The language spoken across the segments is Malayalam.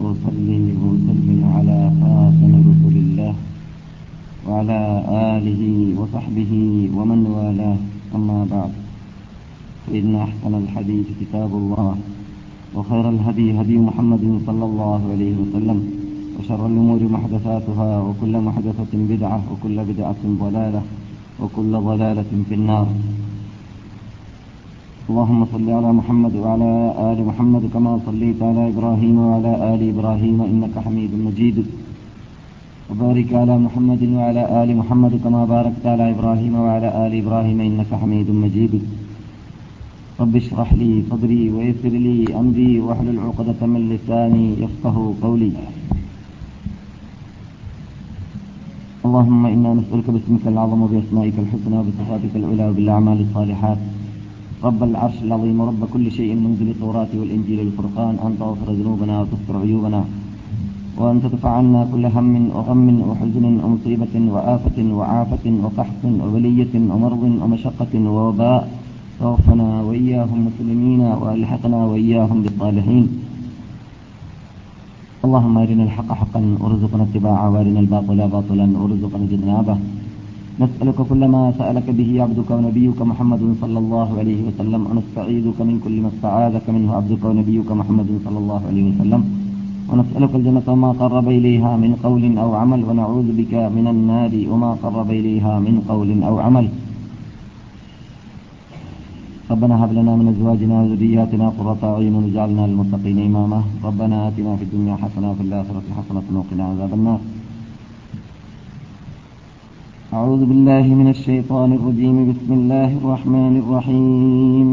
وأصلي وأسلم على خاتم رسل الله وعلى آله وصحبه ومن والاه. أما بعد فإن أحسن الحديث كتاب الله وخير الهدي هدي محمد صلى الله عليه وسلم وشر الأمور محدثاتها وكل محدثة بدعة وكل بدعة ضلالة وكل ضلالة في النار. اللهم صل على محمد وعلى آل محمد كما صليت على إبراهيم وعلى آل إبراهيم إنك حميد مجيد. وبارك على محمد وعلى آل محمد كما باركت على إبراهيم وعلى آل إبراهيم إنك حميد مجيد. رب اشرح لي صدري ويسر لي أمري واحلل عقدة من لساني يفقه قولي. اللهم إنا نسألك باسمك العظم وبأسمائك الحسنى وبصفاتك العلى وبالأعمال الصالحات. رب العرش العظيم رب كل شيء منزل التوراة والإنجيل والفرقان أن تغفر ذنوبنا وتستر عيوبنا وأن تدفع عنا كل هم وغم وحزن ومصيبة وآفة وعافة وقحط وبلية ومرض ومشقة ووباء. توفنا وإياهم مسلمين وألحقنا وإياهم بالصالحين. اللهم أرنا الحق حقا وارزقنا اتباعه وأرنا الباطل باطلا وارزقنا اجتنابه. نسألك كل ما سألك به عبدك ونبيك محمد صلى الله عليه وسلم ونستعيذك من كل ما استعاذك منه عبدك ونبيك محمد صلى الله عليه وسلم. ونسألك الجنة وما قرب إليها من قول أو عمل ونعوذ بك من النار وما قرب إليها من قول أو عمل. ربنا هب لنا من أزواجنا وذرياتنا قرة أعين واجعلنا للمتقين إماما. ربنا آتنا في الدنيا حسنة وفي الآخرة حسنة وقنا عذاب النار. أعوذ بالله من الشيطان الرجيم. بسم الله الرحمن الرحيم.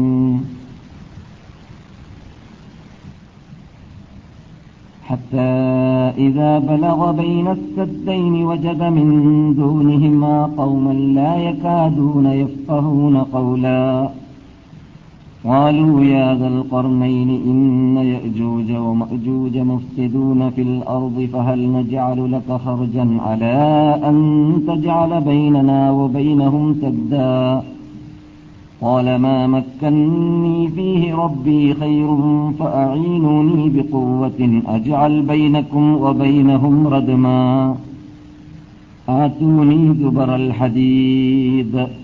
حتى إذا بلغ بين السدين وجد من دونهما قوما لا يكادون يفقهون قولا. قالوا يا ذا القرنين إن يأجوج ومأجوج مفسدون في الأرض فهل نجعل لك خرجا على أن تجعل بيننا وبينهم سدا؟ قال ما مكني فيه ربي خير فأعينوني بقوة أجعل بينكم وبينهم ردما. آتوني زبر الحديد.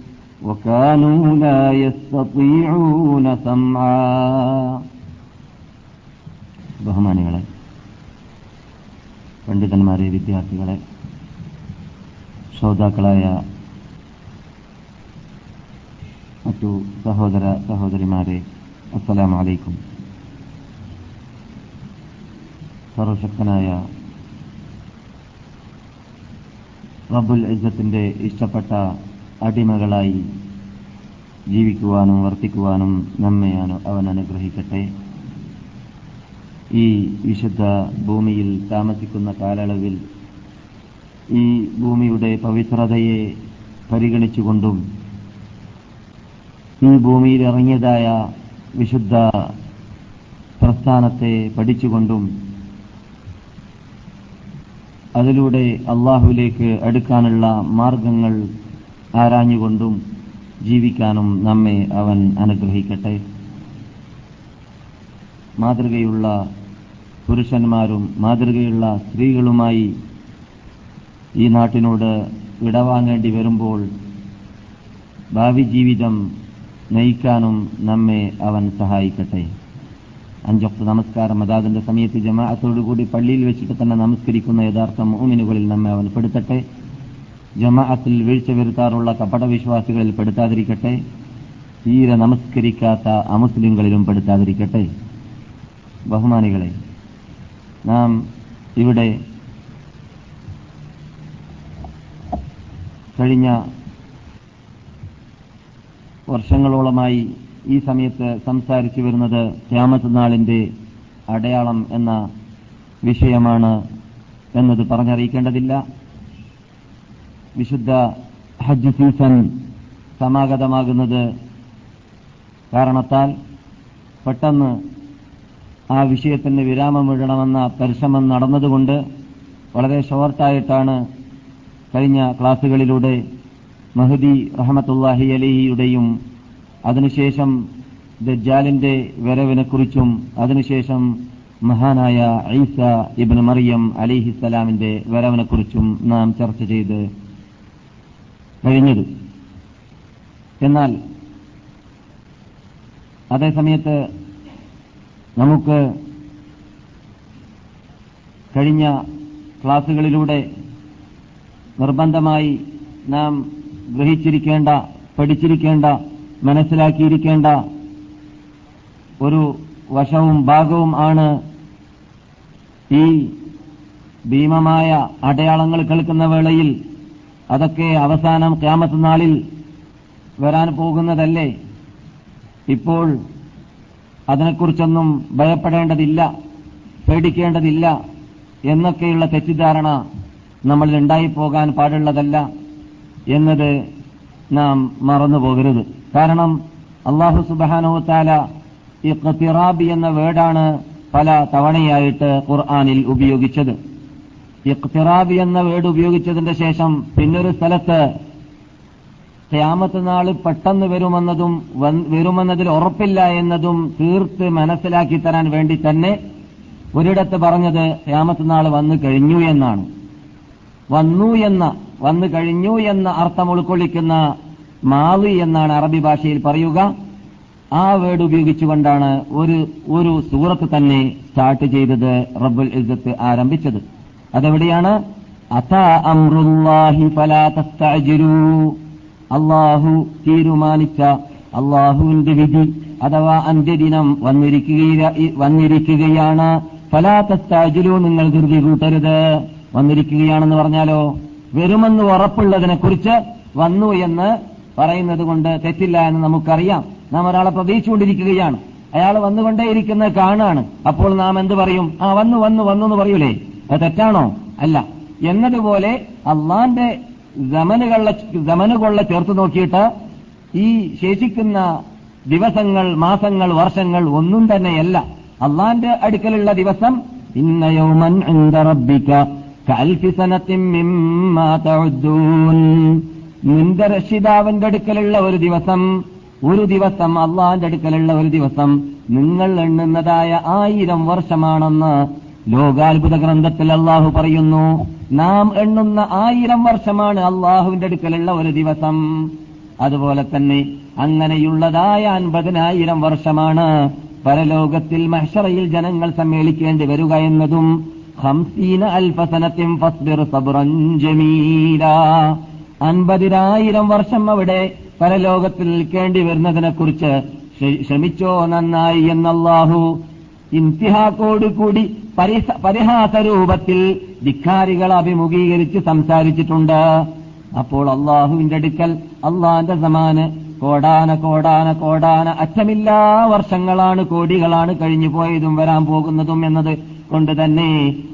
وكانوا لا يستطيعون سمعا ബഹുമാനികളെ പണ്ഡിതന്മാരെ വിദ്യാർത്ഥികളെ ശ്രോതാക്കളായ മറ്റു സഹോദര സഹോദരിമാരെ അസ്സലാം അലൈക്കും സർവശക്തനായ റബ്ബുൽ ഇസ്സത്തിന്റെ ഇഷ്ടപ്പെട്ട അടിമകളായി ജീവിക്കുവാനും വർത്തിക്കുവാനും നമ്മെ അവൻ അനുഗ്രഹിക്കട്ടെ. ഈ വിശുദ്ധ ഭൂമിയിൽ താമസിക്കുന്ന കാലയളവിൽ ഈ ഭൂമിയുടെ പവിത്രതയെ പരിഗണിച്ചുകൊണ്ടും ഈ ഭൂമിയിൽ ഇറങ്ങിയതായ വിശുദ്ധ പ്രസ്ഥാനത്തെ പഠിച്ചുകൊണ്ടും അതിലൂടെ അള്ളാഹുവിലേക്ക് അടുക്കാനുള്ള മാർഗങ്ങൾ ആരാഞ്ഞുകൊണ്ടും ജീവിക്കാനും നമ്മെ അവൻ അനുഗ്രഹിക്കട്ടെ. മാതൃകയുള്ള പുരുഷന്മാരും മാതൃകയുള്ള സ്ത്രീകളുമായി ഈ നാട്ടിനോട് വിടവാങ്ങേണ്ടി വരുമ്പോൾ ഭാവി ജീവിതം നയിക്കാനും നമ്മെ അവൻ സഹായിക്കട്ടെ. അഞ്ചൊക്കെ നമസ്കാരം. അതാതിന്റെ സമയത്ത് ജമാഅത്തോടുകൂടി പള്ളിയിൽ വെച്ചിട്ട് തന്നെ നമസ്കരിക്കുന്ന യഥാർത്ഥ മോമിനുകളിൽ നമ്മെ അവൻ പെടുത്തട്ടെ. ജമാഅത്തിൽ വീഴ്ച വരുത്താറുള്ള കപട വിശ്വാസികളിൽ പെടുത്താതിരിക്കട്ടെ. തീരെ നമസ്കരിക്കാത്ത അമുസ്ലിങ്ങളിലും പെടുത്താതിരിക്കട്ടെ. ബഹുമാനികളെ നാം ഇവിടെ കഴിഞ്ഞ വർഷങ്ങളോളമായി ഈ സമയത്ത് സംസാരിച്ചു വരുന്നത് ക്യാമത്ത് നാളിന്റെ അടയാളം എന്ന വിഷയമാണ് എന്നത് പറഞ്ഞറിയിക്കേണ്ടതില്ല. വിശുദ്ധ ഹജ്ജ് സീസൺ സമാഗതമാകുന്നത് കാരണത്താൽ പെട്ടെന്ന് ആ വിഷയത്തിന് വിരാമമിടണമെന്ന പരിശ്രമം നടന്നതുകൊണ്ട് വളരെ ഷോർട്ടായിട്ടാണ് കഴിഞ്ഞ ക്ലാസുകളിലൂടെ മഹദി റഹമത്തുല്ലാഹി അലിയുടെയും അതിനുശേഷം ദജ്ജാലിന്റെ വരവിനെക്കുറിച്ചും അതിനുശേഷം മഹാനായ ഐസ ഇബിൻ മറിയം അലിഹിസ്സലാമിന്റെ വരവിനെക്കുറിച്ചും നാം ചർച്ച ചെയ്ത് കഴിഞ്ഞത് എന്നാൽ അതേസമയത്ത് നമുക്ക് കഴിഞ്ഞ ക്ലാസുകളിലൂടെ നിർബന്ധമായി നാം ഗ്രഹിച്ചിരിക്കേണ്ട പഠിച്ചിരിക്കേണ്ട മനസ്സിലാക്കിയിരിക്കേണ്ട ഒരു വശവും ഭാഗവും ആണ് ഈ ഭീമമായ അടയാളങ്ങൾ കേൾക്കുന്ന വേളയിൽ അതൊക്കെ അവസാനം ക്യാമത്ത് നാളിൽ വരാൻ പോകുന്നതല്ലേ? ഇപ്പോൾ അതിനെക്കുറിച്ചൊന്നും ഭയപ്പെടേണ്ടതില്ല പേടിക്കേണ്ടതില്ല എന്നൊക്കെയുള്ള തെറ്റിദ്ധാരണ നമ്മളിൽ ഉണ്ടായിപ്പോകാൻ പാടുള്ളതല്ല എന്നത് നാം മറന്നു പോകരുത്. കാരണം അള്ളാഹു സുബാനോത്താല ഈ ഖത്തിറാബി എന്ന വേർഡാണ് പല തവണയായിട്ട് ഖുർആാനിൽ ഉപയോഗിച്ചത്. ഇഖ്തിറാബി എന്ന വേർഡ് ഉപയോഗിച്ചതിന്റെ ശേഷം പിന്നൊരു സ്ഥലത്ത് ക്യാമത്ത് നാൾ പെട്ടെന്ന് വരുമെന്നതും വരുമെന്നതിൽ ഉറപ്പില്ല എന്നതും തീർത്ത് മനസ്സിലാക്കി തരാൻ വേണ്ടി തന്നെ ഒരിടത്ത് പറഞ്ഞത് ക്യാമത്ത് നാൾ വന്നു കഴിഞ്ഞു എന്നാണ്. വന്നു എന്ന വന്നു കഴിഞ്ഞു എന്ന അർത്ഥം ഉൾക്കൊള്ളിക്കുന്ന മാവി എന്നാണ് അറബി ഭാഷയിൽ പറയുക. ആ വേർഡ് ഉപയോഗിച്ചുകൊണ്ടാണ് ഒരു ഒരു സൂറത്ത് തന്നെ സ്റ്റാർട്ട് ചെയ്തത് റബ്ബുൽ ഇസ്സത്ത് ആരംഭിച്ചത്. അതെവിടെയാണ്? അള്ളാഹു തീരുമാനിച്ച അള്ളാഹുവിന്റെ വിധി അഥവാ അന്ത്യദിനം വന്നിരിക്കുക വന്നിരിക്കുകയാണ്. ഫലാ തസ്തഅജിലൂ നിങ്ങൾ ധൃതി കൂട്ടരുത്. വന്നിരിക്കുകയാണെന്ന് പറഞ്ഞാലോ? വരുമെന്ന് ഉറപ്പുള്ളതിനെ കുറിച്ച് വന്നു എന്ന് പറയുന്നത് കൊണ്ട് തെറ്റില്ല എന്ന് നമുക്കറിയാം. നാം ഒരാളെ പ്രതീക്ഷിച്ചുകൊണ്ടിരിക്കുകയാണ്. അയാൾ വന്നുകൊണ്ടേയിരിക്കുന്നത് കാണാണ്. അപ്പോൾ നാം എന്ത് പറയും? ആ വന്നു വന്നു വന്നു എന്ന് പറയൂലേ? അത് തെറ്റാണോ? അല്ല. എന്നതുപോലെ അള്ളാന്റെ ജമനുകളെ ജമനുകൊള്ള ചേർത്ത് നോക്കിയിട്ട് ഈ ശേഷിക്കുന്ന ദിവസങ്ങൾ മാസങ്ങൾ വർഷങ്ങൾ ഒന്നും തന്നെയല്ല. അള്ളാന്റെ അടുക്കലുള്ള ദിവസം ഇന്ന യൗമൻ ഇൻദ റബ്ബിക കൽഫി സനത്തിൻ മിമ്മാ തഉദ്ദൂൻ. നിന്റെ രക്ഷിതാവിന്റെ അടുക്കലുള്ള ഒരു ദിവസം ഒരു ദിവസം അള്ളാന്റെ അടുക്കലുള്ള ഒരു ദിവസം നിങ്ങൾ എണ്ണുന്നതായ ആയിരം വർഷമാണെന്ന് ലോകാത്ഭുത ഗ്രന്ഥത്തിൽ അള്ളാഹു പറയുന്നു നാം എണ്ണുന്ന ആയിരം വർഷമാണ് അള്ളാഹുവിന്റെ അടുക്കലുള്ള ഒരു ദിവസം. അതുപോലെ തന്നെ അങ്ങനെയുള്ളതായ അൻപതിനായിരം വർഷമാണ് പരലോകത്തിൽ മഹ്ഷറയിൽ ജനങ്ങൾ സമ്മേളിക്കേണ്ടി വരിക എന്നതും ഹംസീന അൽഫസനത്തിം ഫസ്ബിർ സബുറൻ ജമീല. അൻപതിനായിരം വർഷം അവിടെ പരലോകത്തിൽ നിൽക്കേണ്ടി വരുന്നതിനെക്കുറിച്ച് ക്ഷമിച്ചോ നന്നായി എന്നല്ലാഹു ഇംതിഹാക്കോടുകൂടി പരിഹാസ രൂപത്തിൽ ധിക്കാരികൾ അഭിമുഖീകരിച്ച് സംസാരിച്ചിട്ടുണ്ട്. അപ്പോൾ അള്ളാഹുവിന്റെ അടുക്കൽ അള്ളാന്റെ സമാന് കോടാന കോടാന കോടാന അറ്റമില്ലാ വർഷങ്ങളാണ് കോടികളാണ് കഴിഞ്ഞു പോയതും വരാൻ പോകുന്നതും എന്നത് കൊണ്ട് തന്നെ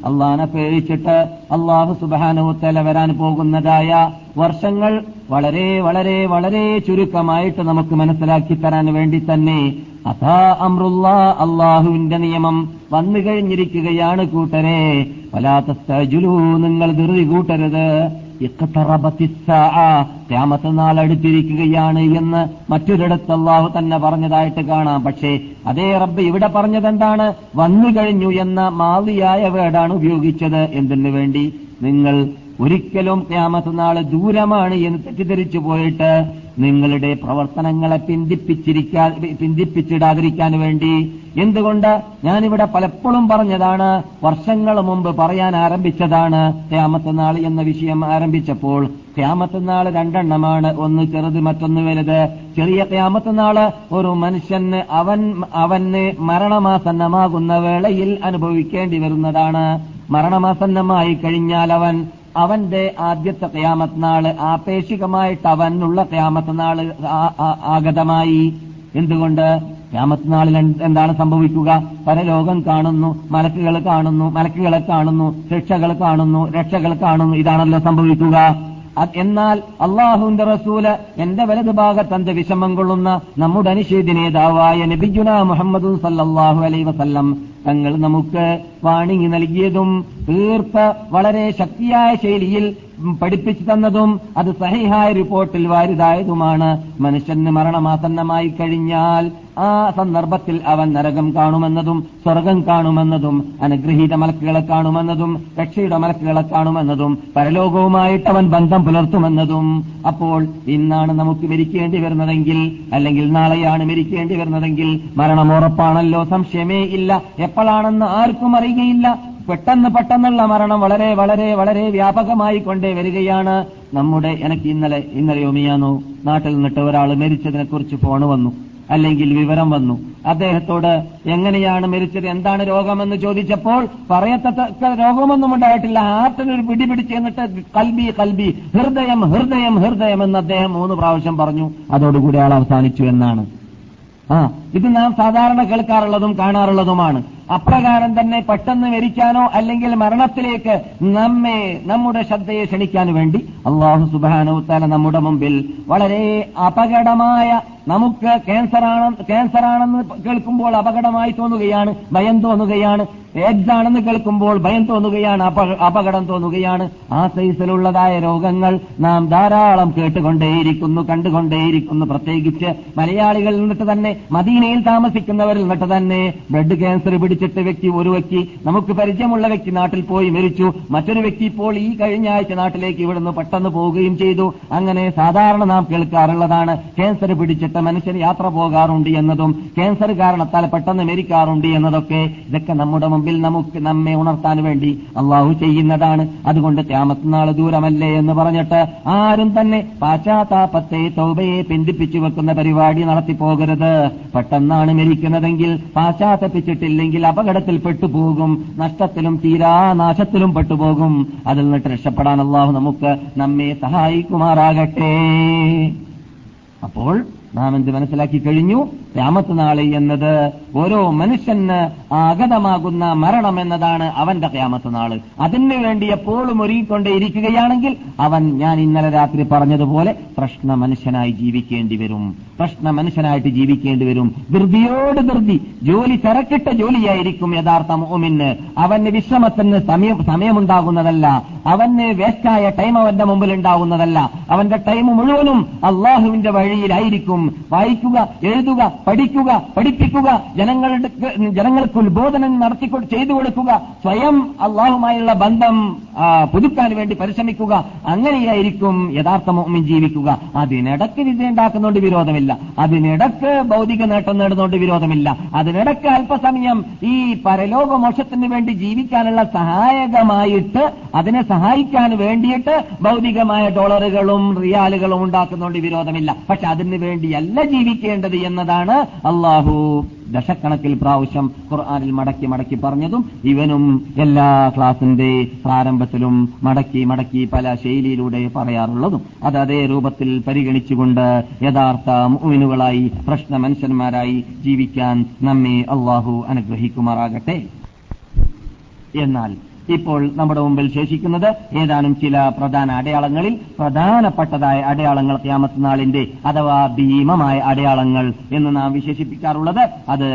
അള്ളാനെ പേടിച്ചിട്ട് അള്ളാഹു സുബാനുത്തല വരാൻ പോകുന്നതായ വർഷങ്ങൾ വളരെ വളരെ വളരെ ചുരുക്കമായിട്ട് നമുക്ക് മനസ്സിലാക്കി തരാൻ വേണ്ടി തന്നെ അഥാ അമ്രുള്ള അള്ളാഹുവിന്റെ നിയമം വന്നു കഴിഞ്ഞിരിക്കുകയാണ് കൂട്ടരെ. വലാത്തജുലു നിങ്ങൾ ധൃതി കൂട്ടരുത്. ക്യാമത്ത് നാൾ അടുത്തിരിക്കുകയാണ് എന്ന് മറ്റൊരിടത്ത് അള്ളാഹു തന്നെ പറഞ്ഞതായിട്ട് കാണാം. പക്ഷേ അതേ റബ്ബ് ഇവിടെ പറഞ്ഞതെന്താണ്? വന്നു കഴിഞ്ഞു എന്ന മാവിയായ വേടാണ് ഉപയോഗിച്ചത്. എന്തിനു വേണ്ടി? നിങ്ങൾ ഒരിക്കലും ക്യാമത്ത് നാൾ ദൂരമാണ് എന്ന് തെറ്റിദ്ധരിച്ചു പോയിട്ട് നിങ്ങളുടെ പ്രവർത്തനങ്ങളെ പിന്തിപ്പിച്ചിരിക്കാൻ പിന്തിപ്പിച്ചിടാതിരിക്കാൻ വേണ്ടി. എന്തുകൊണ്ട്? ഞാനിവിടെ പലപ്പോഴും പറഞ്ഞതാണ് വർഷങ്ങൾ മുമ്പ് പറയാൻ ആരംഭിച്ചതാണ് ക്യാമത്ത് നാൾ എന്ന വിഷയം ആരംഭിച്ചപ്പോൾ. ക്യാമത്ത് നാൾ രണ്ടെണ്ണമാണ് ഒന്ന് ചെറുത് മറ്റൊന്ന് വലുത്. ചെറിയ ക്യാമത്ത് നാൾ ഒരു മനുഷ്യന് അവൻ അവന് മരണമാസന്നമാകുന്ന വേളയിൽ അനുഭവിക്കേണ്ടി വരുന്നതാണ്. മരണമാസന്നമായി കഴിഞ്ഞാൽ അവൻ അവന്റെ ആദ്യത്തെ ക്യാമത്ത് നാൾ ആപേക്ഷികമായിട്ട് അവനുള്ള ക്യാമത്ത് നാൾ ആഗതമായി. എന്തുകൊണ്ട്? ക്യാമത്ത് നാളിൽ എന്താണ് സംഭവിക്കുക? പരലോകം കാണുന്നു മലക്കുകൾ കാണുന്നു മലക്കുകളെ കാണുന്നു ശിക്ഷകൾ കാണുന്നു രക്ഷകൾ കാണുന്നു. ഇതാണല്ലോ സംഭവിക്കുക. എന്നാൽ അള്ളാഹുന്റെ റസൂൽ എന്റെ വലതു ഭാഗത്ത് അന്ത വിഷമം കൊള്ളുന്ന നമ്മുടെ അനിഷേധ നേതാവായ നബിജുന മുഹമ്മദ് സല്ലാഹു അലൈ വസല്ലം തങ്ങൾ നമുക്ക് വാണിങ്ങി നൽകിയതും തീർത്ത വളരെ ശക്തിയായ ശൈലിയിൽ പഠിപ്പിച്ചു തന്നതും അത് സഹിഹായ റിപ്പോർട്ടിൽ വാരിതായതുമാണ്. മനുഷ്യന് മരണമാസന്നമായി കഴിഞ്ഞാൽ ആ സന്ദർഭത്തിൽ അവൻ നരകം കാണുമെന്നതും സ്വർഗം കാണുമെന്നതും അനുഗ്രഹീത മലക്കുകളെ കാണുമെന്നതും രക്ഷയുടെ മലക്കുകളെ കാണുമെന്നതും പരലോകവുമായിട്ട് അവൻ ബന്ധം പുലർത്തുമെന്നതും. അപ്പോൾ ഇന്നാണ് നമുക്ക് മരിക്കേണ്ടി വരുന്നതെങ്കിൽ അല്ലെങ്കിൽ നാളെയാണ് മരിക്കേണ്ടി വരുന്നതെങ്കിൽ മരണം ഉറപ്പാണല്ലോ സംശയമേ ഇല്ല. എപ്പോഴാണെന്ന് ആർക്കും അറിയുകയില്ല. പെട്ടെന്ന് പെട്ടെന്നുള്ള മരണം വളരെ വളരെ വളരെ വ്യാപകമായി കൊണ്ടേ വരികയാണ്. നമ്മുടെ എനിക്ക് ഇന്നലെ ഇന്നലെ ഒമിയാനോ നാട്ടിൽ നിന്നിട്ട് ഒരാൾ മരിച്ചതിനെ കുറിച്ച് ഫോണ് വന്നു. അല്ലെങ്കിൽ വിവരം വന്നു. അദ്ദേഹത്തോട് എങ്ങനെയാണ് മരിച്ചത്? എന്താണ് രോഗമെന്ന് ചോദിച്ചപ്പോൾ പറയത്തക്ക രോഗമൊന്നും ഉണ്ടായിട്ടില്ല. ഹാർട്ടിനൊരു പിടി പിടിച്ച് എന്നിട്ട് കൽബി കൽബി ഹൃദയം ഹൃദയം ഹൃദയം എന്ന് അദ്ദേഹം മൂന്ന് പ്രാവശ്യം പറഞ്ഞു. അതോടുകൂടി അയാൾ അവസാനിച്ചു എന്നാണ്. ആ ഇത് നാം സാധാരണ കേൾക്കാറുള്ളതും കാണാറുള്ളതുമാണ്. അപ്രകാരം തന്നെ പെട്ടെന്ന് മരിക്കാനോ അല്ലെങ്കിൽ മരണത്തിലേക്ക് നമ്മെ നമ്മുടെ ശ്രദ്ധയെ ക്ഷണിക്കാൻ വേണ്ടി അള്ളാഹു സുബാനോത്താല നമ്മുടെ മുമ്പിൽ വളരെ അപകടമായ നമുക്ക് ക്യാൻസറാണ് ക്യാൻസറാണെന്ന് കേൾക്കുമ്പോൾ അപകടമായി തോന്നുകയാണ് ഭയം തോന്നുകയാണ് എയ്ഡ്സ് ആണെന്ന് കേൾക്കുമ്പോൾ ഭയം തോന്നുകയാണ് അപ- അപകടം തോന്നുകയാണ്. ആ സൈസിലുള്ളതായ രോഗങ്ങൾ നാം ധാരാളം കേട്ടുകൊണ്ടേയിരിക്കുന്നു കണ്ടുകൊണ്ടേയിരിക്കുന്നു. പ്രത്യേകിച്ച് മലയാളികളിൽ നിന്നിട്ട് തന്നെ മദീനയിൽ താമസിക്കുന്നവരിൽ നിന്നിട്ട് തന്നെ ബ്ലഡ് ക്യാൻസർ പിടിച്ചിട്ട് വ്യക്തി ഒരു വ്യക്തി നമുക്ക് പരിചയമുള്ള വ്യക്തി നാട്ടിൽ പോയി മരിച്ചു. മറ്റൊരു വ്യക്തി ഇപ്പോൾ ഈ കഴിഞ്ഞ ആഴ്ച നാട്ടിലേക്ക് ഇവിടുന്ന് പെട്ടെന്ന് പോവുകയും ചെയ്തു. അങ്ങനെ സാധാരണ നാം കേൾക്കാറുള്ളതാണ് ക്യാൻസർ പിടിച്ചിട്ട് മനുഷ്യൻ യാത്ര പോകാറുണ്ട് എന്നതും ക്യാൻസർ കാരണത്താൽ പെട്ടെന്ന് മരിക്കാറുണ്ട് എന്നതൊക്കെ ഇതൊക്കെ നമ്മുടെ മുമ്പിൽ നമുക്ക് നമ്മെ ഉണർത്താൻ വേണ്ടി അള്ളാഹു ചെയ്യുന്നതാണ്. അതുകൊണ്ട് ക്യാമത്തിനാൾ ദൂരമല്ലേ എന്ന് പറഞ്ഞിട്ട് ആരും തന്നെ പാശ്ചാത്താപത്തെ തൗബയെ പിന്തിപ്പിച്ചു വെക്കുന്ന പരിപാടി നടത്തി നടത്തിപ്പോകരുത്. പെട്ടെന്നാണ് മരിക്കുന്നതെങ്കിൽ പാശ്ചാത്തപ്പിച്ചിട്ടില്ലെങ്കിൽ അപകടത്തിൽ പെട്ടുപോകും നഷ്ടത്തിലും തീരാനാശത്തിലും പെട്ടുപോകും. അതിൽ നിന്നിട്ട് രക്ഷപ്പെടാൻ അള്ളാഹു നമുക്ക് നമ്മെ സഹായിക്കുമാറാകട്ടെ. അപ്പോൾ നാം എന്ത് മനസ്സിലാക്കി കഴിഞ്ഞു? രാമത്ത് നാളെ എന്നത് ഓരോ മനുഷ്യന് അഗതമാകുന്ന മരണം എന്നതാണ് അവന്റെ ക്യാമത്ത് നാൾ. അതിനു വേണ്ടി എപ്പോഴും ഒരുങ്ങിക്കൊണ്ടേയിരിക്കുകയാണെങ്കിൽ അവൻ ഞാൻ ഇന്നലെ രാത്രി പറഞ്ഞതുപോലെ പ്രശ്ന മനുഷ്യനായി ജീവിക്കേണ്ടി വരും. പ്രശ്ന മനുഷ്യനായിട്ട് ജീവിക്കേണ്ടി വരും. ധൃതിയോട് ധൃതി. ജോലി തിരക്കിട്ട ജോലിയായിരിക്കും യഥാർത്ഥ മോമിന്. അവന് വിശ്രമത്തിന് സമയം സമയമുണ്ടാകുന്നതല്ല. അവന് വേസ്റ്റായ ടൈം അവന്റെ മുമ്പിൽ ഉണ്ടാകുന്നതല്ല അവന്റെ ടൈം മുഴുവനും അള്ളാഹുവിന്റെ വഴിയിലായിരിക്കും. വായിക്കുക എഴുതുക പഠിക്കുക പഠിപ്പിക്കുക. ജനങ്ങളുടെ ജനങ്ങൾക്ക് ഉത്ബോധനം നടത്തി ചെയ്തു കൊടുക്കുക. സ്വയം അള്ളാഹുമായുള്ള ബന്ധം പുതുക്കാൻ വേണ്ടി പരിശ്രമിക്കുക. അങ്ങനെയായിരിക്കും യഥാർത്ഥ മോമിൻ ജീവിക്കുക. അതിനിടക്ക് വിദ്യ ഉണ്ടാക്കുന്നതുകൊണ്ട് വിരോധമില്ല. അതിനിടക്ക് ഭൗതിക നേട്ടം നേടുന്നതുകൊണ്ട് വിരോധമില്ല. അതിനിടക്ക് അല്പസമയം ഈ പരലോകമോക്ഷത്തിന് വേണ്ടി ജീവിക്കാനുള്ള സഹായകമായിട്ട് അതിനെ സഹായിക്കാൻ വേണ്ടിയിട്ട് ഭൗതികമായ ഡോളറുകളും റിയാലുകളും ഉണ്ടാക്കുന്നതുകൊണ്ട് വിരോധമില്ല. പക്ഷെ അതിന് വേണ്ടിയല്ല ജീവിക്കേണ്ടത് എന്നതാണ് അള്ളാഹു ദശക്കണക്കിൽ പ്രാവശ്യം ഖുർആാനിൽ മടക്കി മടക്കി പറഞ്ഞതും ഇവനും എല്ലാ ക്ലാസിന്റെ പ്രാരംഭത്തിലും മടക്കി മടക്കി പല ശൈലിയിലൂടെ പറയാറുള്ളതും. അത് അതേ രൂപത്തിൽ പരിഗണിച്ചുകൊണ്ട് യഥാർത്ഥ മുഅ്മിനുകളായി പ്രശ്ന മനുഷ്യന്മാരായി ജീവിക്കാൻ നമ്മെ അള്ളാഹു അനുഗ്രഹിക്കുമാറാകട്ടെ. എന്നാൽ ഇപ്പോൾ നമ്മുടെ മുമ്പിൽ ശേഷിക്കുന്നത് ഏതാനും ചില പ്രധാന അടയാളങ്ങളിൽ പ്രധാനപ്പെട്ടതായ അടയാളങ്ങൾ ക്യാമത്ത് നാളിന്റെ അഥവാ ഭീമമായ അടയാളങ്ങൾ എന്ന് നാം വിശേഷിപ്പിക്കാറുള്ളത്. അത്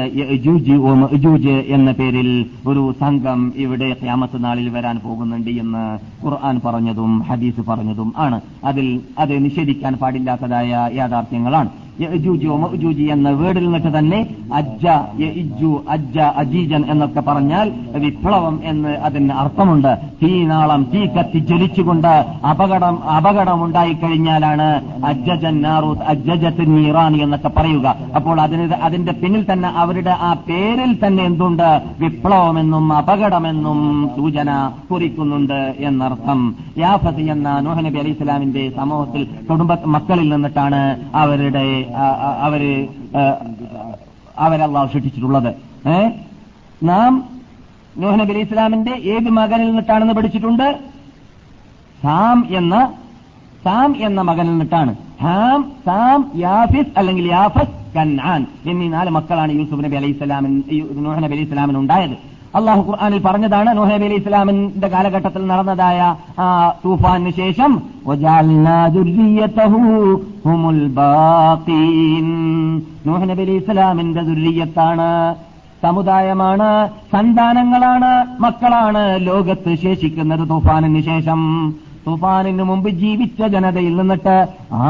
എന്ന പേരിൽ ഒരു സംഘം ഇവിടെ ക്യാമത്ത് നാളിൽ വരാൻ പോകുന്നുണ്ട് എന്ന് ഖുർആൻ പറഞ്ഞതും ഹദീസ് പറഞ്ഞതും ആണ്. അതിൽ അത് നിഷേധിക്കാൻ പാടില്ലാത്തതായ യാഥാർത്ഥ്യങ്ങളാണ്. യജൂജി മഅജൂജി എന്ന വേർഡിൽ നിന്നിട്ട് തന്നെ അജ്ജ യജു അജ്ജ അജീജൻ എന്നൊക്കെ പറഞ്ഞാൽ വിപ്ലവം എന്ന് അതിന് അർത്ഥമുണ്ട്. തീനാളം തീ കത്തി ജ്വലിച്ചുകൊണ്ട് അപകടം അപകടം ഉണ്ടായിക്കഴിഞ്ഞാലാണ് അജ്ജജൻ നാറൂത്ത് അജ്ജജത്ത് നീറാണി എന്നൊക്കെ പറയുക. അപ്പോൾ അതിന് അതിന്റെ പിന്നിൽ തന്നെ അവരുടെ ആ പേരിൽ തന്നെ എന്തുണ്ട്? വിപ്ലവമെന്നും അപകടമെന്നും സൂചന കുറിക്കുന്നുണ്ട് എന്നർത്ഥം. യാഫത്ത് എന്ന നോഹനബി അലി ഇസ്ലാമിന്റെ സമൂഹത്തിൽ കുടുംബ മക്കളിൽ നിന്നിട്ടാണ് അവരുടെ അവർ അവരല്ലാഹു സൃഷ്ടിച്ചിട്ടുള്ളത്. നാം നൂഹ് നബി ഇസ്ലാമിന്റെ ഏത് മകനിൽ നിന്നിട്ടാണെന്ന് പഠിച്ചിട്ടുണ്ട്? സാം എന്ന സാം എന്ന മകനിൽ നിന്നിട്ടാണ്. ഹാം സാം യാഫിസ് അല്ലെങ്കിൽ യാഫസ് കന്നാൻ എന്നീ നാല് മക്കളാണ് യൂസുഫ് നബി അലൈഹി നൂഹ് നബി അലൈഹി ഉണ്ടായത് അള്ളാഹു ഖുർആാനിൽ പറഞ്ഞതാണ് നോഹബി അലി ഇസ്ലാമിന്റെ കാലഘട്ടത്തിൽ നടന്നതായ തൂഫാനു ശേഷം നോഹ് അലി ഇസ്ലാമിന്റെ ദുര്യത്താണ് സമുദായമാണ് സന്താനങ്ങളാണ് മക്കളാണ് ലോകത്ത് ശേഷിക്കുന്നത് തൂഫാനിന് ശേഷം. തുഫാനിന് മുമ്പ് ജീവിച്ച ജനതയിൽ നിന്നിട്ട്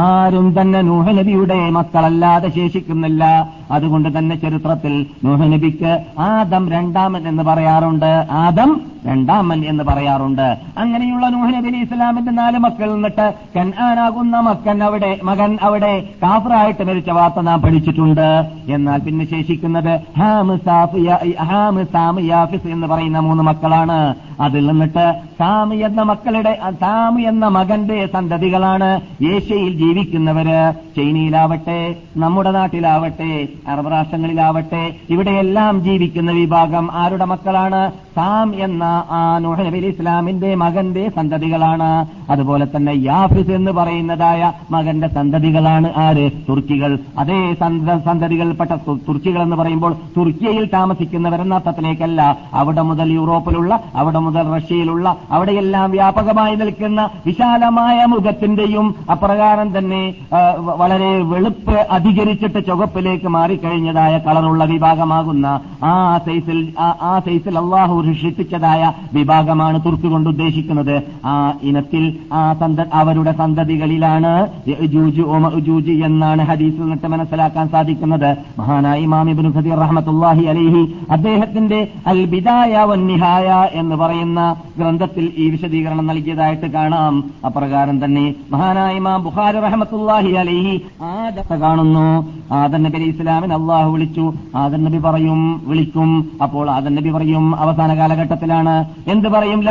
ആരും തന്നെ നൂഹനബിയുടെ മക്കളല്ലാതെ ശേഷിക്കുന്നില്ല. അതുകൊണ്ട് തന്നെ ചരിത്രത്തിൽ നൂഹനബിക്ക് ആദം രണ്ടാമൻ എന്ന് പറയാറുണ്ട്. ആദം രണ്ടാമൻ എന്ന് പറയാറുണ്ട്. അങ്ങനെയുള്ള നൂഹനബി അലി ഇസ്ലാമിന്റെ നാല് മക്കൾ നിന്നിട്ട് കൻആനാകുന്ന മക്കൻ അവിടെ മകൻ അവിടെ കാഫറായിട്ട് മരിച്ച വാർത്ത നാം പഠിച്ചിട്ടുണ്ട്. എന്നാൽ പിന്നെ ശേഷിക്കുന്നത് ഹാമ് സാഫ് യ- ഹാമ് സാമ് എന്ന് പറയുന്ന മൂന്ന് മക്കളാണ്. അതിൽ നിന്നിട്ട് സാമി എന്ന മക്കളുടെ സാമി എന്ന മകന്റെ സന്തതികളാണ് ഏഷ്യയിൽ ജീവിക്കുന്നവര്. ചൈനയിലാവട്ടെ നമ്മുടെ നാട്ടിലാവട്ടെ അറബ് രാഷ്ട്രങ്ങളിലാവട്ടെ ഇവിടെയെല്ലാം ജീവിക്കുന്ന വിഭാഗം ആരുടെ മക്കളാണ്? സാം എന്ന ആ നൂഹ് നബി ഇസ്ലാമിന്റെ മകന്റെ സന്തതികളാണ്. അതുപോലെ തന്നെ യാഫിസ് എന്ന് പറയുന്നതായ മകന്റെ സന്തതികളാണ് ആര്? തുർക്കികൾ. അതേ സന്ത- സന്തതികൾപ്പെട്ട തുർക്കികൾ എന്ന് പറയുമ്പോൾ തുർക്കിയയിൽ താമസിക്കുന്നവരെന്ന അർത്ഥത്തിലേക്കല്ല. അവിടെ മുതൽ യൂറോപ്പിലുള്ള അവിടെ മുതൽ റഷ്യയിലുള്ള അവിടെയെല്ലാം വ്യാപകമായി നിൽക്കുന്ന വിശാലമായ മുഖത്തിന്റെയും അപ്രകാരം തന്നെ വളരെ വെളുപ്പ് അധികരിച്ചിട്ട് ചുവപ്പിലേക്ക് മാറിക്കഴിഞ്ഞതായ കളറുള്ള വിഭാഗമാകുന്ന ആ സൈസിൽ ആ സൈസിൽ അള്ളാഹു സൃഷ്ടിച്ചതായ വിഭാഗമാണ് തുർക്ക് കൊണ്ട് ഉദ്ദേശിക്കുന്നത്. ആ ഇനത്തിൽ ആ സന്ത അവരുടെ സന്തതികളിലാണ് എന്നാണ് ഹദീസിൽ നിന്നിട്ട് മനസ്സിലാക്കാൻ സാധിക്കുന്നത്. മഹാനായ ഇമാം ഇബ്നു ഖദീർ റഹ്മത്തുള്ളാഹി അലൈഹി അദ്ദേഹത്തിന്റെ അൽ ബിദായ വന്നിഹായ എന്ന് പറയുന്ന ഗ്രന്ഥത്തിൽ ഈ വിശദീകരണം നൽകിയതായിട്ട് കാണാം. അപ്രകാരം തന്നെ മഹാനായ ഇമാം ബുഖാരി റഹ്മത്തുള്ളാഹി അലൈഹി ആ കാണുന്നു. ആദൻ നബി അലൈഹി ഇസ്ലാമിന് അള്ളാഹു വിളിച്ചു. ആദൻ നബി പറയും വിളിക്കും. അപ്പോൾ ആദൻ നബി പറയും അവസാന കാലഘട്ടത്തിലാണ്. എന്ത് പറയും?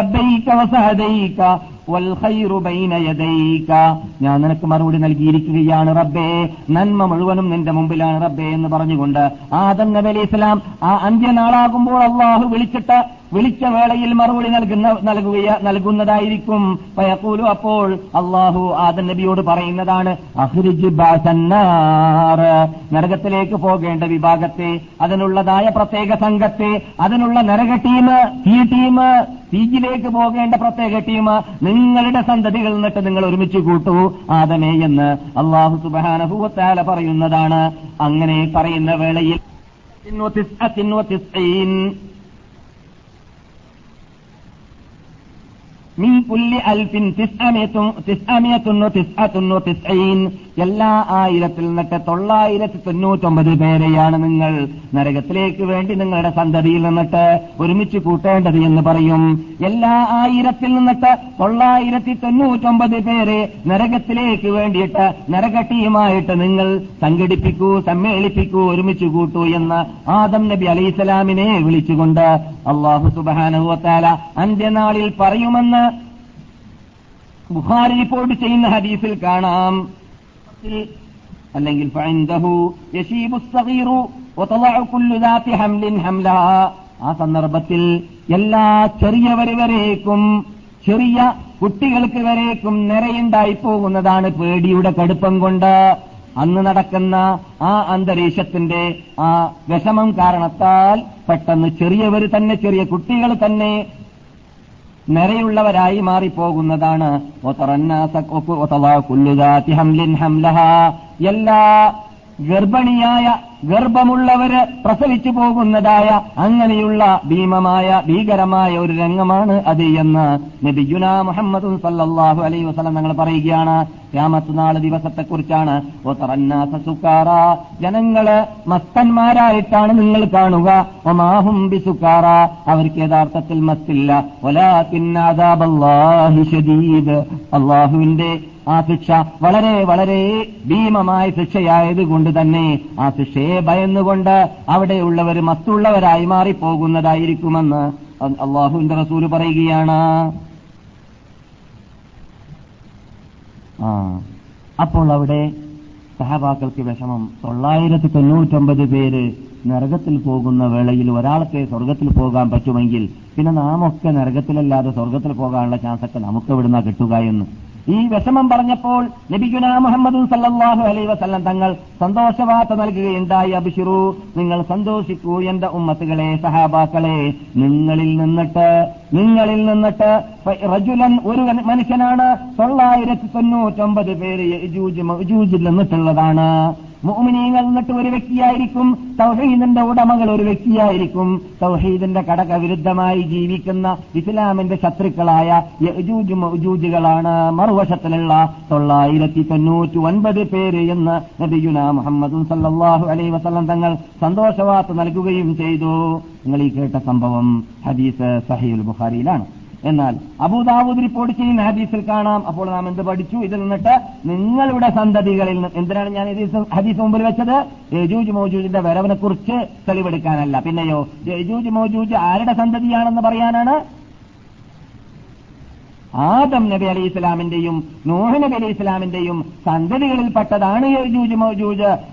ഞാൻ നിനക്ക് മറുപടി നൽകിയിരിക്കുകയാണ് റബ്ബേ. നന്മ മുഴുവനും നിന്റെ മുമ്പിലാണ് റബ്ബേ എന്ന് പറഞ്ഞുകൊണ്ട് ആദം നബി ഇസ്ലാം ആ അന്ത്യനാളാകുമ്പോൾ അള്ളാഹു വിളിച്ചിട്ട് വിളിച്ച വേളയിൽ മറുപടി നൽകുന്ന നൽകുക നൽകുന്നതായിരിക്കും. പയക്കൂലു അപ്പോൾ അള്ളാഹു ആദൻ നബിയോട് പറയുന്നതാണ് അഹ്രിജ് നരകത്തിലേക്ക് പോകേണ്ട വിഭാഗത്തെ അതിനുള്ളതായ പ്രത്യേക സംഘത്തെ അതിനുള്ള നരക ടീം ഈ ടീം തീജിലേക്ക് പോകേണ്ട പ്രത്യേക ടീം നിങ്ങളുടെ സന്തതികൾ നിന്നിട്ട് നിങ്ങൾ ഒരുമിച്ച് കൂട്ടൂ ആദമേ എന്ന് അള്ളാഹു സുബാനഹുവത്താല പറയുന്നതാണ്. അങ്ങനെ പറയുന്ന വേളയിൽ من كل ألف تسعمية وتسعة وتسعين എല്ലാ ആയിരത്തിൽ നിന്നിട്ട് തൊള്ളായിരത്തി തൊണ്ണൂറ്റൊമ്പത് പേരെയാണ് നിങ്ങൾ നരകത്തിലേക്ക് വേണ്ടി നിങ്ങളുടെ സന്തതിയിൽ നിന്നിട്ട് ഒരുമിച്ച് കൂട്ടേണ്ടത് എന്ന് പറയും. എല്ലാ ആയിരത്തിൽ നിന്നിട്ട് തൊള്ളായിരത്തി തൊണ്ണൂറ്റൊമ്പത് പേരെ നരകത്തിലേക്ക് വേണ്ടിയിട്ട് നരക ടീമായിട്ട് നിങ്ങൾ സംഘടിപ്പിക്കൂ സമ്മേളിപ്പിക്കൂ ഒരുമിച്ച് കൂട്ടൂ എന്ന് ആദം നബി അലൈസലാമിനെ വിളിച്ചുകൊണ്ട് അള്ളാഹു സുബാനുവത്താല അന്ത്യനാളിൽ പറയുമെന്ന് ബുഹാരി റിപ്പോർട്ട് ചെയ്യുന്ന ഹദീസിൽ കാണാം. അല്ലെങ്കിൽ ആ സന്ദർഭത്തിൽ എല്ലാ ചെറിയവര് വരേക്കും ചെറിയ കുട്ടികൾക്ക് വരേക്കും നിറയുണ്ടായി പോകുന്നതാണ് പേടിയുടെ കടുപ്പം കൊണ്ട്. അന്ന് നടക്കുന്ന ആ അന്തരീക്ഷത്തിന്റെ ആ വിഷമം കാരണത്താൽ പെട്ടെന്ന് ചെറിയവർ തന്നെ ചെറിയ കുട്ടികൾ തന്നെ നിറയുള്ളവരായി മാറിപ്പോകുന്നതാണ്. എല്ലാ ഗർഭിണിയായ ഗർഭമുള്ളവര് പ്രസവിച്ചു പോകുന്നതായ അങ്ങനെയുള്ള ഭീമമായ ഭീകരമായ ഒരു രംഗമാണ് അത് എന്ന് നബിയുന മുഹമ്മദ് സല്ലാഹു അലൈ വസല്ലം ഞങ്ങൾ പറയുകയാണ്. ക്യാമത്ത് നാൾ ദിവസത്തെക്കുറിച്ചാണ് ജനങ്ങൾ മസ്തന്മാരായിട്ടാണ് നിങ്ങൾ കാണുക. ഒമാഹും ബിസുക്കാറ അവർക്ക് യഥാർത്ഥത്തിൽ മസ്തില്ല. അള്ളാഹുവിന്റെ ആ ശിക്ഷ വളരെ വളരെ ഭീമമായ ശിക്ഷയായതുകൊണ്ട് തന്നെ ആ ശിക്ഷയെ ഭയന്നുകൊണ്ട് അവിടെയുള്ളവർ മത്തുള്ളവരായി മാറിപ്പോകുന്നതായിരിക്കുമെന്ന് അള്ളാഹുവിന്റെ റസൂൽ പറയുകയാണ് ആ അപ്പോൾ അവിടെ സഹബാക്കൾക്ക് വിഷമം. തൊള്ളായിരത്തി തൊണ്ണൂറ്റൊമ്പത് പേര് നരകത്തിൽ പോകുന്ന വേളയിൽ ഒരാൾക്ക് സ്വർഗത്തിൽ പോകാൻ പറ്റുമെങ്കിൽ പിന്നെ നാമൊക്കെ നരകത്തിലല്ലാതെ സ്വർഗത്തിൽ പോകാനുള്ള ചാൻസൊക്കെ നമുക്ക് എവിടുന്ന കിട്ടുക എന്ന്. ഈ വിഷമം പറഞ്ഞപ്പോൾ നബിഗുന മുഹമ്മദ് സല്ലാഹു അലൈ വസല്ലം തങ്ങൾ സന്തോഷവാർത്ത നൽകുകയുണ്ടായി അബിഷിറു. നിങ്ങൾ സന്തോഷിക്കൂ എന്റെ ഉമ്മത്തുകളെ സഹാബാക്കളെ. നിങ്ങളിൽ നിന്നിട്ട് നിങ്ങളിൽ നിന്നിട്ട് റജുലൻ ഒരു മനുഷ്യനാണ്. തൊള്ളായിരത്തി തൊണ്ണൂറ്റൊമ്പത് പേര് നിന്നിട്ടുള്ളതാണ്. മുഅ്മിനീങ്ങൾ എന്നിട്ട് ഒരു വ്യക്തിയായിരിക്കും തൗഹീദിന്റെ ഉടമകൾ ഒരു വ്യക്തിയായിരിക്കും. തൗഹീദിന്റെ കടക വിരുദ്ധമായി ജീവിക്കുന്ന ഇസ്ലാമിന്റെ ശത്രുക്കളായ യജൂജുജൂജുകളാണ് മറുവശത്തിലുള്ള തൊള്ളായിരത്തി തൊണ്ണൂറ്റി ഒൻപത് പേര് എന്ന് നബിയുന മുഹമ്മദ് സല്ലാഹു അലൈ വസല്ലം തങ്ങൾ സന്തോഷവാർത്ത നൽകുകയും ചെയ്തു. നിങ്ങൾ ഈ കേട്ട സംഭവം ഹദീസ് സഹീൽ ബുഖാരിയിലാണ്. എന്നാൽ അബൂദാവൂദ് റിപ്പോർട്ട് ചെയ്യുന്ന ഹദീസിൽ കാണാം. അപ്പോൾ നാം എന്ത് പഠിച്ചു? ഇതിൽ നിന്നിട്ട് നിങ്ങളുടെ സന്തതികളിൽ നിന്ന് എന്തിനാണ് ഞാൻ ഹദീസ് മുമ്പിൽ വെച്ചത്? യജൂജ് മോജൂജിന്റെ വരവിനെ കുറിച്ച് തെളിവെടുക്കാനല്ല. പിന്നെയോ യജൂജ് മോജൂജ് ആരുടെ സന്തതിയാണെന്ന് പറയാനാണ്? ആദം നബി അലി ഇസ്ലാമിന്റെയും നൂഹ് നബി അലി ഇസ്ലാമിന്റെയും സന്തതികളിൽപ്പെട്ടതാണ്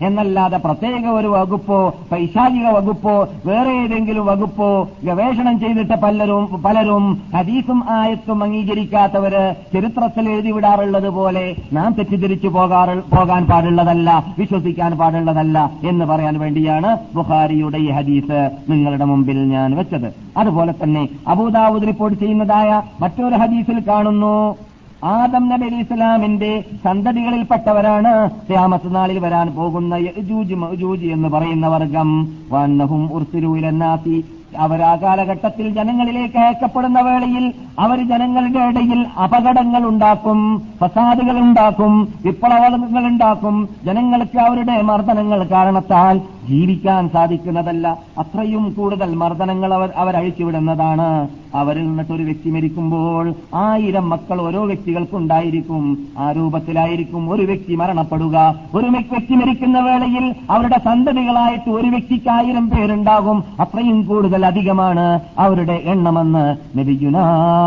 എന്നല്ലാതെ പ്രത്യേക ഒരു വകുപ്പോ പൈശാചിക വകുപ്പോ വേറെ ഏതെങ്കിലും വകുപ്പോ ഗവേഷണം ചെയ്തിട്ട് പലരും പലരും ഹദീസും ആയത്തും അംഗീകരിക്കാത്തവര് ചരിത്രത്തിൽ എഴുതിവിടാറുള്ളത് പോലെ നാം തെറ്റിദ്ധരിച്ചു പോകാറ് പോകാൻ പാടുള്ളതല്ല വിശ്വസിക്കാൻ പാടുള്ളതല്ല എന്ന് പറയാൻ വേണ്ടിയാണ് ബുഖാരിയുടെ ഈ ഹദീസ് നിങ്ങളുടെ മുമ്പിൽ ഞാൻ വെച്ചത്. അതുപോലെ തന്നെ അബൂദാവൂദ് റിപ്പോർട്ട് ചെയ്യുന്നതായ മറ്റൊരു ഹദീസിൽ കാണുന്നു. ആദം നബി അലി ഇസ്ലാമിന്റെ സന്തതികളിൽപ്പെട്ടവരാണ് ക്യാമത്ത് നാളിൽ വരാൻ പോകുന്ന എന്ന് പറയുന്ന വർഗം. വന്നഹും ഉർസുലൂലന്നാസി അവർ ആ കാലഘട്ടത്തിൽ ജനങ്ങളിലേക്ക് അയക്കപ്പെടുന്ന വേളയിൽ അവർ ജനങ്ങളുടെ ഇടയിൽ അപകടങ്ങൾ ഉണ്ടാക്കും ഫസാദുകൾ ഉണ്ടാക്കും വിപ്ലവങ്ങൾ ഉണ്ടാക്കും ജനങ്ങൾക്ക് അവരുടെ മർദ്ദനങ്ങൾ കാരണത്താൽ ജീവിക്കാൻ സാധിക്കുന്നതല്ല. അത്രയും കൂടുതൽ മർദ്ദനങ്ങൾ അവർ അവരഴിച്ചുവിടുന്നതാണ് അവരിൽ നിന്നിട്ടൊരു വ്യക്തി മരിക്കുമ്പോൾ ആയിരം മക്കൾ ഓരോ വ്യക്തികൾക്കുണ്ടായിരിക്കും ആ രൂപത്തിലായിരിക്കും ഒരു വ്യക്തി മരണപ്പെടുക. ഒരു വ്യക്തി മരിക്കുന്ന വേളയിൽ അവരുടെ സന്തതികളായിട്ട് ഒരു വ്യക്തിക്ക് ആയിരം പേരുണ്ടാകും. അത്രയും കൂടുതൽ അധികമാണ് അവരുടെ എണ്ണമെന്ന് നബിയുന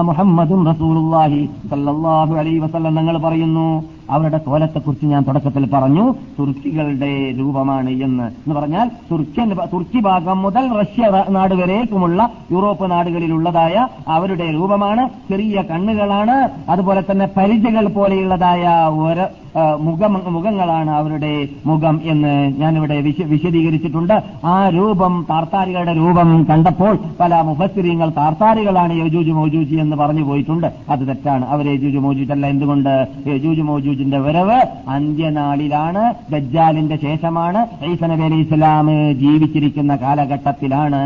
മുഹമ്മദും റസൂലുള്ളാഹി സല്ലല്ലാഹു അലൈഹി വസല്ലം ഞങ്ങൾ പറയുന്നു. അവരുടെ കോലത്തെക്കുറിച്ച് ഞാൻ തുടക്കത്തിൽ പറഞ്ഞു. തുർക്കികളുടെ രൂപമാണ് എന്ന്. എന്ന് പറഞ്ഞാൽ തുർക്കി തുർക്കി ഭാഗം മുതൽ റഷ്യ നാട് വരേക്കുമുള്ള യൂറോപ്പ് നാടുകളിലുള്ളതായ അവരുടെ രൂപമാണ്. ചെറിയ കണ്ണുകളാണ്. അതുപോലെ തന്നെ പരിചകൾ പോലെയുള്ളതായ ഒരു മുഖം മുഖങ്ങളാണ് അവരുടെ മുഖം എന്ന് ഞാനിവിടെ വിശദീകരിച്ചിട്ടുണ്ട്. ആ രൂപം താർത്താരികളുടെ രൂപം കണ്ടപ്പോൾ പല മുഫസ്സിരിങ്ങൾ താർത്താരികളാണ് യജൂജ് മോജൂജി എന്ന് പറഞ്ഞു പോയിട്ടുണ്ട്. അത് തെറ്റാണ്. അവർ യജൂജ് അല്ല. എന്തുകൊണ്ട് യജൂജ് മോജൂജിന്റെ വരവ് അന്ത്യനാളിലാണ് ദജ്ജാലിന്റെ ശേഷമാണ്. ഈസ നബി അലി ഇസ്ലാം ജീവിച്ചിരിക്കുന്ന കാലഘട്ടത്തിലാണ്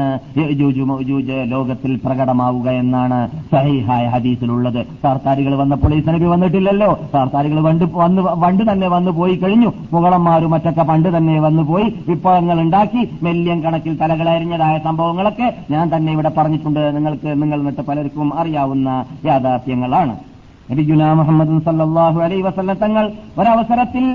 ലോകത്തിൽ പ്രകടമാവുക എന്നാണ് സഹിഹായ ഹദീസിലുള്ളത്. സർക്കാരികൾ വന്നപ്പോൾ ഈസ വന്നിട്ടില്ലല്ലോ. വണ്ട് വന്ന് പണ്ട് തന്നെ വന്നു പോയി കഴിഞ്ഞു. മുകളന്മാരും മറ്റൊക്കെ പണ്ട് തന്നെ വന്നു പോയി വിപ്ലവങ്ങൾ ഉണ്ടാക്കി. മെല്ലിയം കണക്കിൽ തലകളരിഞ്ഞതായ സംഭവങ്ങളൊക്കെ ഞാൻ തന്നെ ഇവിടെ പറഞ്ഞിട്ടുണ്ട്. നിങ്ങൾക്ക് നിങ്ങൾ എന്നിട്ട് പലർക്കും അറിയാവുന്ന യാഥാർത്ഥ്യങ്ങളാണ്. നബിജുന മുഹമ്മദ് സല്ലാഹു അലൈ വസല്ല തങ്ങൾ ഒരവസരത്തിൽ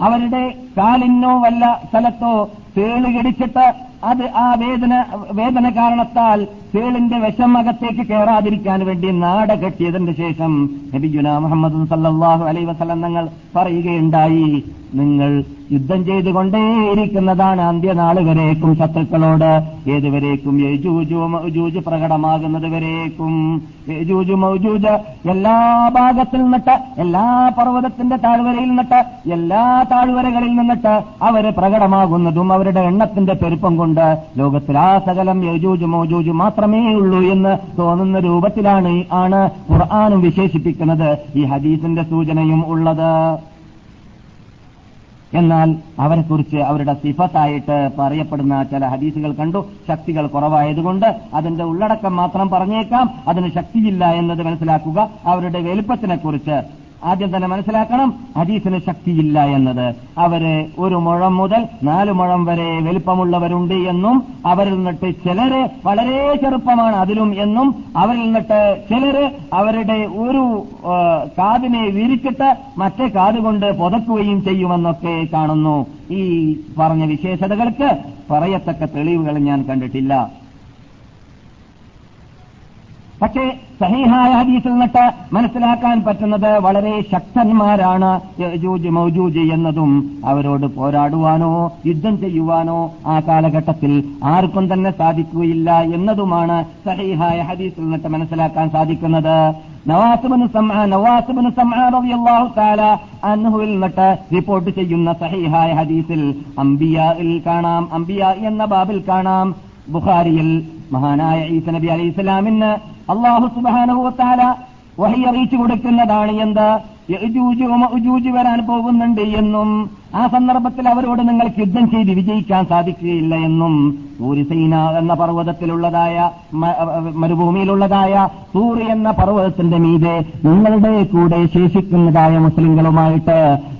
അവരുടെ കാലിനോ വല്ല സ്ഥലത്തോ തേളുകടിച്ചിട്ട് അത് ആ വേദന വേദന കാരണത്താൽ തേളിന്റെ വിഷമകത്തേക്ക് കയറാതിരിക്കാൻ വേണ്ടി നാട കെട്ടിയതിന് ശേഷം നബിജുന മുഹമ്മദ് സല്ലാഹു അലൈ വസലം തങ്ങൾ പറയുകയുണ്ടായി നിങ്ങൾ യുദ്ധം ചെയ്തുകൊണ്ടേയിരിക്കുന്നതാണ് അന്ത്യനാൾ വരേക്കും ശത്രുക്കളോട്. ഏതുവരേക്കും യജൂജു പ്രകടമാകുന്നത് വരേക്കും. യജൂജു മൗജൂജ് എല്ലാ ഭാഗത്തിൽ നിന്നിട്ട് എല്ലാ പർവതത്തിന്റെ താഴ്വരയിൽ നിന്നിട്ട് എല്ലാ താഴ്വരകളിൽ നിന്നിട്ട് അവർ പ്രകടമാകുന്നതും അവരുടെ എണ്ണത്തിന്റെ പെരുപ്പം കൊണ്ട് ലോകത്തിൽ ആ സകലം യജൂജു മൗജൂജു മാത്രമേ ഉള്ളൂ എന്ന് തോന്നുന്ന രൂപത്തിലാണ് ആണ് ഖുർആാനും വിശേഷിപ്പിക്കുന്നത്. ഈ ഹദീസിന്റെ സൂചനയും ഉള്ളത്. എന്നാൽ അവരെക്കുറിച്ച് അവരുടെ സിഫത്തായിട്ട് പറയപ്പെടുന്ന ചില ഹദീസുകൾ കണ്ടു. ശക്തികൾ കുറവായതുകൊണ്ട് അതിന്റെ ഉള്ളടക്കം മാത്രം പറഞ്ഞേക്കാം. അതിന് ശക്തിയില്ല എന്നത് മനസ്സിലാക്കുക. അവരുടെ വലുപ്പത്തിനെ കുറിച്ച് ആദ്യം തന്നെ മനസ്സിലാക്കണം ഹദീസിന് ശക്തിയില്ല എന്നത്. അവർ ഒരു മുഴം മുതൽ നാലു മുഴം വരെ വലിപ്പമുള്ളവരുണ്ട് എന്നും അവരിൽ നിന്നിട്ട് ചിലര് വളരെ ചെറുപ്പമാണ് അതിലും എന്നും അവരിൽ നിന്നിട്ട് ചിലര് അവരുടെ ഒരു കാതിനെ വിരിച്ചിട്ട് മറ്റേ കാത് കൊണ്ട് പുതക്കുകയും ചെയ്യുമെന്നൊക്കെ കാണുന്നു. ഈ പറഞ്ഞ വിശേഷതകൾക്ക് പറയത്തക്ക തെളിവുകൾ ഞാൻ കണ്ടിട്ടില്ല. പക്ഷേ സഹീഹായ ഹദീസിൽ നിന്നിട്ട് മനസ്സിലാക്കാൻ പറ്റുന്നത് വളരെ ശക്തന്മാരാണ് യജൂജ് മൗജൂജ് എന്നതും അവരോട് പോരാടുവാനോ യുദ്ധം ചെയ്യുവാനോ ആ കാലഘട്ടത്തിൽ ആർക്കും തന്നെ സാധിക്കുകയില്ല എന്നതുമാണ് സഹീഹായ ഹദീസിൽ നിന്നിട്ട് മനസ്സിലാക്കാൻ സാധിക്കുന്നത്. നവാസുബിന് നവാസുബിന് തആല നിന്നിട്ട് റിപ്പോർട്ട് ചെയ്യുന്ന സഹീഹായ ഹദീസിൽ അംബിയയിൽ കാണാം. അംബിയ എന്ന ബാബിൽ കാണാം. ബുഖാരിയിൽ മഹാനായ ഈസ നബി അലൈഹി ഇസ്ലാമിന് അള്ളാഹു സുബാനുഭവത്താല വഹി അറിയിച്ചു കൊടുക്കുന്നതാണ് എന്ത്? മഅജൂജ് വരാൻ പോകുന്നുണ്ട് എന്നും ആ സന്ദർഭത്തിൽ അവരോട് നിങ്ങൾക്ക് യുദ്ധം ചെയ്ത് വിജയിക്കാൻ സാധിക്കുകയില്ല എന്നും സൂര്യസൈന എന്ന പർവതത്തിലുള്ളതായ മരുഭൂമിയിലുള്ളതായ സൂര്യ എന്ന പർവതത്തിന്റെ മീതെ നിങ്ങളുടെ കൂടെ ശേഷിക്കുന്നതായ മുസ്ലിങ്ങളുമായിട്ട്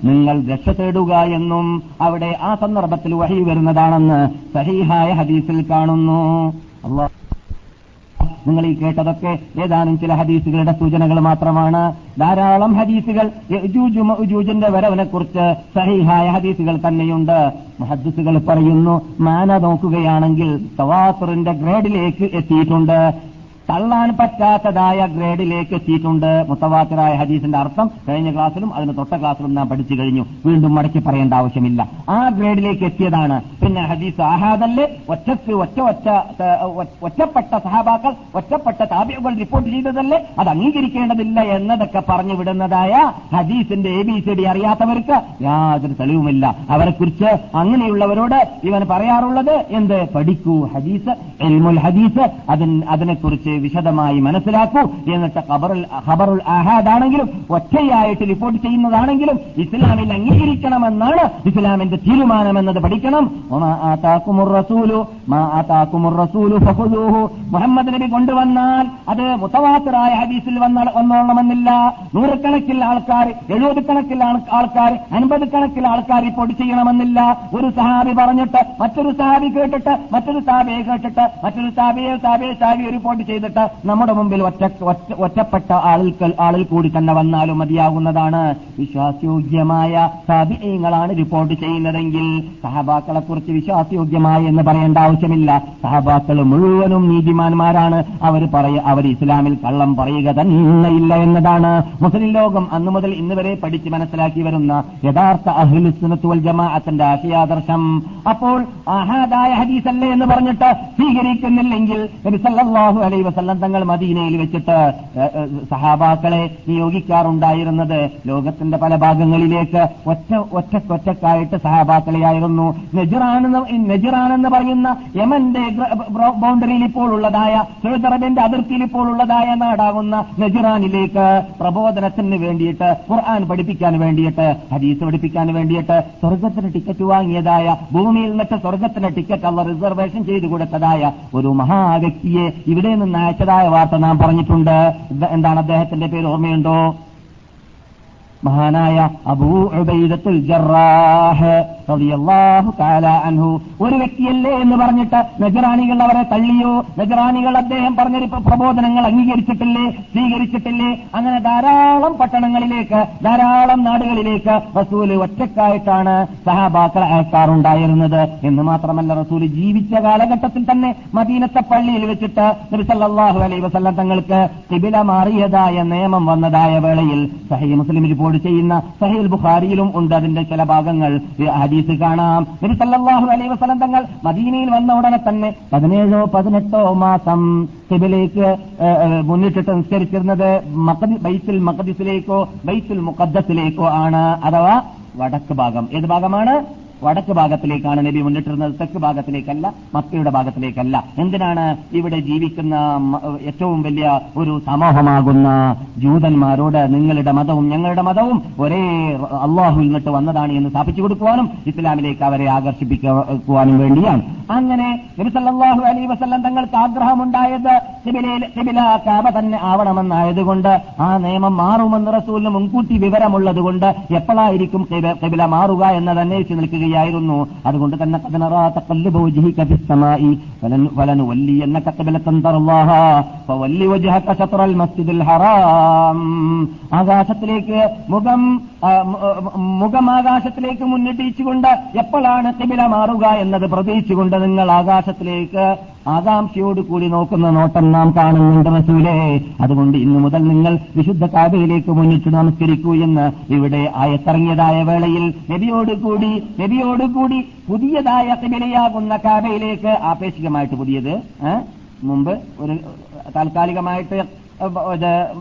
നിങ്ങൾ രക്ഷ തേടുക എന്നും അവിടെ ആ സന്ദർഭത്തിൽ വഹി വരുന്നതാണെന്ന് സഹീഹായ ഹദീസിൽ കാണുന്നു. അള്ളാഹ് നിങ്ങൾ ഈ കേട്ടതൊക്കെ ഏതാനും ചില ഹദീസുകളുടെ സൂചനകൾ മാത്രമാണ്. ധാരാളം ഹദീസുകൾ മഅജൂജിന്റെ വരവിനെ കുറിച്ച് സഹിഹായ ഹദീസുകൾ തന്നെയുണ്ട്. ഹദീസുകൾ പറയുന്നു മാന നോക്കുകയാണെങ്കിൽ തവാസറിന്റെ ഗ്രേഡിലേക്ക് എത്തിയിട്ടുണ്ട്. തള്ളാൻ പറ്റാത്തതായ ഗ്രേഡിലേക്ക് എത്തിയിട്ടുണ്ട് മുത്തവാക്കരായ ഹദീസിന്റെ അർത്ഥം. കഴിഞ്ഞ ക്ലാസ്സിലും അതിന് തൊട്ട ക്ലാസ്സിലും നാം പഠിച്ചു കഴിഞ്ഞു. വീണ്ടും മടക്കി പറയേണ്ട ആവശ്യമില്ല. ആ ഗ്രേഡിലേക്ക് എത്തിയതാണ്. പിന്നെ ഹദീസ് ആഹാദല്ലേ? ഒറ്റയ്ക്ക് ഒറ്റ ഒറ്റ ഒറ്റപ്പെട്ട സഹാബാക്കൾ ഒറ്റപ്പെട്ട താപ്യകൾ റിപ്പോർട്ട് ചെയ്തതല്ലേ? അത് അംഗീകരിക്കേണ്ടതില്ല എന്നതൊക്കെ പറഞ്ഞു വിടുന്നതായ ഹദീസിന്റെ എ ബി സി ഡി അറിയാത്തവർക്ക് യാതൊരു തെളിവുമില്ല. അവരെക്കുറിച്ച് അങ്ങനെയുള്ളവരോട് ഇവൻ പറയാറുള്ളത് എന്ത്? പഠിക്കൂ ഹദീസ് എൽമുൽ ഹദീസ് അതിന് അതിനെക്കുറിച്ച് വിശദമായി മനസ്സിലാക്കൂ. എന്നിട്ട് ഖബറുൽ ഖബറുൽ ആഹാദാണെങ്കിലും ഒറ്റയായിട്ട് റിപ്പോർട്ട് ചെയ്യുന്നതാണെങ്കിലും ഇസ്ലാമിൽ അംഗീകരിക്കണമെന്നാണ് ഇസ്ലാമിന്റെ തീരുമാനം എന്നത്. പഠിക്കണം. മുഹമ്മദ് നബി കൊണ്ടുവന്നാൽ അത് മുത്തവാത്തറായ ഹദീസിൽ വന്ന വന്നോളണമെന്നില്ല. നൂറുകണക്കിൽ ആൾക്കാർ എഴുപത് കണക്കിൽ ആൾക്കാർ അൻപത് കണക്കിൽ ആൾക്കാർ റിപ്പോർട്ട് ചെയ്യണമെന്നില്ല. ഒരു സഹാബി പറഞ്ഞിട്ട് മറ്റൊരു സഹാബി കേട്ടിട്ട് മറ്റൊരു സാബിയെ കേട്ടിട്ട് മറ്റൊരു സാബിയെ സാബിയെ സാബിയെ റിപ്പോർട്ട് ചെയ്തിട്ട് നമ്മുടെ മുമ്പിൽ ഒറ്റ ഒറ്റ- ഒറ്റപ്പെട്ട ആളിൽ ആളിൽ കൂടി തന്നെ വന്നാലും മതിയാകുന്നതാണ്. വിശ്വാസയോഗ്യമായ സാബിയങ്ങളാണ് റിപ്പോർട്ട് ചെയ്യുന്നതെങ്കിൽ സഹബാക്കളെ കുറിച്ച് വിശ്വാസയോഗ്യമായ എന്ന് പറയേണ്ട ആവശ്യമില്ല. സഹബാക്കൾ മുഴുവനും നീതിമാന്മാരാണ്. അവർ പറയ അവർ ഇസ്ലാമിൽ കള്ളം പറയുക തന്നെ ഇല്ല എന്നതാണ്. മുസ്ലിം ലോകം അന്നു മുതൽ ഇന്ന് വരെ പഠിച്ച് മനസ്സിലാക്കി വരുന്ന യഥാർത്ഥ അഹ്ലുസ്നത്തുവൽ ജമാഅത്തിന്റെ ആശയാദർശം. അപ്പോൾ ആഹാദായ ഹദീസല്ലേ എന്ന് പറഞ്ഞിട്ട് സ്വീകരിക്കുന്നില്ലെങ്കിൽ സല്ലല്ലാഹു അലൈഹി വസല്ലം തങ്ങൾ മദീനയിൽ വെച്ചിട്ട് സഹാബാക്കളെ നിയോഗിക്കാറുണ്ടായിരുന്നത്. ലോകത്തിന്റെ പല ഭാഗങ്ങളിലേക്ക് ഒറ്റ ഒറ്റക്കൊറ്റക്കായിട്ട് സഹാബാക്കളെയായിരുന്നു. നെജിറാണെന്ന് നെജിറാണെന്ന് പറയുന്ന യമന്റെ ബൗണ്ടറിയിൽ ഇപ്പോൾ ഉള്ളതായ സൗദി അതിർത്തിയിൽ ഇപ്പോൾ ഉള്ളതായ നാടാകുന്ന നെജിറാനിലേക്ക് പ്രബോധനത്തിന് വേണ്ടിയിട്ട് ഖുർആൻ പഠിപ്പിക്കാൻ വേണ്ടിയിട്ട് ഹദീസ് പഠിപ്പിക്കാൻ വേണ്ടിയിട്ട് സ്വർഗത്തിന് ടിക്കറ്റ് വാങ്ങിയതായ ഭൂമിയിൽ നിന്നിട്ട് സ്വർഗത്തിന് ടിക്കറ്റ് അവർ റിസർവേഷൻ ചെയ്തു കൊടുത്തതായ ഒരു മഹാവ്യക്തിയെ ഇവിടെ നിന്ന് അയച്ചതായ വാർത്ത നാം പറഞ്ഞിട്ടുണ്ട്. എന്താണ് അദ്ദേഹത്തിന്റെ പേര് ഓർമ്മയുണ്ടോ? മഹാനായ അബൂ ഉബൈദത്തുൽ ജറാഹ്. അൻഹു. ഒരു വ്യക്തിയല്ലേ എന്ന് പറഞ്ഞിട്ട് നജറാനികൾ അവരെ തള്ളിയോ? നജറാനികൾ അദ്ദേഹം പറഞ്ഞ പ്രബോധനങ്ങൾ അംഗീകരിച്ചിട്ടില്ലേ? സ്വീകരിച്ചിട്ടില്ലേ? അങ്ങനെ ധാരാളം പട്ടണങ്ങളിലേക്ക് ധാരാളം നാടുകളിലേക്ക് റസൂൽ ഒറ്റക്കായിട്ടാണ് സഹാബാക്കൾ അയക്കാറുണ്ടായിരുന്നത്. എന്ന് മാത്രമല്ല റസൂൽ ജീവിച്ച കാലഘട്ടത്തിൽ തന്നെ മദീനത്തെ പള്ളിയിൽ വെച്ചിട്ട് നബി അലൈ വസല്ലം തങ്ങൾക്ക് കിബില മാറിയതായ നിയമം വന്നതായ വേളയിൽ സഹി മുസ്ലിം റിപ്പോർട്ട് ചെയ്യുന്ന സഹീൽ ബുഖാരിയിലും ഉണ്ട്. അതിന്റെ ചില ഭാഗങ്ങൾ ഹദീസ് കാണാം. നബി സല്ലല്ലാഹു അലൈഹി വസല്ലം തങ്ങൾ മദീനയിൽ വന്ന ഉടനെ തന്നെ പതിനേഴോ പതിനെട്ടോ മാസം കിബിലേക്ക് മുന്നിട്ട് സംസ്കരിച്ചിരുന്നത് മുന്നിട്ടിട്ട് നിസ്കരിച്ചിരുന്നത് മഖദി ബൈത്തുൽ മഖദിസിലേക്കോ ബൈത്തുൽ മുഖദ്ദസിലേക്കോ ആണ് അഥവാ വടക്ക് ഭാഗം. ഏത് ഭാഗമാണ്? വടക്ക് ഭാഗത്തിലേക്കാണ് നബി മുന്നിട്ടിരുന്നത്. തെക്ക് ഭാഗത്തിലേക്കല്ല മക്കയുടെ ഭാഗത്തിലേക്കല്ല. എന്തിനാണ് ഇവിടെ ജീവിക്കുന്ന ഏറ്റവും വലിയ ഒരു സമൂഹമാകുന്ന ജൂതന്മാരോട് നിങ്ങളുടെ മതവും ഞങ്ങളുടെ മതവും ഒരേ അള്ളാഹുവിൽ നിന്നിട്ട് വന്നതാണ് എന്ന് സ്ഥാപിച്ചു കൊടുക്കുവാനും ഇസ്ലാമിലേക്ക് അവരെ ആകർഷിപ്പിക്കുവാനും വേണ്ടിയാണ്. അങ്ങനെ നബി സല്ലല്ലാഹു അലൈഹി വസല്ലം തങ്ങൾക്ക് ആഗ്രഹമുണ്ടായത് കാബ തന്നെ ആവണമെന്നായതുകൊണ്ട് ആ നിയമം മാറുമെന്ന് റസൂലിന് മുൻകൂട്ടി വിവരമുള്ളതുകൊണ്ട് എപ്പോഴായിരിക്കും കബില മാറുക എന്നത് അന്വേഷിച്ച് ചെയ്യുകയായിരുന്നു അതുകൊണ്ട് തന്നെ ആകാശത്തിലേക്ക് മുഖം മുഖമാകാശത്തിലേക്ക് മുന്നിട്ടിച്ചുകൊണ്ട് എപ്പോഴാണ് തിമില മാറുക എന്നത് പ്രതീക്ഷിച്ചുകൊണ്ട് നിങ്ങൾ ആകാശത്തിലേക്ക് ആകാംക്ഷയോട് കൂടി നോക്കുന്ന നോട്ടം നാം കാണുന്നുണ്ട് റസൂലേ അതുകൊണ്ട് ഇന്നു മുതൽ നിങ്ങൾ വിശുദ്ധ കാബയിലേക്ക് മുന്നിട്ട് നമസ്കരിക്കൂ എന്ന് ഇവിടെ ആയത്തിറങ്ങിയതായ വേളയിൽ നബിയോട് കൂടി നബിയോട് കൂടി പുതിയതായ കിബിലയാകുന്ന കാബയിലേക്ക് ആപേക്ഷികമായിട്ട് പുതിയത്? മുമ്പ് ഒരു താൽക്കാലികമായിട്ട്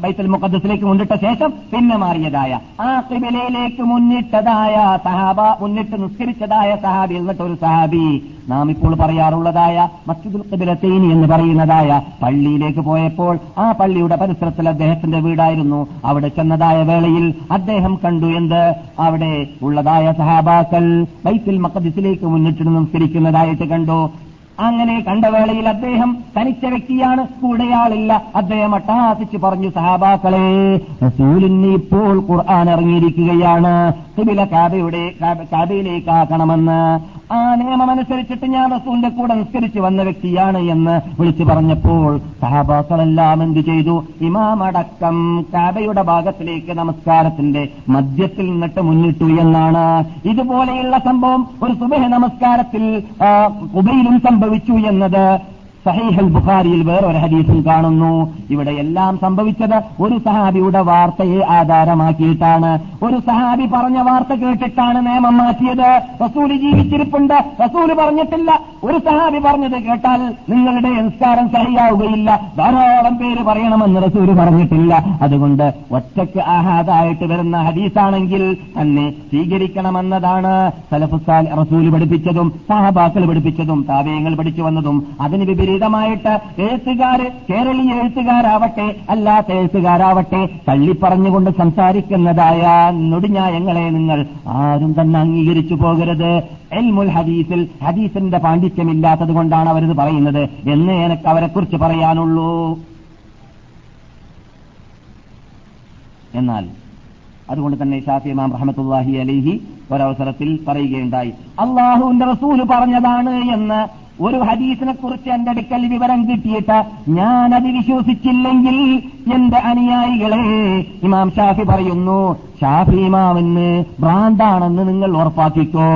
ബൈത്തുൽ മുഖദ്സിലേക്ക് മുന്നിട്ട ശേഷം പിന്നെ മാറിയതായ. ആ കിബിലയിലേക്ക് മുന്നിട്ടതായ സഹാബ മുന്നിട്ട് നിസ്കരിച്ചതായ സഹാബി എന്നിട്ട് ഒരു സഹാബി. നാം ഇപ്പോൾ പറയാറുള്ളതായ മസ്ജിദുൽ കിബിലത്തേനി എന്ന് പറയുന്നതായ പള്ളിയിലേക്ക് പോയപ്പോൾ ആ പള്ളിയുടെ പരിസരത്തിൽ അദ്ദേഹത്തിന്റെ വീടായിരുന്നു. അവിടെ ചെന്നതായ വേളയിൽ അദ്ദേഹം കണ്ടു എന്ത്? അവിടെ ഉള്ളതായ സഹാബാക്കൾ ബൈത്തുൽ മക്കദിസിലേക്ക് മുന്നിട്ട് നിസ്കരിക്കുന്നതായിട്ട് കണ്ടു. അങ്ങനെ കണ്ട വേളയിൽ അദ്ദേഹം തനിച്ച വ്യക്തിയാണ്. കൂടെയാളില്ല അദ്ദേഹം അട്ടാസിച്ച് പറഞ്ഞു സഹാബാക്കളെ റസൂലിന് ഇപ്പോൾ ഖുർആൻ ഇറങ്ങിയിരിക്കുകയാണ്. കാബയുടെ കാബയിലേക്കാക്കണമെന്ന് ആ നിയമമനുസരിച്ചിട്ട് ഞാൻ റസൂലിന്റെ കൂടെ നിസ്കരിച്ച് വന്ന വ്യക്തിയാണ് എന്ന് വിളിച്ചു പറഞ്ഞപ്പോൾ സഹാബാക്കളെല്ലാം എന്ത് ചെയ്തു? ഇമാമടക്കം കാബയുടെ ഭാഗത്തിലേക്ക് നമസ്കാരത്തിന്റെ മധ്യത്തിൽ നിന്നിട്ട് മുന്നിട്ടു എന്നാണ്. ഇതുപോലെയുള്ള സംഭവം ഒരു സുബഹ നമസ്കാരത്തിൽ ഉബയിലും സംഭവിച്ചു എന്നത് സഹീഹൽ ബുഖാരിയിൽ വേറൊരു ഹദീസും കാണുന്നു. ഇവിടെ എല്ലാം സംഭവിച്ചത് ഒരു സഹാബിയുടെ വാർത്തയെ ആധാരമാക്കിയിട്ടാണ്. ഒരു സഹാബി പറഞ്ഞ വാർത്ത കേട്ടിട്ടാണ് നിയമം മാറ്റിയത്. റസൂൽ ജീവിച്ചിരിപ്പുണ്ട്. റസൂൽ പറഞ്ഞിട്ടില്ല. ഒരു സഹാബി പറഞ്ഞത് കേട്ടാൽ നിങ്ങളുടെ സംസ്കാരം സഹിയാവുകയില്ല. ധാരാളം പേര് പറയണമെന്ന് റസൂൽ പറഞ്ഞിട്ടില്ല. അതുകൊണ്ട് ഒറ്റയ്ക്ക് ആഹാദായിട്ട് വരുന്ന ഹദീസാണെങ്കിൽ തന്നെ സ്വീകരിക്കണമെന്നതാണ് സലഫുസാൽ റസൂൽ പഠിപ്പിച്ചതും സഹബാക്കൾ പഠിപ്പിച്ചതും താവേയങ്ങൾ പഠിച്ചു വന്നതും. അതിന് വിപരീതമായിട്ട് എഴുത്തുകാർ കേരളീയ എഴുത്തുകാരാവട്ടെ അല്ലാത്ത എഴുത്തുകാരാവട്ടെ തള്ളിപ്പറഞ്ഞുകൊണ്ട് സംസാരിക്കുന്നതായ നൊടിഞ്ഞായങ്ങളെ നിങ്ങൾ ആരും തന്നെ അംഗീകരിച്ചു പോകരുത്. എൽമുൽ ഹദീസിൽ ഹദീസിന്റെ പാണ്ഡിത്യമില്ലാത്തത് കൊണ്ടാണ് അവരിത് പറയുന്നത് എന്ന് എനിക്ക് അവരെക്കുറിച്ച് പറയാനുള്ളൂ. എന്നാൽ അതുകൊണ്ട് തന്നെ ഷാഫി ഇമാം റഹമത്തുല്ലാഹി അലിഹി ഒരവസരത്തിൽ പറയുകയുണ്ടായി. അള്ളാഹുവിന്റെ റസൂൽ പറഞ്ഞതാണ് എന്ന് ഒരു ഹദീസിനെ കുറിച്ച് എന്റെ അടുക്കൽ വിവരം കിട്ടിയിട്ട് ഞാൻ അത് വിശ്വസിച്ചില്ലെങ്കിൽ എന്റെ അനുയായികളെ ഇമാം ഷാഫി പറയുന്നു ഷാഫി ഇമാമെന്ന് ഭ്രാന്താണെന്ന് നിങ്ങൾ ഉറപ്പാക്കിക്കോ.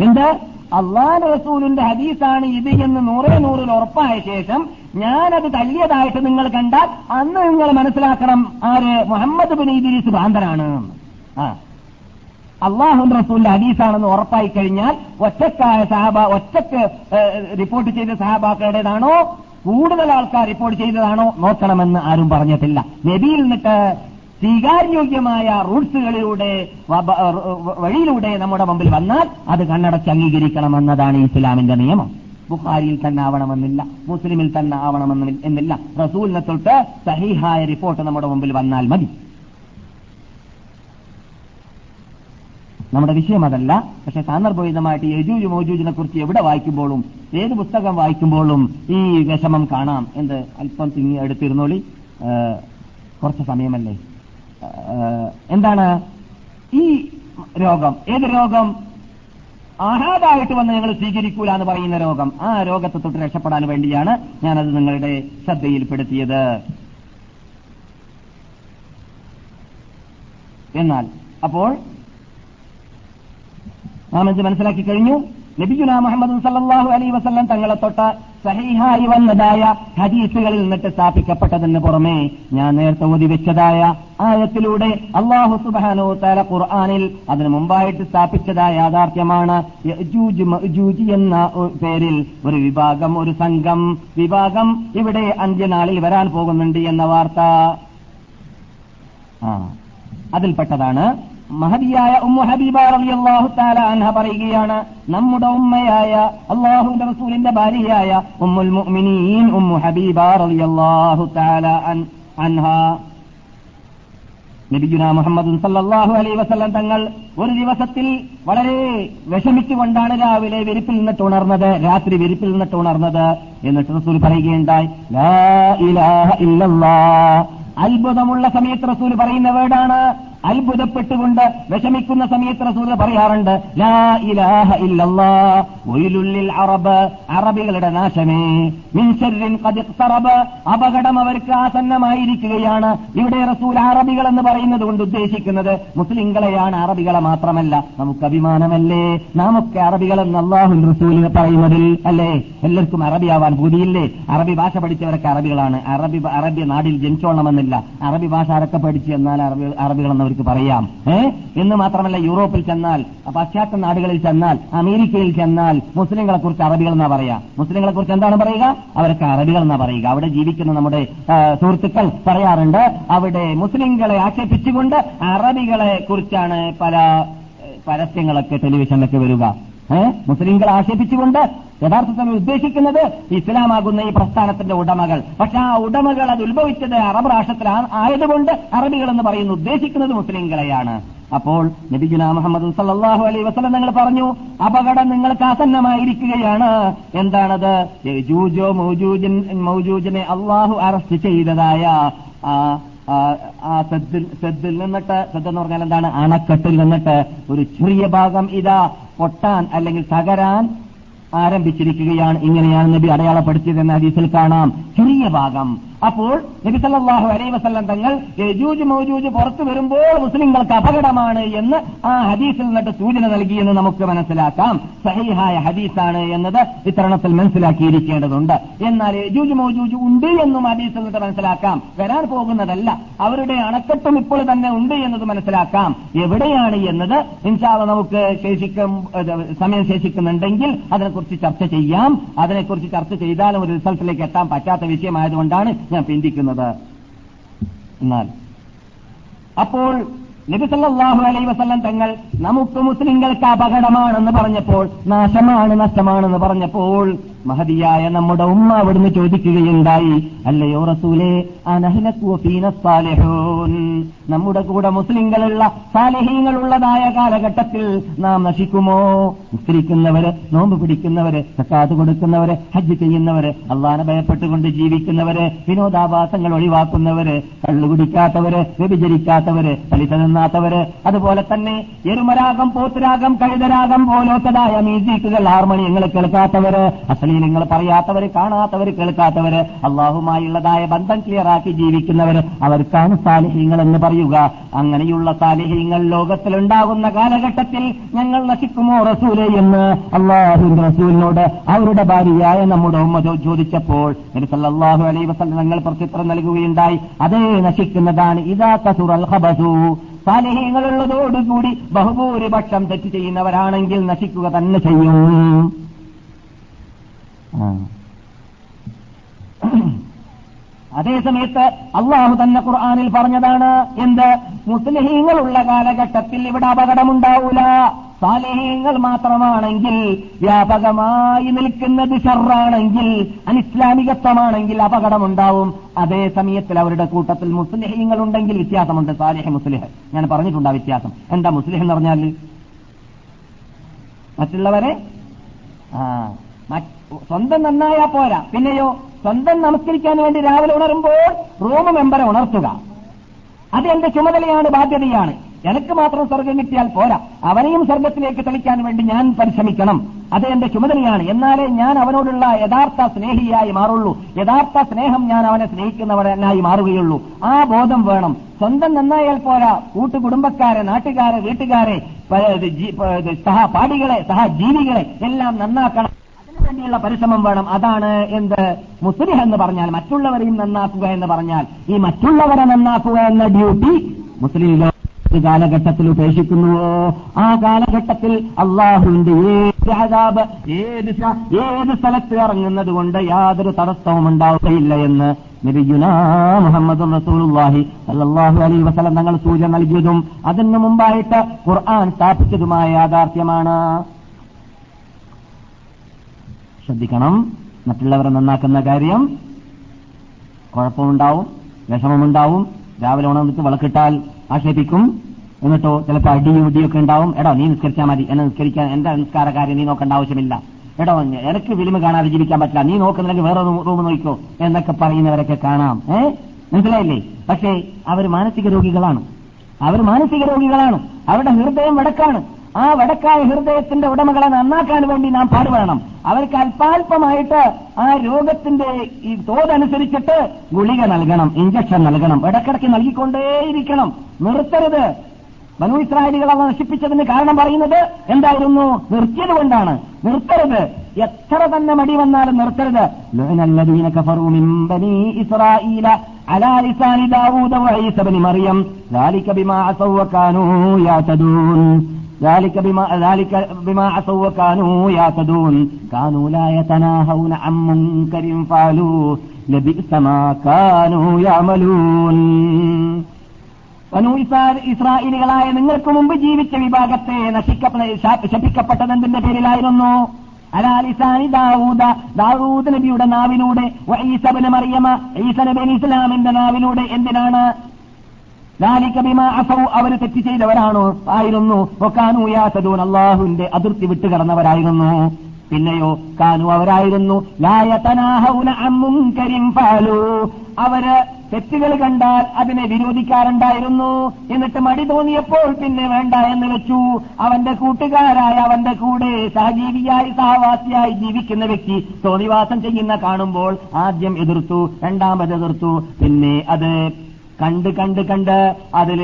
എന്ത്? അള്ളാഹ് റസൂലിന്റെ ഹദീസാണ് ഇത് എന്ന് നൂറേ നൂറിൽ ഉറപ്പായ ശേഷം ഞാനത് തല്ലിയതായിട്ട് നിങ്ങൾ കണ്ടാൽ അന്ന് നിങ്ങൾ മനസ്സിലാക്കണം ആര് മുഹമ്മദ് ബിൻ ഇദ്രീസ് ഭ്രാന്തനാണ്. ആ. അള്ളാഹുൻ റസൂലിന്റെ ഹദീസാണെന്ന് ഉറപ്പായി കഴിഞ്ഞാൽ ഒറ്റക്കായ സഹാബ ഒറ്റയ്ക്ക് റിപ്പോർട്ട് ചെയ്ത സഹാബാക്കളുടേതാണോ? കൂടുതൽ ആൾക്കാർ റിപ്പോർട്ട് ചെയ്തതാണോ? നോക്കണമെന്ന് ആരും പറഞ്ഞിട്ടില്ല. നബിയിൽ നിന്നിട്ട് സ്വീകാര്യോഗ്യമായ റൂട്ട്സുകളിലൂടെ വഴിയിലൂടെ നമ്മുടെ മുമ്പിൽ വന്നാൽ അത് കണ്ണടച്ച് അംഗീകരിക്കണമെന്നതാണ് ഇസ്ലാമിന്റെ നിയമം. ബുഖാരിയിൽ തന്നെ ആവണമെന്നില്ല മുസ്ലിമിൽ തന്നെ ആവണമെന്നില്ല. റസൂലിനെ തൊട്ട് സഹിഹായ റിപ്പോർട്ട് നമ്മുടെ മുമ്പിൽ വന്നാൽ മതി. നമ്മുടെ വിഷയം അതല്ല. പക്ഷെ സാന്ദർഭോചിതമായിട്ട് യജൂജ് മോജൂജിനെ കുറിച്ച് എവിടെ വായിക്കുമ്പോഴും ഏത് പുസ്തകം വായിക്കുമ്പോഴും ഈ വിഷമം കാണാം എന്ത് അല്പം തിങ്ങി എടുത്തിരുന്നോളി. കുറച്ച് സമയമല്ലേ? എന്താണ്? ഈ രോഗം ഏത് രോഗം? ആഹാദായിട്ട് വന്ന് ഞങ്ങൾ സ്വീകരിക്കൂല എന്ന് പറയുന്ന രോഗം. ആ രോഗത്തെ തൊട്ട് രക്ഷപ്പെടാൻ വേണ്ടിയാണ് ഞാനത് നിങ്ങളുടെ ശ്രദ്ധയിൽപ്പെടുത്തിയത്. എന്നാൽ അപ്പോൾ നാം ഇത് മനസ്സിലാക്കി കഴിഞ്ഞു. നബിജുന മുഹമ്മദ് സല്ലാഹു അലൈ വസല്ലം തങ്ങളെ തൊട്ട സഹിഹായി വന്നതായ ഹദീസുകളിൽ നിന്നിട്ട് സ്ഥാപിക്കപ്പെട്ടതിന് പുറമെ ഞാൻ നേരത്തെ ഓതി വെച്ചതായ ആയത്തിലൂടെ അള്ളാഹു സുബാനോ തല ഖുർആാനിൽ അതിനു മുമ്പായിട്ട് സ്ഥാപിച്ചതായ യാഥാർത്ഥ്യമാണ് എന്ന പേരിൽ ഒരു വിഭാഗം ഒരു സംഘം വിഭാഗം ഇവിടെ അന്ത്യനാളിൽ വരാൻ പോകുന്നുണ്ട് എന്ന വാർത്ത. അതിൽപ്പെട്ടതാണ് മഹതിയായ ഉമ്മു ഹബീബ റളിയല്ലാഹു തആല അൻഹ പറയുകയാണ് നമ്മുടെ ഉമ്മയായ അള്ളാഹുവിന്റെ റസൂലിന്റെ ഭാര്യയായ ഉമ്മുൽ മുഅ്മിനീൻ ഉമ്മു ഹബീബ റളിയല്ലാഹു തആല അൻ അൻഹ. നബിയുന മുഹമ്മദ് സല്ലല്ലാഹു അലൈഹി വസല്ലം തങ്ങൾ ഒരു ദിവസത്തിൽ വളരെ വിഷമിച്ചുകൊണ്ടാണ് രാവിലെ വിരിപ്പിൽ നിന്നിട്ട് ഉണർന്നത് രാത്രി വിരിപ്പിൽ നിന്നിട്ട് ഉണർന്നത്. എന്നിട്ട് റസൂൽ പറയുകയുണ്ടായി അത്ഭുതമുള്ള സമയത്ത് റസൂൽ പറയുന്ന വേർഡാണ് അത്ഭുതപ്പെട്ടുകൊണ്ട് വിഷമിക്കുന്ന സമയത്ത് റസൂൽ പറയാറുണ്ട് ലാ ഇലാഹ ഇല്ലല്ലാ അറബ് അറബികളുടെ നാശമേ. മിൻഷറിൻ കദിഖ്തറബ് അപകടം അവർക്ക് ആസന്നമായിരിക്കുകയാണ് ഇവിടെ റസൂൽ അറബികൾ എന്ന് പറയുന്നത് കൊണ്ട് ഉദ്ദേശിക്കുന്നത്. മുസ്ലിങ്ങളെയാണ് അറബികളെ മാത്രമല്ല നമുക്ക് അഭിമാനമല്ലേ? നാമൊക്കെ അറബികളെന്ന് അള്ളാഹു റസൂലിന് പറയുന്നതിൽ അല്ലേ? എല്ലാവർക്കും അറബിയാവാൻ ഭൂതിയില്ലേ അറബി ഭാഷ പഠിച്ചവരൊക്കെ അറബികളാണ്. അറബി അറബി നാടിൽ ജനിച്ചോളണമെന്നില്ല. അറബി ഭാഷ ആരൊക്കെ പഠിച്ചു എന്നാൽ അറബി അറബികളെന്ന് അവർക്ക് പറയാം. ഏ? എന്ന് മാത്രമല്ല യൂറോപ്പിൽ ചെന്നാൽ പാശ്ചാത്യ നാടുകളിൽ ചെന്നാൽ അമേരിക്കയിൽ ചെന്നാൽ മുസ്ലിങ്ങളെ കുറിച്ച് അറബികൾ എന്നാ പറയാ? മുസ്ലിങ്ങളെ കുറിച്ച് എന്താണ് പറയുക? അവരൊക്കെ അറബികൾ എന്നാ പറയുക. അവിടെ ജീവിക്കുന്ന നമ്മുടെ സുഹൃത്തുക്കൾ പറയാറുണ്ട് അവിടെ മുസ്ലിങ്ങളെ ആക്ഷേപിച്ചുകൊണ്ട് അറബികളെ കുറിച്ചാണ് പല പരസ്യങ്ങളൊക്കെ ടെലിവിഷനിലൊക്കെ വരിക. മുസ്ലിങ്ങളെ ആക്ഷേപിച്ചുകൊണ്ട് യഥാർത്ഥത്തിൽ ഉദ്ദേശിക്കുന്നത് ഇസ്ലാമാകുന്ന ഈ പ്രസ്ഥാനത്തിന്റെ ഉടമകൾ. പക്ഷെ ആ ഉടമകൾ അത് ഉത്ഭവിച്ചത് അറബ് രാഷ്ട്രത്തിലാണ് ആയതുകൊണ്ട് അറബികൾ എന്ന് പറയുന്നു ഉദ്ദേശിക്കുന്നത് മുസ്ലിങ്ങളെയാണ് അപ്പോൾ നബിജുന മുഹമ്മദ് സല്ലാഹു അലൈ വസ്ലം നിങ്ങൾ പറഞ്ഞു അപകടം നിങ്ങൾക്ക് ആസന്നമായിരിക്കുകയാണ്. എന്താണത്? ജൂജോ മൗജൂജൻ മൗജൂജിനെ അള്ളാഹു അറസ്റ്റ് ചെയ്തതായ ആ സദ്ദിൽ നിന്നിട്ട് സദ് എന്ന് പറഞ്ഞാൽ എന്താണ്? അണക്കെട്ടിൽ നിന്നിട്ട് ഒരു ചെറിയ ഭാഗം ഇതാ പൊട്ടാൻ അല്ലെങ്കിൽ തകരാൻ ആരംഭിച്ചിരിക്കുകയാണ് ഇങ്ങനെയാണ് നബി അടയാളപ്പെടുത്തിയതെന്ന് ഹദീസിൽ കാണാം. ചെറിയ ഭാഗം അപ്പോൾ നബിസല്ലാഹു അലൈ വസല്ലം തങ്ങൾ യജൂജ് മൗജൂജ് പുറത്തു വരുമ്പോൾ മുസ്ലിങ്ങൾക്ക് അപകടമാണ് എന്ന് ആ ഹദീസിൽ നിന്നിട്ട് സൂചന നൽകിയെന്ന് നമുക്ക് മനസ്സിലാക്കാം. സഹിഹായ ഹദീസാണ് എന്നത് ഇത്തരണത്തിൽ മനസ്സിലാക്കിയിരിക്കേണ്ടതുണ്ട്. എന്നാൽ യജൂജ് മൗജൂജ് ഉണ്ട് എന്നും ഹദീസിൽ നിന്നിട്ട് മനസ്സിലാക്കാം. വരാൻ പോകുന്നതല്ല. അവരുടെ അണക്കെട്ടും ഇപ്പോൾ തന്നെ ഉണ്ട് എന്നത് മനസ്സിലാക്കാം. എവിടെയാണ് എന്നത്? ഇൻഷാവ് നമുക്ക് ശേഷിക്കും സമയം ശേഷിക്കുന്നുണ്ടെങ്കിൽ അതിനെക്കുറിച്ച് ചർച്ച ചെയ്യാം. അതിനെക്കുറിച്ച് ചർച്ച ചെയ്താലും ഒരു റിസൾട്ടിലേക്ക് എത്താൻ പറ്റാത്ത വിഷയമായതുകൊണ്ടാണ് ഞാൻ പിന്തിക്കുന്നത് എന്നാൽ. അപ്പോൾ നബിസല്ലാഹു അലൈ വസല്ലം തങ്ങൾ നമുക്ക് മുസ്ലിങ്ങൾക്ക് അപകടമാണെന്ന് പറഞ്ഞപ്പോൾ നാശമാണ് നഷ്ടമാണെന്ന് പറഞ്ഞപ്പോൾ മഹതിയായ നമ്മുടെ ഉമ്മ അവിടുന്ന് ചോദിക്കുകയുണ്ടായി അല്ലയോ റസൂലേ അനഹ്ലക്കു ഫീന സാലിഹൂൻ. നമ്മുടെ കൂടെ മുസ്ലിങ്ങളുള്ള സാലഹീങ്ങളുള്ളതായ കാലഘട്ടത്തിൽ നാം നശിക്കുമോ? നിസ്കരിക്കുന്നവര് നോമ്പ് പിടിക്കുന്നവര് സക്കാത്ത് കൊടുക്കുന്നവര് ഹജ്ജ് ചെയ്യുന്നവര് അള്ളാനെ ഭയപ്പെട്ടുകൊണ്ട് ജീവിക്കുന്നവര് വിനോദാഭാസങ്ങൾ ഒഴിവാക്കുന്നവര് കള്ളുകുടിക്കാത്തവര് വ്യഭിചരിക്കാത്തവര് പലിശ നിന്നാത്തവര് അതുപോലെ തന്നെ എരുമരാഗം പോത്തുരാഗം കഴുതരാഗം പോലോത്തതായ മ്യൂസിക്കുകൾ ഹാർമോണിയങ്ങൾ കേൾക്കാത്തവര് അശ്ലീലങ്ങൾ പറയാത്തവര് കാണാത്തവര് കേൾക്കാത്തവര് അള്ളാഹുമായുള്ളതായ ബന്ധം ക്ലിയറാക്കി ജീവിക്കുന്നവര് അവർക്കാണ് സാലിഹ്യങ്ങൾ എന്ന് പറയുക. അങ്ങനെയുള്ള സാലിഹ്യങ്ങൾ ലോകത്തിലുണ്ടാകുന്ന കാലഘട്ടത്തിൽ ഞങ്ങൾ നശിക്കുമോ റസൂലെ എന്ന് അള്ളാഹുവിന്റെ റസൂലിനോട് അവരുടെ ഭാര്യയായ നമ്മുടെ ഉമ്മ ചോദിച്ചപ്പോൾ നബിസല്ലാഹു അലൈ വസല്ലം ഞങ്ങൾ പ്രത്യുത്തരം നൽകുകയുണ്ടായി. അതേ നശിക്കുന്നതാണ് ഇതാ കസുർ അൽ ഹബസു സാലിഹ്യങ്ങളുള്ളതോടുകൂടി ബഹുഭൂരിപക്ഷം തെറ്റ് ചെയ്യുന്നവരാണെങ്കിൽ നശിക്കുക തന്നെ ചെയ്യും. അതേ സമയത്ത് അള്ളാഹു തന്നെ ഖുർആാനിൽ പറഞ്ഞതാണ് എന്ത്? മുസ്ലിഹീങ്ങളുള്ള കാലഘട്ടത്തിൽ ഇവിടെ അപകടമുണ്ടാവൂല. സാലിഹീങ്ങൾ മാത്രമാണെങ്കിൽ വ്യാപകമായി നിൽക്കുന്നത് ഷർറാണെങ്കിൽ അനിസ്ലാമികത്വമാണെങ്കിൽ അപകടമുണ്ടാവും. അതേ സമയത്തിൽ അവരുടെ കൂട്ടത്തിൽ മുസ്ലിഹീങ്ങൾ ഉണ്ടെങ്കിൽ വ്യത്യാസമുണ്ട്. സാലിഹ് മുസ്ലിഹ്. ഞാൻ പറഞ്ഞിട്ടുണ്ട് ആ വ്യത്യാസം. എന്താ മുസ്ലിഹ് എന്ന് പറഞ്ഞാൽ മറ്റുള്ളവരെ? ആ. സ്വന്തം നന്നായാ പോരാ. പിന്നെയോ സ്വന്തം നമസ്കരിക്കാൻ വേണ്ടി രാവിലെ ഉണരുമ്പോൾ റൂം മെമ്പറെ ഉണർത്തുക. അത് എന്റെ ചുമതലയാണ് ബാധ്യതയാണ്. എനിക്ക് മാത്രം സ്വർഗം കിട്ടിയാൽ പോരാ. അവനെയും സ്വർഗത്തിലേക്ക് തെളിക്കാൻ വേണ്ടി ഞാൻ പരിശ്രമിക്കണം. അത് എന്റെ ചുമതലയാണ്. എന്നാലേ ഞാൻ അവനോടുള്ള യഥാർത്ഥ സ്നേഹിയായി മാറുള്ളൂ. യഥാർത്ഥ സ്നേഹം ഞാൻ അവനെ സ്നേഹിക്കുന്നവനായി മാറുകയുള്ളൂ. ആ ബോധം വേണം. സ്വന്തം നന്നായാൽ പോരാ. കൂട്ടുകുടുംബക്കാരെ നാട്ടുകാരെ വീട്ടുകാരെ സഹപാഠികളെ സഹജീവികളെ എല്ലാം നന്നാക്കണം. അതിനു വേണ്ടിയുള്ള പരിശ്രമം വേണം. അതാണ് എന്ത്? മുസ്ലിം എന്ന് പറഞ്ഞാൽ മറ്റുള്ളവരെയും നന്നാക്കുക എന്ന് പറഞ്ഞാൽ. ഈ മറ്റുള്ളവരെ നന്നാക്കുക എന്ന ഡ്യൂട്ടി മുസ്ലിം ലോക കാലഘട്ടത്തിൽ ഉപേക്ഷിക്കുന്നുവോ ആ കാലഘട്ടത്തിൽ അള്ളാഹുവിന്റെ ഏത് അതാബ് ഏത് ഏത് സ്ഥലത്ത് ഇറങ്ങുന്നത് കൊണ്ട് യാതൊരു തടസ്സവും ഉണ്ടാവുകയില്ല എന്ന് നബിയുനാ മുഹമ്മദ് റസൂലുള്ളാഹി അലൈഹി വസല്ലം തങ്ങൾ സൂചന നൽകിയതും അതിനു മുമ്പായിട്ട് ഖുർആൻ സ്ഥാപിച്ചതുമായ യാഥാർത്ഥ്യമാണ്. ശ്രദ്ധിക്കണം. മറ്റുള്ളവരെ നന്നാക്കുന്ന കാര്യം കുഴപ്പമുണ്ടാവും വിഷമമുണ്ടാവും. രാവിലെ ഉണർന്നിട്ട് വിളക്കിട്ടാൽ ആക്ഷേപിക്കും. എന്നിട്ടോ ചിലപ്പോൾ അടിയും ഇടിയൊക്കെ ഉണ്ടാവും. എടോ നീ നിസ്കരിച്ചാൽ മതി. എന്നെ നിസ്കരിക്കാൻ എന്റെ നിസ്കാര കാര്യം? നീ നോക്കേണ്ട ആവശ്യമില്ല. എടോ എനിക്ക് ഫിലിമ് കാണാതെ ജീവിക്കാൻ പറ്റില്ല. നീ നോക്കുന്നില്ലെങ്കിൽ വേറെ റൂം നോക്കിക്കോ. എന്നൊക്കെ പറയുന്നവരൊക്കെ കാണാം. ഏ? മനസ്സിലായില്ലേ? പക്ഷേ അവർ മാനസിക രോഗികളാണ്. അവർ മാനസിക രോഗികളാണ്. അവരുടെ ഹൃദയം വടക്കാണ്. ആ വടക്കായ ഹൃദയത്തിന്റെ ഉടമകളെ നന്നാക്കാൻ വേണ്ടി നാം പാടുപെടണം. അവർക്ക് അല്പാൽപമായിട്ട് ആ രോഗത്തിന്റെ ഈ തോതനുസരിച്ചിട്ട് ഗുളിക നൽകണം ഇഞ്ചക്ഷൻ നൽകണം. ഇടക്കിടയ്ക്ക് നൽകിക്കൊണ്ടേയിരിക്കണം. നിർത്തരുത്. മനു ഇസ്രായേലികൾ അവ നശിപ്പിച്ചതിന് കാരണം പറയുന്നത് എന്തായിരുന്നു? നിർത്തിയത് കൊണ്ടാണ്. നിർത്തരുത്. എത്ര തന്നെ മടി വന്നാലും നിർത്തരുത്. ഇസ്രായീല ഇസ്രായേലികളായ നിങ്ങൾക്ക് മുമ്പ് ജീവിച്ച വിഭാഗത്തെ ശപിക്കപ്പെട്ടത് എന്തിന്റെ പേരിലായിരുന്നു? അലാലിസാനി ദാവൂദ ദാവൂദ് നബിയുടെ നാവിലൂടെ ഈസബന് മറിയമ ഈസ നബി ഇസ്ലാമിന്റെ നാവിലൂടെ എന്തിനാണ് അവർ തെറ്റ് ചെയ്തവരാണോ? ആയിരുന്നു. ഒക്കാനു യാസദൂൻ അള്ളാഹുവിന്റെ അതിർത്തി വിട്ടുകടന്നവരായിരുന്നു. പിന്നെയോ കാനു അവരായിരുന്നു. അവർ തെറ്റുകൾ കണ്ടാൽ അതിനെ വിരോധിക്കാറുണ്ടായിരുന്നു. എന്നിട്ട് മടി തോന്നിയപ്പോൾ പിന്നെ വേണ്ട എന്ന് വെച്ചു. അവന്റെ കൂട്ടുകാരായ അവന്റെ കൂടെ സഹജീവിയായി സഹവാസിയായി ജീവിക്കുന്ന വ്യക്തി തോന്നിവാസം ചെയ്യുന്ന കാണുമ്പോൾ ആദ്യം എതിർത്തു രണ്ടാമത് എതിർത്തു. പിന്നെ അത് കണ്ട് കണ്ട് കണ്ട് അതിൽ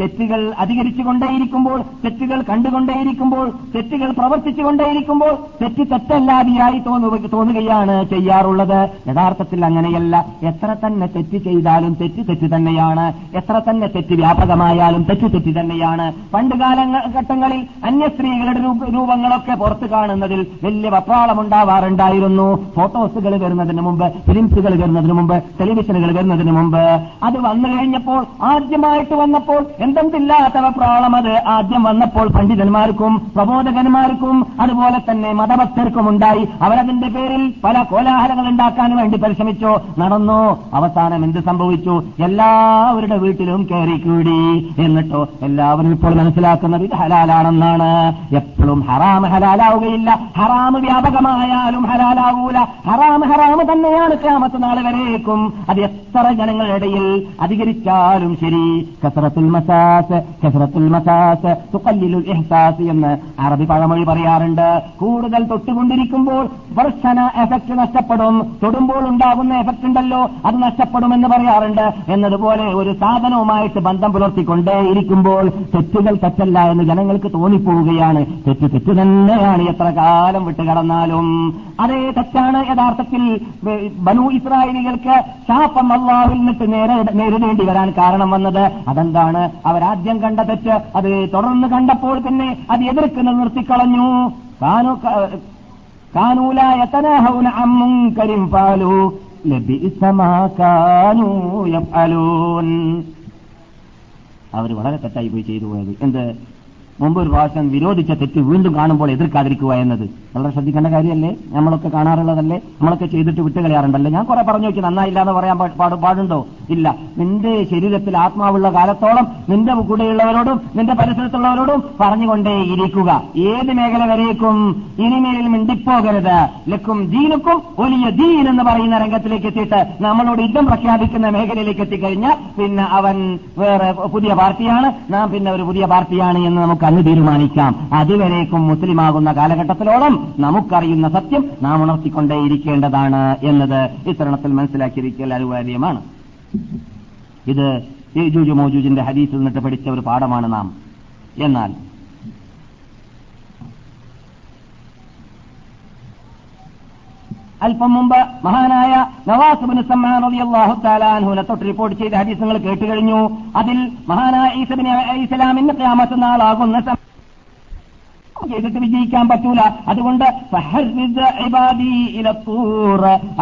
തെറ്റുകൾ അധികരിച്ചുകൊണ്ടേയിരിക്കുമ്പോൾ തെറ്റുകൾ കണ്ടുകൊണ്ടേയിരിക്കുമ്പോൾ തെറ്റുകൾ പ്രവർത്തിച്ചുകൊണ്ടേയിരിക്കുമ്പോൾ തെറ്റ് തെറ്റല്ലാതെയായി തോന്നു തോന്നുകയാണ് ചെയ്യാറുള്ളത്. യഥാർത്ഥത്തിൽ അങ്ങനെയല്ല. എത്ര തന്നെ തെറ്റ് ചെയ്താലും തെറ്റ് തെറ്റ് തന്നെയാണ്. എത്ര തന്നെ തെറ്റ് വ്യാപകമായാലും തെറ്റ് തെറ്റ് തന്നെയാണ്. പണ്ട് കാലഘട്ടങ്ങളിൽ അന്യസ്ത്രീകളുടെ രൂപ- രൂപങ്ങളൊക്കെ പുറത്തു കാണുന്നതിൽ വലിയ വപ്രാളമുണ്ടാവാറുണ്ടായിരുന്നു ഫോട്ടോസുകൾ വരുന്നതിന് മുമ്പ് ഫിലിംസുകൾ വരുന്നതിന് മുമ്പ് ടെലിവിഷനുകൾ വരുന്നതിന് മുമ്പ്. അത് വന്നു കഴിഞ്ഞപ്പോൾ ആദ്യമായിട്ട് വന്നപ്പോൾ എന്തെങ്കില്ലാത്ത പ്രോളം അത് ആദ്യം വന്നപ്പോൾ പണ്ഡിതന്മാർക്കും പ്രബോധകന്മാർക്കും അതുപോലെ തന്നെ മതഭക്തർക്കും ഉണ്ടായി. അവരതിന്റെ പേരിൽ പല കോലാഹലങ്ങൾ ഉണ്ടാക്കാൻ വേണ്ടി പരിശ്രമിച്ചു. നടന്നു. അവസാനം എന്ത് സംഭവിച്ചു? എല്ലാവരുടെ വീട്ടിലും കയറിക്കൂടി എന്നിട്ടോ എല്ലാവരും ഇപ്പോൾ മനസ്സിലാക്കുന്നത് ഇത് ഹലാലാണെന്നാണ്. എപ്പോഴും ഹറാം ഹലാലാവുകയില്ല. ഹറാം വ്യാപകമായാലും ഹലാലാവൂല. ഹറാം ഹറാം തന്നെയാണ് ക്യാമത്ത് നാൾ വരേക്കും. അത് എത്ര ജനങ്ങളുടെ ഇടയിൽ അധികരിച്ചാലും ശരി. കസറത്തുൽ മസാസ് കസറത്തുൽ മസാസ് തുക്കല്ലിലുൽ ഇഹ്സാസ് എന്ന് അറബി പഴമൊഴി പറയാറുണ്ട്. കൂടുതൽ തൊട്ടുകൊണ്ടിരിക്കുമ്പോൾ വർഷന എഫക്ട് നഷ്ടപ്പെടും. തൊടുമ്പോൾ ഉണ്ടാകുന്ന എഫക്ട് ഉണ്ടല്ലോ അത് നഷ്ടപ്പെടുമെന്ന് പറയാറുണ്ട്. എന്നതുപോലെ ഒരു സാധനവുമായിട്ട് ബന്ധം പുലർത്തിക്കൊണ്ടേയിരിക്കുമ്പോൾ തെറ്റുകൾ തെറ്റല്ല എന്ന് ജനങ്ങൾക്ക് തോന്നിപ്പോവുകയാണ്. തെറ്റ് തെറ്റ് തന്നെയാണ് എത്ര കാലം വിട്ടുകടന്നാലും അതേ തെറ്റാണ് യഥാർത്ഥത്തിൽ ബനു ഇസ്രായേലികൾക്ക് ശാപം അള്ളാഹിൽ നിന്നിട്ട് നേരെ നേരിടേണ്ടി വരാൻ കാരണം വന്നത്. അതെന്താണ്? അവരാദ്യം കണ്ട തെറ്റ് അത് തുടർന്ന് കണ്ടപ്പോൾ തന്നെ അത് എതിർക്കുന്നത് നിർത്തിക്കളഞ്ഞു. കാനു കാനൂല എത്തനാഹൗന അമ്മും കരിം പാലു അവർ വളരെ തെറ്റായി പോയി ചെയ്തു പോയത്. എന്ത്? മുമ്പ് ഒരു പ്രാവശ്യം വിരോധിച്ച തെറ്റ് വീണ്ടും കാണുമ്പോൾ എതിർക്കാതിരിക്കുക എന്നത്. വളരെ ശ്രദ്ധിക്കേണ്ട കാര്യമല്ലേ? നമ്മളൊക്കെ കാണാറുള്ളതല്ലേ? നമ്മളൊക്കെ ചെയ്തിട്ട് വിട്ടുകളയാറുണ്ടല്ലേ? ഞാൻ കുറെ പറഞ്ഞു നോക്കി നന്നായില്ല എന്ന് പറയാൻ പാടുണ്ടോ? ഇല്ല. നിന്റെ ശരീരത്തിൽ ആത്മാവുള്ള കാലത്തോളം നിന്റെ കൂടെയുള്ളവരോടും നിന്റെ പരിസരത്തുള്ളവരോടും പറഞ്ഞുകൊണ്ടേ ഇരിക്കുക. ഏത് മേഖല വരേക്കും ഇനിമേലിൽ മിണ്ടിപ്പോകരുത്. ലക്കും ദീനുക്കും വലിയ ദീൻ എന്ന് പറയുന്ന രംഗത്തിലേക്ക് എത്തിയിട്ട് നമ്മളോട് യുദ്ധം പ്രഖ്യാപിക്കുന്ന മേഖലയിലേക്ക് എത്തിക്കഴിഞ്ഞാൽ പിന്നെ അവൻ വേറെ പുതിയ പാർട്ടിയാണ്. നാം പിന്നെ ഒരു പുതിയ പാർട്ടിയാണ് എന്ന് നമുക്ക് അന്ന് തീരുമാനിക്കാം. അതുവരേക്കും മുസ്ലിമാകുന്ന കാലഘട്ടത്തിലോളം നമുക്കറിയുന്ന സത്യം നാം ഉണർത്തിക്കൊണ്ടേയിരിക്കേണ്ടതാണ് എന്നത് ഇത്തരണത്തിൽ മനസ്സിലാക്കിയിരിക്കൽ അനിവാര്യമാണ്. ഇത് ജൂജു മോജൂജിന്റെ ഹദീസിൽ നിന്നിട്ട് പഠിച്ച ഒരു പാഠമാണ് നാം. എന്നാൽ അല്പം മുമ്പ് മഹാനായ നവാസുബിന് സമ്മാൻ റളിയല്ലാഹു തആല അൻഹുവിനെ തൊട്ട് റിപ്പോർട്ട് ചെയ്ത ഹദീസ് നിങ്ങൾ കേട്ടു കഴിഞ്ഞു. അതിൽ മഹാനായ ഈസബിന് ഇസ്ലാമിന്റെ ക്യാമത്ത് നാളാകുന്ന ചെയ്തിട്ട് വിജയിക്കാൻ പറ്റൂല. അതുകൊണ്ട്.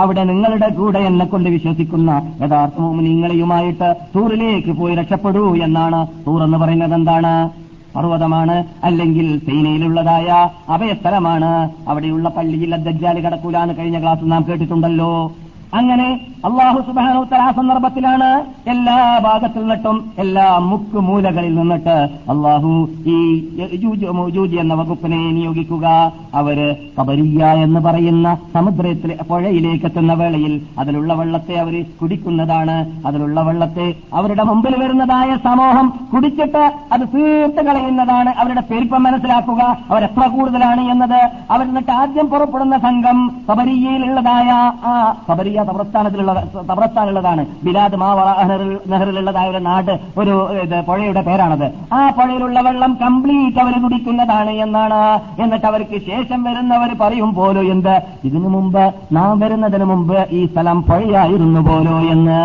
അവിടെ നിങ്ങളുടെ കൂടെ എന്നെ കൊണ്ട് വിശ്വസിക്കുന്ന യഥാർത്ഥ നിങ്ങളെയുമായിട്ട് തൂറിലേക്ക് പോയി രക്ഷപ്പെടൂ എന്നാണ് തൂർ എന്ന് പറയുന്നത് എന്താണ്? പർവതമാണ് അല്ലെങ്കിൽ സൈനയിലുള്ളതായ അഭയസ്ഥലമാണ്. അവിടെയുള്ള പള്ളിയിൽ അദ്ദേഹം കടക്കൂലാന്ന് കഴിഞ്ഞ ക്ലാസ് നാം കേട്ടിട്ടുണ്ടല്ലോ. അങ്ങനെ അള്ളാഹു സുബാനോത്തര ആ സന്ദർഭത്തിലാണ് എല്ലാ ഭാഗത്തിൽ നിന്നിട്ടും എല്ലാ മുക്ക് മൂലകളിൽ നിന്നിട്ട് അള്ളാഹു ഈ ജൂജി എന്ന വകുപ്പിനെ നിയോഗിക്കുക. അവർ കബരിയ എന്ന് പറയുന്ന സമുദ്രത്തിലെ പുഴയിലേക്ക് എത്തുന്ന വേളയിൽ അതിലുള്ള വെള്ളത്തെ അവർ കുടിക്കുന്നതാണ്. അതിലുള്ള വെള്ളത്തെ അവരുടെ മുമ്പിൽ വരുന്നതായ സമൂഹം കുടിച്ചിട്ട് അത് തീർത്ത് കളയുന്നതാണ്. അവരുടെ പെരുപ്പം മനസ്സിലാക്കുക. അവരെത്ര കൂടുതലാണ് എന്നത്. അവർ എന്നിട്ട് ആദ്യം പുറപ്പെടുന്ന സംഘം കബരിയയിലുള്ളതായ ആ കബരിയ തബ്രസ്ഥാനത്തിലുള്ള തബ്രസ്ഥാനുള്ളതാണ് ബിലാദ് മാവറ ഒരു നാട് ഒരു പുഴയുടെ പേരാണത്. ആ പുഴയിലുള്ള വെള്ളം കംപ്ലീറ്റ് അവർ കുടിക്കുന്നതാണ് എന്നാണ്. എന്നിട്ട് അവർക്ക് ശേഷം വരുന്നവർ പറയും പോലോ എന്ത്? ഇതിനു മുമ്പ് നാം വരുന്നതിന് മുമ്പ് ഈ സ്ഥലം പുഴയായിരുന്നു പോലോ എന്ന്.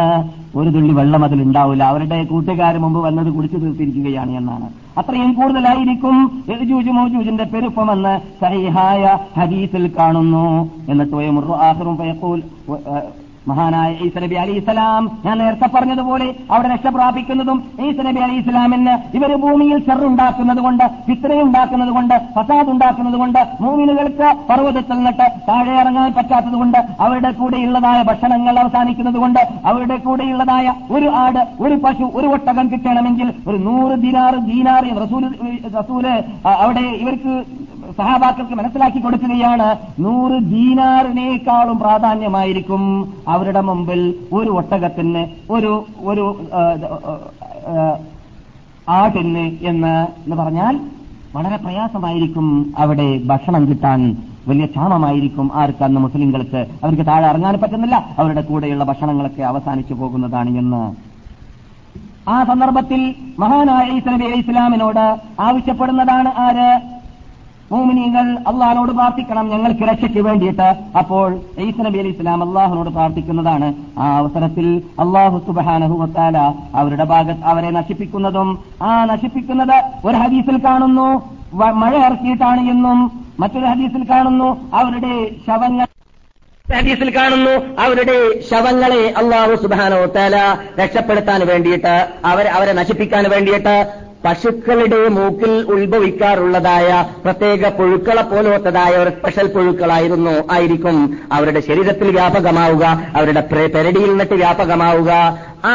ഒരു തുള്ളി വെള്ളം അതിലുണ്ടാവില്ല അവരുടെ കൂട്ടുകാർ മുമ്പ് വന്നത് കുടിച്ചു തീർത്തിരിക്കുകയാണ് എന്നാണ്. അത്രയും കൂടുതലായിരിക്കും മൗജൂജിന്റെ പെരുപ്പമെന്ന് സഹിഹായ ഹദീസിൽ കാണുന്നു. എന്നിട്ട് മഹാനായ ഈസ നബി അലി ഇസ്ലാം ഞാൻ നേരത്തെ പറഞ്ഞതുപോലെ അവിടെ രക്ഷ പ്രാപിക്കുന്നതും ഈസ നബി അലി ഇസ്ലാമിന് ഇവർ ഭൂമിയിൽ ചെറുണ്ടാക്കുന്നത് കൊണ്ട് ഫിത്രയുണ്ടാക്കുന്നത് കൊണ്ട് ഫസാദ് ഉണ്ടാക്കുന്നത് കൊണ്ട് മൂമിനുകൾക്ക് പർവതത്തിൽ നിന്നിട്ട് താഴെ ഇറങ്ങാൻ പറ്റാത്തത് കൊണ്ട് അവരുടെ കൂടെയുള്ളതായ ഭക്ഷണങ്ങൾ അവസാനിക്കുന്നത് കൊണ്ട് അവരുടെ കൂടെയുള്ളതായ ഒരു ആട് ഒരു പശു ഒരു ഒട്ടകം കിട്ടണമെങ്കിൽ ഒരു നൂറ് ദിനാറ് ദീനാറ് റസൂൽ റസൂൽ അവിടെ ഇവർക്ക് സഹാബാക്കൾക്ക് മനസ്സിലാക്കി കൊടുക്കുകയാണ്. നൂറ് ദീനാറിനേക്കാളും പ്രാധാന്യമായിരിക്കും അവരുടെ മുമ്പിൽ ഒരു ഒട്ടകത്തിന് ഒരു ഒരു ആട്ടിന് എന്ന് എന്ന് പറഞ്ഞാൽ വളരെ പ്രയാസമായിരിക്കും അവിടെ ഭക്ഷണം കിട്ടാൻ. വലിയ ക്ഷാമമായിരിക്കും ആർക്ക് അന്ന് മുസ്ലിങ്ങൾക്ക്. അവർക്ക് താഴെ ഇറങ്ങാൻ പറ്റുന്നില്ല. അവരുടെ കൂടെയുള്ള ഭക്ഷണങ്ങളൊക്കെ അവസാനിച്ചു പോകുന്നതാണ് എന്ന്. ആ സന്ദർഭത്തിൽ മഹാനായ ഈസ നബി ഇസ്ലാമിനോട് ആവശ്യപ്പെടുന്നതാണ് ആര്? മോമിനികൾ അള്ളഹാനോട് പ്രാർത്ഥിക്കണം ഞങ്ങൾക്ക് രക്ഷയ്ക്ക് വേണ്ടിയിട്ട്. അപ്പോൾ ഈസ് നബി അലി ഇസ്ലാം അള്ളാഹുനോട് പ്രാർത്ഥിക്കുന്നതാണ്. ആ അവസരത്തിൽ അള്ളാഹു സുബാനഹുത്താല അവരുടെ ഭാഗത്ത് അവരെ നശിപ്പിക്കുന്നതും ആ നശിപ്പിക്കുന്നത് ഒരു ഹദീസിൽ കാണുന്നു. മഴ ഇറക്കിയിട്ടാണ് എന്നും മറ്റൊരു ഹദീസിൽ കാണുന്നു. അവരുടെ ശവങ്ങൾ ഹദീസിൽ കാണുന്നു. അവരുടെ ശവങ്ങളെ അള്ളാഹു സുബാനോ തല രക്ഷപ്പെടുത്താൻ വേണ്ടിയിട്ട് അവരെ നശിപ്പിക്കാൻ വേണ്ടിയിട്ട് പശുക്കളുടെ മൂക്കിൽ ഉത്ഭവിക്കാറുള്ളതായ പ്രത്യേക പുഴുക്കളെ പോലത്തതായ ഒരു സ്പെഷ്യൽ പുഴുക്കളായിരുന്നു ആയിരിക്കും. അവരുടെ ശരീരത്തിൽ വ്യാപകമാവുക അവരുടെ പ്രെ- പെരടിയിൽ നിന്നിട്ട് വ്യാപകമാവുക ആ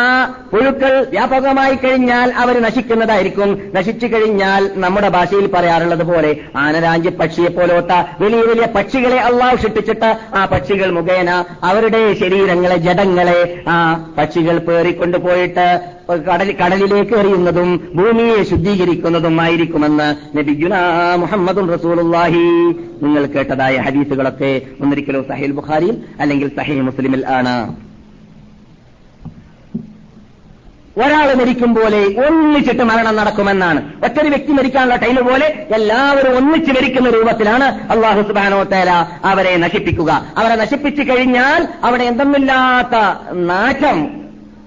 പുഴുക്കൾ വ്യാപകമായി കഴിഞ്ഞാൽ അവർ നശിക്കുന്നതായിരിക്കും. നശിച്ചു കഴിഞ്ഞാൽ നമ്മുടെ ഭാഷയിൽ പറയാറുള്ളത് പോലെ ആനരാഞ്ചി പക്ഷിയെ പോലോത്ത വലിയ വലിയ പക്ഷികളെ അള്ളാഹു ഷിട്ടിച്ചിട്ട് ആ പക്ഷികൾ മുഖേന അവരുടെ ശരീരങ്ങളെ ജടങ്ങളെ ആ പക്ഷികൾ പേറിക്കൊണ്ടു പോയിട്ട് കടലിലേക്ക് എറിയുന്നതും ഭൂമിയെ ശുദ്ധീകരിക്കുന്നതുമായിരിക്കുമെന്ന് നബിഗുന മുഹമ്മദും റസൂലുള്ളാഹി. നിങ്ങൾ കേട്ടതായ ഹദീസുകളൊക്കെ ഒന്നിരിക്കലോ സഹീൽ ബുഖാരിയിൽ അല്ലെങ്കിൽ സഹീൽ മുസ്ലിമിൽ ആണ്. ഒരാൾ മരിക്കും പോലെ ഒന്നിച്ചിട്ട് മരണം നടക്കുമെന്നാണ്. ഒറ്റൊരു വ്യക്തി മരിക്കാനുള്ള ടൈം പോലെ എല്ലാവരും ഒന്നിച്ച് മരിക്കുന്ന രൂപത്തിലാണ് അള്ളാഹു സുബാനോ തേല അവരെ നശിപ്പിക്കുക. അവരെ നശിപ്പിച്ചു കഴിഞ്ഞാൽ അവിടെ എന്തെന്നില്ലാത്ത നാറ്റം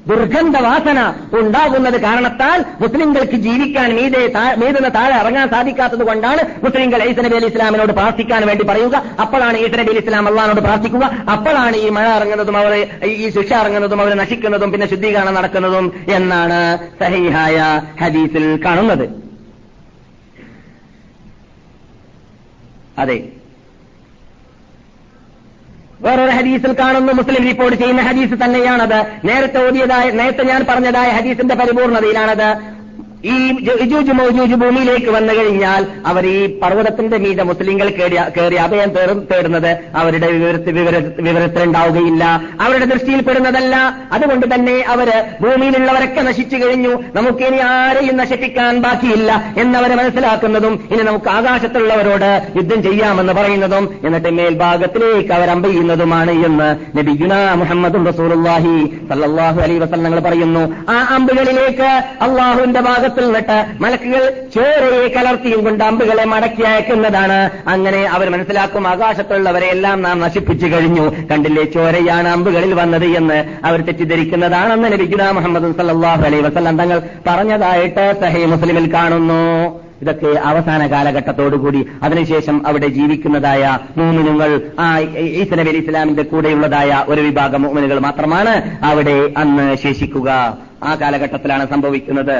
ദുർഗന്ധവാസന ഉണ്ടാകുന്നത് കാരണത്താൽ മുസ്ലിങ്ങൾക്ക് ജീവിക്കാൻ മീതെ മീതെന്ന് താഴെ ഇറങ്ങാൻ സാധിക്കാത്തത് കൊണ്ടാണ് മുസ്ലിങ്ങൾ ഈസ നബി അലി ഇസ്ലാമിനോട് പ്രാർത്ഥിക്കാൻ വേണ്ടി പറയുക. അപ്പോഴാണ് ഈസ നബി അലി ഇസ്ലാം അള്ളഹാനോട് പ്രാർത്ഥിക്കുക. അപ്പോഴാണ് ഈ മഴ ഇറങ്ങുന്നതും അവർ ഈ ശിക്ഷ ഇറങ്ങുന്നതും അവർ നശിക്കുന്നതും പിന്നെ ശുദ്ധീകരണം നടക്കുന്നതും എന്നാണ് സഹിഹായ ഹദീസിൽ കാണുന്നത്. അതെ. വേറൊരു ഹദീസിൽ കാണുന്നു മുസ്ലിം റിപ്പോർട്ട് ചെയ്യുന്ന ഹദീസ് തന്നെയാണത്. നേരത്തെ ഓതിയതായ നേരത്തെ ഞാൻ പറഞ്ഞതായ ഹദീസിന്റെ പരിപൂർണതയിലാണത്. ഈ ഇജൂജ് മൗജൂജ് ഭൂമിയിലേക്ക് വന്നു കഴിഞ്ഞാൽ അവർ ഈ പർവതത്തിന്റെ മീത മുസ്ലിങ്ങൾ കയറി അഭയം തേടും- തേടുന്നത് അവരുടെ വിവരത്തിലുണ്ടാവുകയില്ല. അവരുടെ ദൃഷ്ടിയിൽപ്പെടുന്നതല്ല. അതുകൊണ്ട് തന്നെ അവർ ഭൂമിയിലുള്ളവരൊക്കെ നശിച്ചു കഴിഞ്ഞു. നമുക്ക് ഇനി ആരെയും നശിപ്പിക്കാൻ ബാക്കിയില്ല എന്നവരെ മനസ്സിലാക്കുന്നതും ഇനി നമുക്ക് ആകാശത്തുള്ളവരോട് യുദ്ധം ചെയ്യാമെന്ന് പറയുന്നതും എന്നിട്ട് മേൽഭാഗത്തിലേക്ക് അവർ അമ്പെയ്യുന്നതുമാണ് എന്ന് നബിഗുന മുഹമ്മദ് റസൂലുള്ളാഹി സല്ലല്ലാഹു അലൈഹി വസല്ലങ്ങൾ പറയുന്നു. ആ അമ്പുകളിലേക്ക് അള്ളാഹുവിന്റെ ഭാഗത്തിൽ നിന്നിട്ട് മലക്കുകൾ ചോരയെ കലർത്തിയും കൊണ്ട് അമ്പുകളെ മടക്കി അയക്കുന്നതാണ്. അങ്ങനെ അവർ മനസ്സിലാക്കും ആകാശത്തുള്ളവരെ എല്ലാം നാം നശിപ്പിച്ചു കഴിഞ്ഞു. കണ്ടില്ലേ ചോരയാണ് അമ്പുകളിൽ വന്നത് എന്ന് അവർ തെറ്റിദ്ധരിക്കുന്നതാണെന്ന് ലഭിക്കുന്ന മുഹമ്മദ് സല്ലാഹു അലൈ വസല്ലം തങ്ങൾ പറഞ്ഞതായിട്ട് സഹേ മുസ്ലിമിൽ കാണുന്നു. ഇതൊക്കെ അവസാന കാലഘട്ടത്തോടുകൂടി. അതിനുശേഷം അവിടെ ജീവിക്കുന്നതായ മൂമിനുങ്ങൾ ആ ഈസ നബി അലി ഇസ്ലാമിന്റെ കൂടെയുള്ളതായ ഒരു വിഭാഗം മൂമിനുകൾ മാത്രമാണ് അവിടെ അന്ന് ശേഷിക്കുക. ആ കാലഘട്ടത്തിലാണ് സംഭവിക്കുന്നത്.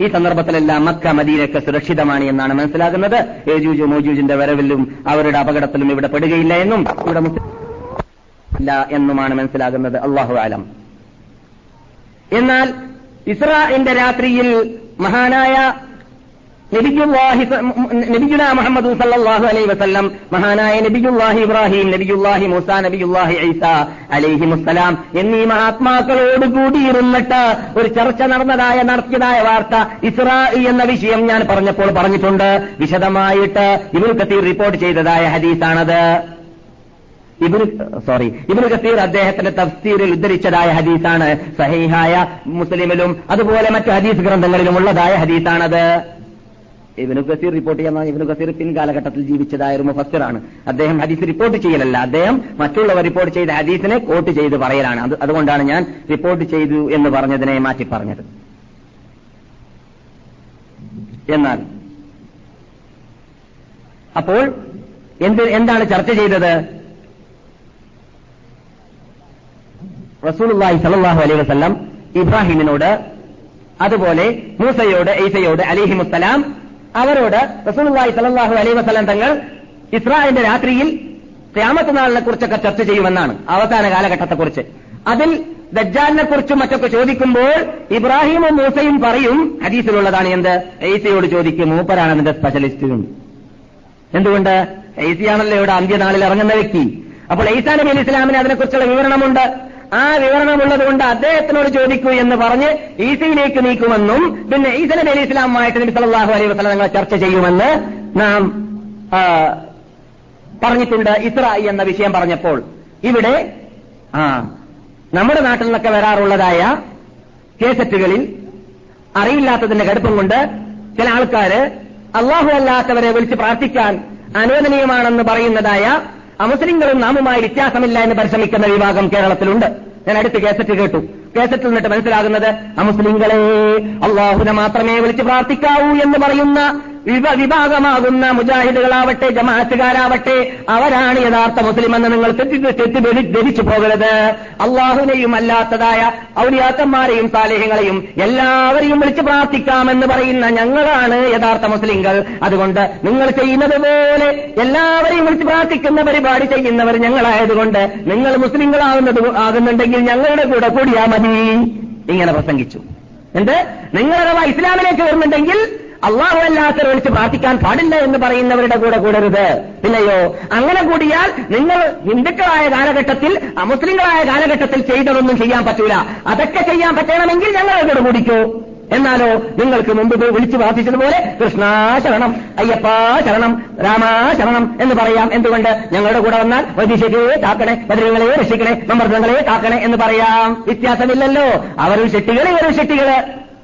ഈ സന്ദർഭത്തിലെല്ലാം മക്ക മദീനൊക്കെ സുരക്ഷിതമാണ് എന്നാണ് മനസ്സിലാകുന്നത്. ഏജൂജ് മോജൂജിന്റെ വരവിലും അവരുടെ അപകടത്തിലും ഇവിടെ പെടുകയില്ല എന്നും ഇവിടെ ഇല്ല എന്നുമാണ് മനസ്സിലാകുന്നത്. അള്ളാഹു ആലം എന്നാൽ ഇസ്രാന്റെ രാത്രിയിൽ മഹാനായ നബിയുന മുഹമ്മദ് സല്ലല്ലാഹു അലൈഹി വസല്ലം മഹാനായ നബിയുല്ലാഹി ഇബ്രാഹിം നബിയുല്ലാഹി മൂസ നബിയുല്ലാഹി ഐസ അലൈഹി മുസ്സലാം എന്നീ മഹാത്മാക്കളോട് കൂടിയിരുന്നിട്ട് ഒരു ചർച്ച നടന്നതായ നടത്തിയതായ വാർത്ത ഇസ്രായി എന്ന വിഷയം ഞാൻ പറഞ്ഞപ്പോൾ പറഞ്ഞിട്ടുണ്ട്. വിശദമായിട്ട് ഇബുൽ കത്തീർ റിപ്പോർട്ട് ചെയ്തതായ ഹദീസാണത്. ഇബിന് സോറി ഇബിന് കസീർ അദ്ദേഹത്തിന്റെ തഫ്സീറിൽ ഉദ്ധരിച്ചതായ ഹദീസാണ്. സഹീഹായ മുസ്ലിമിലും അതുപോലെ മറ്റു ഹദീസ് ഗ്രന്ഥങ്ങളിലും ഉള്ളതായ ഹദീസാണത്. ഇബിനു കസീർ റിപ്പോർട്ട് ചെയ്യുന്ന ഇബിനു കസീർ പിൻകാലഘട്ടത്തിൽ ജീവിച്ചതായ ഒരു മുഫസ്സിറാണ്. അദ്ദേഹം ഹദീസ് റിപ്പോർട്ട് ചെയ്യലല്ല. അദ്ദേഹം മറ്റുള്ളവർ റിപ്പോർട്ട് ചെയ്ത ഹദീസിനെ കോട്ട് ചെയ്ത് പറയലാണ്. അതുകൊണ്ടാണ് ഞാൻ റിപ്പോർട്ട് ചെയ്തു എന്ന് പറഞ്ഞതിനെ മാറ്റി പറഞ്ഞത് എന്നാൽ അപ്പോൾ എന്ത് എന്താണ് ചർച്ച ചെയ്തത്? റസൂലുള്ളാഹി സല്ലല്ലാഹു അലൈഹി വസല്ലം ഇബ്രാഹിമിനോട് അതുപോലെ മൂസയോട് ഐസയോട് അലിഹിമുസ്സലാം അവരോട് റസൂലുള്ളാഹി സല്ലല്ലാഹു അലൈഹി വസല്ലം തങ്ങൾ ഇസ്രായേലിന്റെ രാത്രിയിൽ ഖിയാമത്ത് നാളിനെ കുറിച്ചൊക്കെ ചർച്ച ചെയ്യുമെന്നാണ് അവസാന കാലഘട്ടത്തെക്കുറിച്ച്. അതിൽ ദജ്ജാലിനെ കുറിച്ചും മറ്റൊക്കെ ചോദിക്കുമ്പോൾ ഇബ്രാഹിമും മൂസയും പറയും ഹദീസിലുള്ളതാണ് എന്ത്? ഈസയോട് ചോദിക്കും മൂപ്പരാണ് അതിന്റെ സ്പെഷ്യലിസ്റ്റും എന്തുകൊണ്ട്? ഈസയാണല്ലോ ഇവിടെ അന്ത്യനാളിൽ ഇറങ്ങുന്ന വ്യക്തി. അപ്പോൾ ഈസാ നബി അലി ഇസ്ലാമിന് അതിനെക്കുറിച്ചുള്ള വിവരണമുണ്ട്. ആ വിവരണമുള്ളത് കൊണ്ട് അദ്ദേഹത്തിനോട് ചോദിക്കൂ എന്ന് പറഞ്ഞ് ഈസയിലേക്ക് നീക്കുമെന്നും പിന്നെ ഈസ നബി അലി ഇസ്ലാമുമായിട്ട് നബി സല്ലല്ലാഹു അലൈഹി വസ്ലം ഞങ്ങൾ ചർച്ച ചെയ്യുമെന്ന് നാം പറഞ്ഞിട്ടുണ്ട് ഇസ്രായി എന്ന വിഷയം പറഞ്ഞപ്പോൾ. ഇവിടെ ആ നമ്മുടെ നാട്ടിൽ നിന്നൊക്കെ വരാറുള്ളതായ കേസറ്റുകളിൽ അറിയില്ലാത്തതിന്റെ കടുപ്പം കൊണ്ട് ചില ആൾക്കാര് അള്ളാഹു അല്ലാത്തവരെ വിളിച്ച് പ്രാർത്ഥിക്കാൻ അനുവദനീയമാണെന്ന് പറയുന്നതായ അമുസ്ലിങ്ങളും നാമുമായി വ്യത്യാസമില്ല എന്ന് പരിശ്രമിക്കുന്ന വിഭാഗം കേരളത്തിലുണ്ട്. ഞാൻ അടുത്ത് കേസറ്റ് കേട്ടു. കേസറ്റിൽ നിന്നിട്ട് മനസ്സിലാകുന്നത് അമുസ്ലിങ്ങളെ അള്ളാഹുനെ മാത്രമേ വിളിച്ച് പ്രാർത്ഥിക്കാവൂ എന്ന് പറയുന്ന വിഭ വിഭാഗമാകുന്ന മുജാഹിദുകളാവട്ടെ ജമാഅത്തുകാരാവട്ടെ അവരാണ് യഥാർത്ഥ മുസ്ലിം എന്ന് നിങ്ങൾ തെറ്റി ധരിച്ചു പോകരുത്. അള്ളാഹുവിനെയും അല്ലാത്തതായ ഔലിയാക്കന്മാരെയും സാലേഹങ്ങളെയും എല്ലാവരെയും വിളിച്ച് പ്രാർത്ഥിക്കാമെന്ന് പറയുന്ന ഞങ്ങളാണ് യഥാർത്ഥ മുസ്ലിങ്ങൾ. അതുകൊണ്ട് നിങ്ങൾ ചെയ്യുന്നത് പോലെ എല്ലാവരെയും വിളിച്ച് പ്രാർത്ഥിക്കുന്ന പരിപാടി ചെയ്യുന്നവർ ഞങ്ങളായതുകൊണ്ട് നിങ്ങൾ മുസ്ലിങ്ങളാകുന്നത് ആകുന്നുണ്ടെങ്കിൽ ഞങ്ങളുടെ കൂടെ കൂടിയാ മതി. ഇങ്ങനെ പ്രസംഗിച്ചു. എന്ത്? നിങ്ങൾ അഥവാ ഇസ്ലാമിലേക്ക് വരുന്നുണ്ടെങ്കിൽ അള്ളാഹു അല്ലാത്തവരെ വിളിച്ച് പ്രാർത്ഥിക്കാൻ പാടില്ല എന്ന് പറയുന്നവരുടെ കൂടെ കൂടരുത്. പിന്നെയോ അങ്ങനെ കൂടിയാൽ നിങ്ങൾ ഹിന്ദുക്കളായ കാലഘട്ടത്തിൽ അമുസ്ലിങ്ങളായ കാലഘട്ടത്തിൽ ചെയ്തതൊന്നും ചെയ്യാൻ പറ്റൂല. അതൊക്കെ ചെയ്യാൻ പറ്റണമെങ്കിൽ ഞങ്ങളുടെ കൂടെ കൂടിക്കൂ. എന്നാലോ നിങ്ങൾക്ക് മുമ്പ് വിളിച്ചു പ്രാർത്ഥിച്ചതുപോലെ കൃഷ്ണ ശരണം അയ്യപ്പാ ശരണം രാമാ ശരണം എന്ന് പറയാം. എന്തുകൊണ്ട്? ഞങ്ങളുടെ കൂടെ വന്നാൽ വൈദിശയെ താക്കണേ ബദ്രങ്ങളെ രക്ഷിക്കണേ മമ്മർദ്ദങ്ങളെ താക്കണേ എന്ന് പറയാം. വ്യത്യാസമില്ലല്ലോ. അവരും ശെട്ടികളെ ഇവരും ശെട്ടികൾ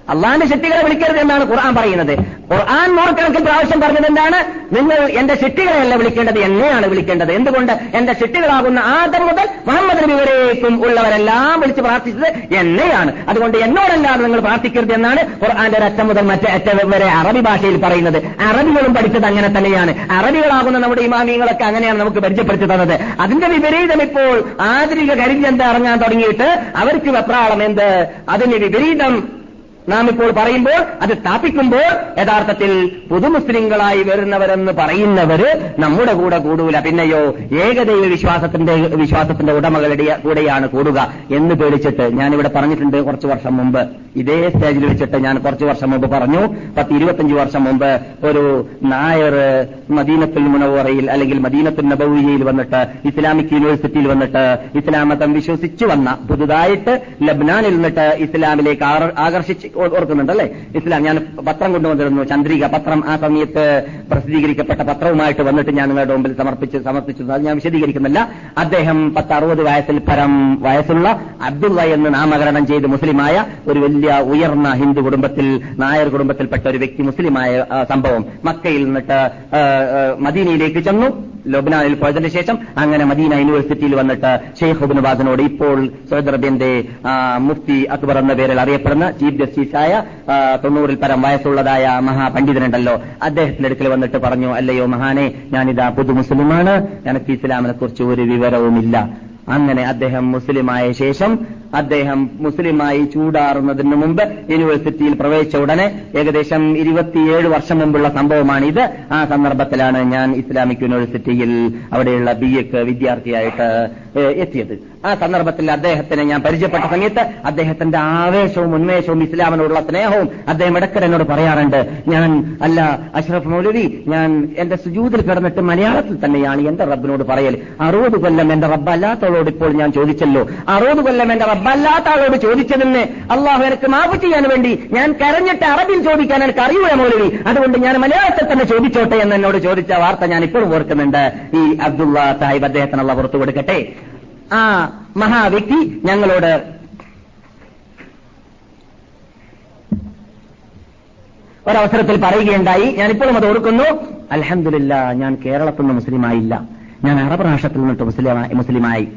അള്ളാന്റെ ശക്തികളെ വിളിക്കരുത് എന്നാണ് ഖുർആൻ പറയുന്നത്. ഖുർആൻ നൂറുകണക്കിൽ പ്രാവശ്യം പറഞ്ഞത് എന്താണ്? നിങ്ങൾ എന്റെ ശക്തികളെയല്ല വിളിക്കേണ്ടത് എന്നെയാണ് വിളിക്കേണ്ടത്. എന്തുകൊണ്ട്? എന്റെ ശക്തികളാകുന്ന ആദം മുതൽ മുഹമ്മദ് നബി വരേക്കും ഉള്ളവരെല്ലാം വിളിച്ച് പ്രാർത്ഥിച്ചത് എന്നെയാണ്. അതുകൊണ്ട് എന്നോടല്ലാതെ നിങ്ങൾ പ്രാർത്ഥിക്കരുത് എന്നാണ് ഖുർആന്റെ ഒരറ്റം മുതൽ മറ്റേ അറ്റം വരെ അറബി ഭാഷയിൽ പറയുന്നത്. അറബികളും പഠിച്ചത് അങ്ങനെ തന്നെയാണ്. അറബികളാകുന്ന നമ്മുടെ ഇമാമിയങ്ങളൊക്കെ അങ്ങനെയാണ് നമുക്ക് പരിചയപ്പെടുത്തി തന്നത്. അതിന്റെ വിപരീതം ഇപ്പോൾ ആധുനിക കരിഞ്ചന്ത ഇറങ്ങാൻ തുടങ്ങിയിട്ട് അവർക്ക് വെപ്രാളം എന്ത്? അതിന് വിപരീതം നാം ഇപ്പോൾ പറയുമ്പോൾ അത് സ്ഥാപിക്കുമ്പോൾ യഥാർത്ഥത്തിൽ പുതുമുസ്ലിങ്ങളായി വരുന്നവരെന്ന് പറയുന്നവര് നമ്മുടെ കൂടെ കൂടൂല പിന്നെയോ ഏകദൈവ വിശ്വാസത്തിന്റെ വിശ്വാസത്തിന്റെ ഉടമകളുടെ കൂടെയാണ് കൂടുക എന്ന് പേടിച്ചിട്ട് ഞാനിവിടെ പറഞ്ഞിട്ടുണ്ട് കുറച്ചു വർഷം മുമ്പ്. ഇതേ സ്റ്റേജിൽ വെച്ചിട്ട് ഞാൻ കുറച്ചു വർഷം മുമ്പ് പറഞ്ഞു. പത്ത് ഇരുപത്തഞ്ച് വർഷം മുമ്പ് ഒരു നായർ മദീനത്തുൽ മുനവറയിൽ അല്ലെങ്കിൽ മദീനത്തുൽ നബവിയയിൽ വന്നിട്ട് ഇസ്ലാമിക് യൂണിവേഴ്സിറ്റിയിൽ വന്നിട്ട് ഇസ്ലാമതം വിശ്വസിച്ചു വന്ന. പുതുതായിട്ട് ലബ്നാനിൽ നിന്നിട്ട് ഇസ്ലാമിലേക്ക് ആകർഷിച്ച് ഓ- ഓർക്കുന്നുണ്ട് അല്ലേ ഇസ്ലാം ഞാൻ പത്രം കൊണ്ടുവന്നിരുന്നു. ചന്ദ്രിക പത്രം ആ സമയത്ത് പ്രസിദ്ധീകരിക്കപ്പെട്ട പത്രവുമായിട്ട് വന്നിട്ട് ഞാൻ നിങ്ങളുടെ മുമ്പിൽ സമർപ്പിച്ച് സമർപ്പിച്ചു. അത് ഞാൻ വിശദീകരിക്കുന്നില്ല. അദ്ദേഹം പത്ത് അറുപത് വയസ്സിൽ പരം വയസ്സുള്ള അബ്ദുള്ള എന്ന് നാമകരണം ചെയ്ത് മുസ്ലിമായ ഒരു വലിയ ഉയർന്ന ഹിന്ദു കുടുംബത്തിൽ നായർ കുടുംബത്തിൽപ്പെട്ട ഒരു വ്യക്തി മുസ്ലിമായ സംഭവം മക്കയിൽ നിന്നിട്ട് മദീനയിലേക്ക് ചെന്നു. ലൊബ്നാനിൽ പോയതിനു ശേഷം അങ്ങനെ മദീന യൂണിവേഴ്സിറ്റിയിൽ വന്നിട്ട് ഷെയ്ഖ് ഹുബിൻ ബാസിനോട് ഇപ്പോൾ സൗദി അറേബ്യന്റെ മുഫ്തി അക്ബർ എന്ന പേരിൽ അറിയപ്പെടുന്ന ചീഫ് ജസ്റ്റിസായ ആ, തൊണ്ണൂറിൽ പരം വയസ്സുള്ളതായ മഹാപണ്ഡിതനുണ്ടല്ലോ. അദ്ദേഹത്തിന്റെ അടുക്കൽ വന്നിട്ട് പറഞ്ഞു അല്ലയോ മഹാനെ ഞാനിതാ പുതു മുസ്ലിമാണ് എനിക്ക് ഇസ്ലാമിനെ കുറിച്ച് ഒരു വിവരവുമില്ല. അങ്ങനെ അദ്ദേഹം മുസ്ലിമായ ശേഷം അദ്ദേഹം മുസ്ലിമായി ചൂടാറുന്നതിന് മുമ്പ് യൂണിവേഴ്സിറ്റിയിൽ പ്രവേശിച്ച ഉടനെ ഏകദേശം ഇരുപത്തിയേഴ് വർഷം മുമ്പുള്ള സംഭവമാണിത്. ആ സന്ദർഭത്തിലാണ് ഞാൻ ഇസ്ലാമിക് യൂണിവേഴ്സിറ്റിയിൽ അവിടെയുള്ള ബി എക്ക് വിദ്യാർത്ഥിയായിട്ട് എത്തിയത്. ആ സന്ദർഭത്തിൽ അദ്ദേഹത്തിനെ ഞാൻ പരിചയപ്പെട്ട സമയത്ത് അദ്ദേഹത്തിന്റെ ആവേശവും ഉന്മേഷവും ഇസ്ലാമിനോടുള്ള സ്നേഹവും അദ്ദേഹം ഇടയ്ക്കിടെ എന്നോട് പറയാറുണ്ട്. ഞാൻ അല്ല അഷ്റഫ് മൗലവി ഞാൻ എന്റെ സുജൂതിൽ കിടന്നിട്ട് മലയാളത്തിൽ തന്നെയാണ് എന്റെ റബ്ബിനോട് പറയൽ. അറുപത് കൊല്ലം എന്റെ റബ്ബ് അല്ലാത്തവളോട് ഇപ്പോൾ ഞാൻ ചോദിച്ചല്ലോ. അറുപത് കൊല്ലം എന്റെ റബ്ബ് അല്ലാത്ത ആളോട് ചോദിച്ചതിന് അള്ളാഹു എനിക്ക് മാപ്പ് ചെയ്യാൻ വേണ്ടി ഞാൻ കരഞ്ഞിട്ട് അറബിൽ ചോദിക്കാൻ എനിക്ക് അറിയൂല മൗലവി. അതുകൊണ്ട് ഞാൻ മലയാളത്തിൽ തന്നെ ചോദിച്ചോട്ടെ എന്ന് എന്നോട് ചോദിച്ച വാർത്ത ഞാൻ ഇപ്പോഴും ഓർക്കുന്നുണ്ട്. ഈ അബ്ദുള്ള സാഹിബ് അദ്ദേഹത്തിനുള്ള പുറത്തു കൊടുക്കട്ടെ. ആ മഹാവ്യക്തി ഞങ്ങളോട് ഒരവസരത്തിൽ പറയുകയുണ്ടായി. ഞാൻ ഇപ്പോഴും അത് ഓർക്കുന്നു. അലഹമില്ല ഞാൻ കേരളത്തിൽ നിന്ന് മുസ്ലിമായില്ല ഞാൻ അറബ് രാഷ്ട്രത്തിൽ നിന്നിട്ട് മുസ്ലിമായി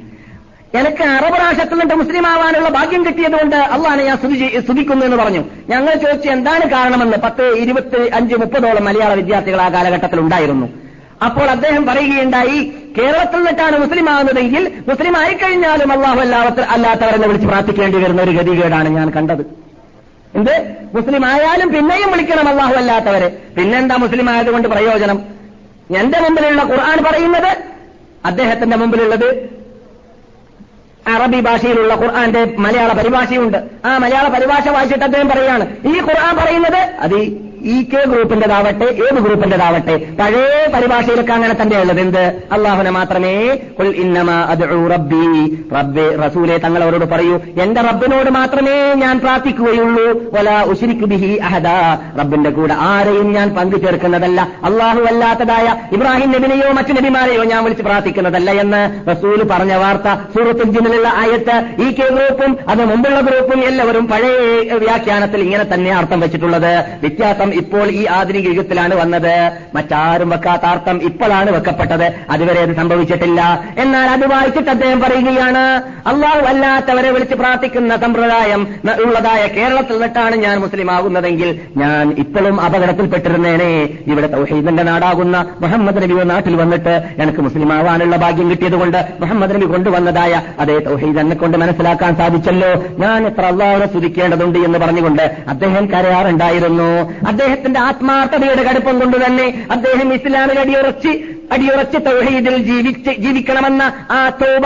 എനിക്ക് അറബ് നിന്നിട്ട് മുസ്ലിം ആവാനുള്ള ഭാഗ്യം കിട്ടിയതുകൊണ്ട് അള്ളാനെ ഞാൻ സ്തുതിക്കുന്നു എന്ന് പറഞ്ഞു. ഞങ്ങൾ ചോദിച്ചു എന്താണ് കാരണമെന്ന് പത്ത് ഇരുപത്തി അഞ്ച് മുപ്പതോളം മലയാള വിദ്യാർത്ഥികൾ ആ കാലഘട്ടത്തിൽ ഉണ്ടായിരുന്നു. അപ്പോൾ അദ്ദേഹം പറയുകയുണ്ടായി കേരളത്തിൽ നിന്നിട്ടാണ് മുസ്ലിം ആകുന്നതെങ്കിൽ മുസ്ലിം ആയിക്കഴിഞ്ഞാലും അള്ളാഹു അല്ലാത്ത അല്ലാത്തവരെന്നെ വിളിച്ച് പ്രാർത്ഥിക്കേണ്ടി വരുന്ന ഒരു ഗതികേടാണ് ഞാൻ കണ്ടത്. എന്ത്? മുസ്ലിം ആയാലും പിന്നെയും വിളിക്കണം അള്ളാഹു അല്ലാത്തവരെ. പിന്നെന്താ മുസ്ലിം ആയതുകൊണ്ട് പ്രയോജനം? എന്റെ മുമ്പിലുള്ള ഖുർആൻ പറയുന്നത് അദ്ദേഹത്തിന്റെ മുമ്പിലുള്ളത് അറബി ഭാഷയിലുള്ള ഖുർആന്റെ മലയാള പരിഭാഷയുണ്ട്. ആ മലയാള പരിഭാഷ വായിച്ചിട്ട് അദ്ദേഹം പറയുകയാണ് ഈ ഖുർആൻ പറയുന്നത് അത് ഈ കെ ഗ്രൂപ്പിന്റേതാവട്ടെ ഏത് ഗ്രൂപ്പിന്റേതാവട്ടെ പഴയ പരിഭാഷയിലൊക്കെ അങ്ങനെ തന്നെ ഉള്ളത്. എന്ത്? അള്ളാഹുനെ മാത്രമേ കുൽ ഇന്നമാ റബ്ബി. റസൂലെ തങ്ങൾ അവരോട് പറയൂ എന്റെ റബ്ബിനോട് മാത്രമേ ഞാൻ പ്രാർത്ഥിക്കുകയുള്ളൂ. വലാ ഉശിരിക്കു ബിഹി അഹദ. റബ്ബിന്റെ കൂടെ ആരെയും ഞാൻ പങ്കു ചേർക്കുന്നതല്ല അള്ളാഹു അല്ലാത്തതായ ഇബ്രാഹിം നബിനെയോ മറ്റു നബിമാരെയോ ഞാൻ വിളിച്ച് പ്രാർത്ഥിക്കുന്നതല്ല എന്ന് റസൂൽ പറഞ്ഞ വാർത്ത സൂറത്തുൽ ജിന്നിലുള്ള ആയത്ത് ഈ കെ ഗ്രൂപ്പും അത് മുമ്പുള്ള ഗ്രൂപ്പും എല്ലാവരും പഴയ വ്യാഖ്യാനത്തിൽ ഇങ്ങനെ തന്നെ അർത്ഥം വെച്ചിട്ടുള്ളത്. വ്യത്യാസം ഇപ്പോൾ ഈ ആധുനിക യുഗത്തിലാണ് വന്നത്. മറ്റാരും വെക്കാത്ത അർത്ഥം ഇപ്പോഴാണ് വെക്കപ്പെട്ടത്. അതുവരെ അത് സംഭവിച്ചിട്ടില്ല. എന്നാൽ അത് വായിച്ചിട്ട് അദ്ദേഹം പറയുകയാണ് അള്ളാഹു അല്ലാത്തവരെ വിളിച്ച് പ്രാർത്ഥിക്കുന്ന സമ്പ്രദായം ഉള്ളതായ കേരളത്തിൽ നിന്നിട്ടാണ് ഞാൻ മുസ്ലിം ആകുന്നതെങ്കിൽ ഞാൻ ഇപ്പോഴും അപകടത്തിൽപ്പെട്ടിരുന്നേനെ. ഇവിടെ തൗഹീദിന്റെ നാടാകുന്ന മുഹമ്മദ് നബി നാട്ടിൽ വന്നിട്ട് എനിക്ക് മുസ്ലിം ആവാനുള്ള ഭാഗ്യം കിട്ടിയതുകൊണ്ട് മുഹമ്മദ് നബി കൊണ്ടുവന്നതായ അതേ തൗഹീദ് എന്നെ കൊണ്ട് മനസ്സിലാക്കാൻ സാധിച്ചല്ലോ. ഞാൻ എത്ര അള്ളാഹുനെ സ്തുതിക്കേണ്ടതുണ്ട് എന്ന് പറഞ്ഞുകൊണ്ട് അദ്ദേഹം കരയാറുണ്ടായിരുന്നു. അദ്ദേഹത്തിന്റെ ആത്മാർത്ഥതയുടെ കടുപ്പം കൊണ്ട് തന്നെ അദ്ദേഹം ഇസ്ലാമിൽ അടിയുറച്ച് അടിയുറച്ച് തൗഹീദിൽ ജീവിച്ച് ജീവിക്കണമെന്ന ആ തോബ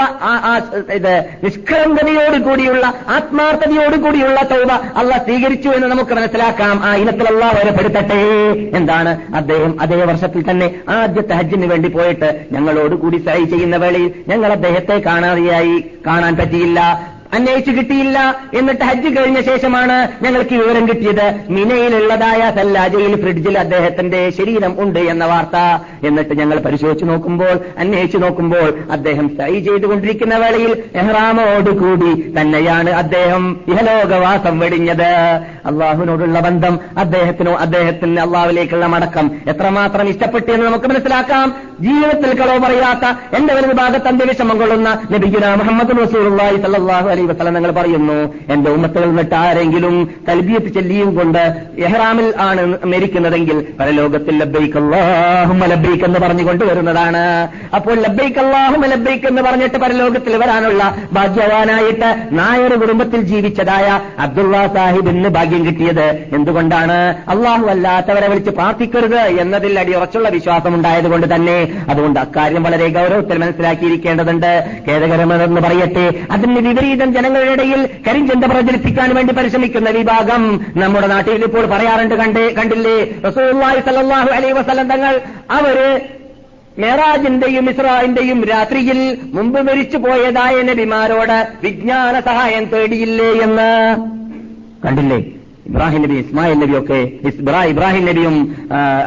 ഇത് നിഷ്കളങ്കതയോട് കൂടിയുള്ള ആത്മാർത്ഥതയോട് കൂടിയുള്ള തോബ അല്ല സ്വീകരിച്ചു എന്ന് നമുക്ക് മനസ്സിലാക്കാം. ആ ഇനത്തിൽ അള്ളാഹ് വരെ എന്താണ്? അദ്ദേഹം അതേ വർഷത്തിൽ തന്നെ ആദ്യത്തെ ഹജ്ജിന് വേണ്ടി പോയിട്ട് ഞങ്ങളോട് കൂടി സഹി ചെയ്യുന്ന വേളയിൽ ഞങ്ങൾ അദ്ദേഹത്തെ കാണാതെയായി കാണാൻ പറ്റിയില്ല. അന്വേഷിച്ചു കിട്ടിയില്ല എന്നിട്ട് ഹജ്ജ് കഴിഞ്ഞ ശേഷമാണ് ഞങ്ങൾക്ക് വിവരം കിട്ടിയത്. മിനയിലുള്ളതായ സല്ലാജയിൽ ഫ്രിഡ്ജിൽ അദ്ദേഹത്തിന്റെ ശരീരം ഉണ്ട് എന്ന വാർത്ത. എന്നിട്ട് ഞങ്ങൾ പരിശോധിച്ചു നോക്കുമ്പോൾ അന്വേഷിച്ചു നോക്കുമ്പോൾ അദ്ദേഹം സൈ ചെയ്തുകൊണ്ടിരിക്കുന്ന വേളയിൽ എഹ്റാമോടുകൂടി തന്നെയാണ് അദ്ദേഹം ഇഹലോകവാസം വെടിഞ്ഞത്. അള്ളാഹുവിനോടുള്ള ബന്ധം അദ്ദേഹത്തിനോ അദ്ദേഹത്തിന് അള്ളാഹുവിലേക്കുള്ള മടക്കം എത്രമാത്രം ഇഷ്ടപ്പെട്ടു എന്ന് നമുക്ക് മനസ്സിലാക്കാം. ജീവിതത്തിൽ കളവ് പറയാത്ത എന്റെ വലത് ഭാഗത്ത് അന്ത്യവിഷമം കൊള്ളുന്ന നബിഗുന മുഹമ്മദ് സല്ലല്ലാഹു അലൈഹി വസ്ലം നിങ്ങൾ പറയുന്നു. എന്റെ ഉമ്മത്തുകൾ നിന്നിട്ട് ആരെങ്കിലും തൽബിയത്ത് ചെല്ലിയും കൊണ്ട് എഹ്റാമിൽ ആണ് മരിക്കുന്നതെങ്കിൽ പരലോകത്തിൽ ലബ്ബൈക്ക് അല്ലാഹുമ്മ ലബ്ബൈക്ക് എന്ന് പറഞ്ഞുകൊണ്ട് വരുന്നതാണ് അപ്പോൾ ലബ്ബൈക്ക് എന്ന് പറഞ്ഞിട്ട് പരലോകത്തിൽ വരാനുള്ള ഭാഗ്യവാനായിട്ട് നായർ കുടുംബത്തിൽ ജീവിച്ചതായ അബ്ദുള്ള സാഹിബിന് ഭാഗ്യം കിട്ടിയത് എന്തുകൊണ്ടാണ്? അള്ളാഹു അല്ലാത്തവരെ വിളിച്ച് പ്രാർത്ഥിക്കരുത് എന്നതിൽ അടിയുറച്ചുള്ള വിശ്വാസം ഉണ്ടായതുകൊണ്ട് തന്നെ അതുകൊണ്ട് അക്കാര്യം വളരെ ഗൗരവത്തിൽ മനസ്സിലാക്കിയിരിക്കേണ്ടതുണ്ട്. ഖേദകരമെന്ന് പറയട്ടെ. അതിന് വിപരീതം ജനങ്ങളുടെ ഇടയിൽ കരിഞ്ചന്ത പ്രചരിപ്പിക്കാൻ വേണ്ടി പരിശ്രമിക്കുന്ന വിഭാഗം നമ്മുടെ നാട്ടിൽ ഇപ്പോൾ പറയാറുണ്ട് കണ്ടേ കണ്ടില്ലേ? റസൂലുള്ളാഹി സ്വല്ലല്ലാഹു അലൈഹി വസല്ലം തങ്ങൾ അവർ മെറാജിന്റെയും ഇസ്രായിന്റെയും രാത്രിയിൽ മുമ്പ് മരിച്ചു പോയതായ നബിമാരോട് വിജ്ഞാന സഹായം തേടിയില്ലേ എന്ന് കണ്ടില്ലേ? ഇബ്രാഹിം നബി ഇസ്മായിൽ നബിയൊക്കെ ഇബ്രാഹിം നബിയും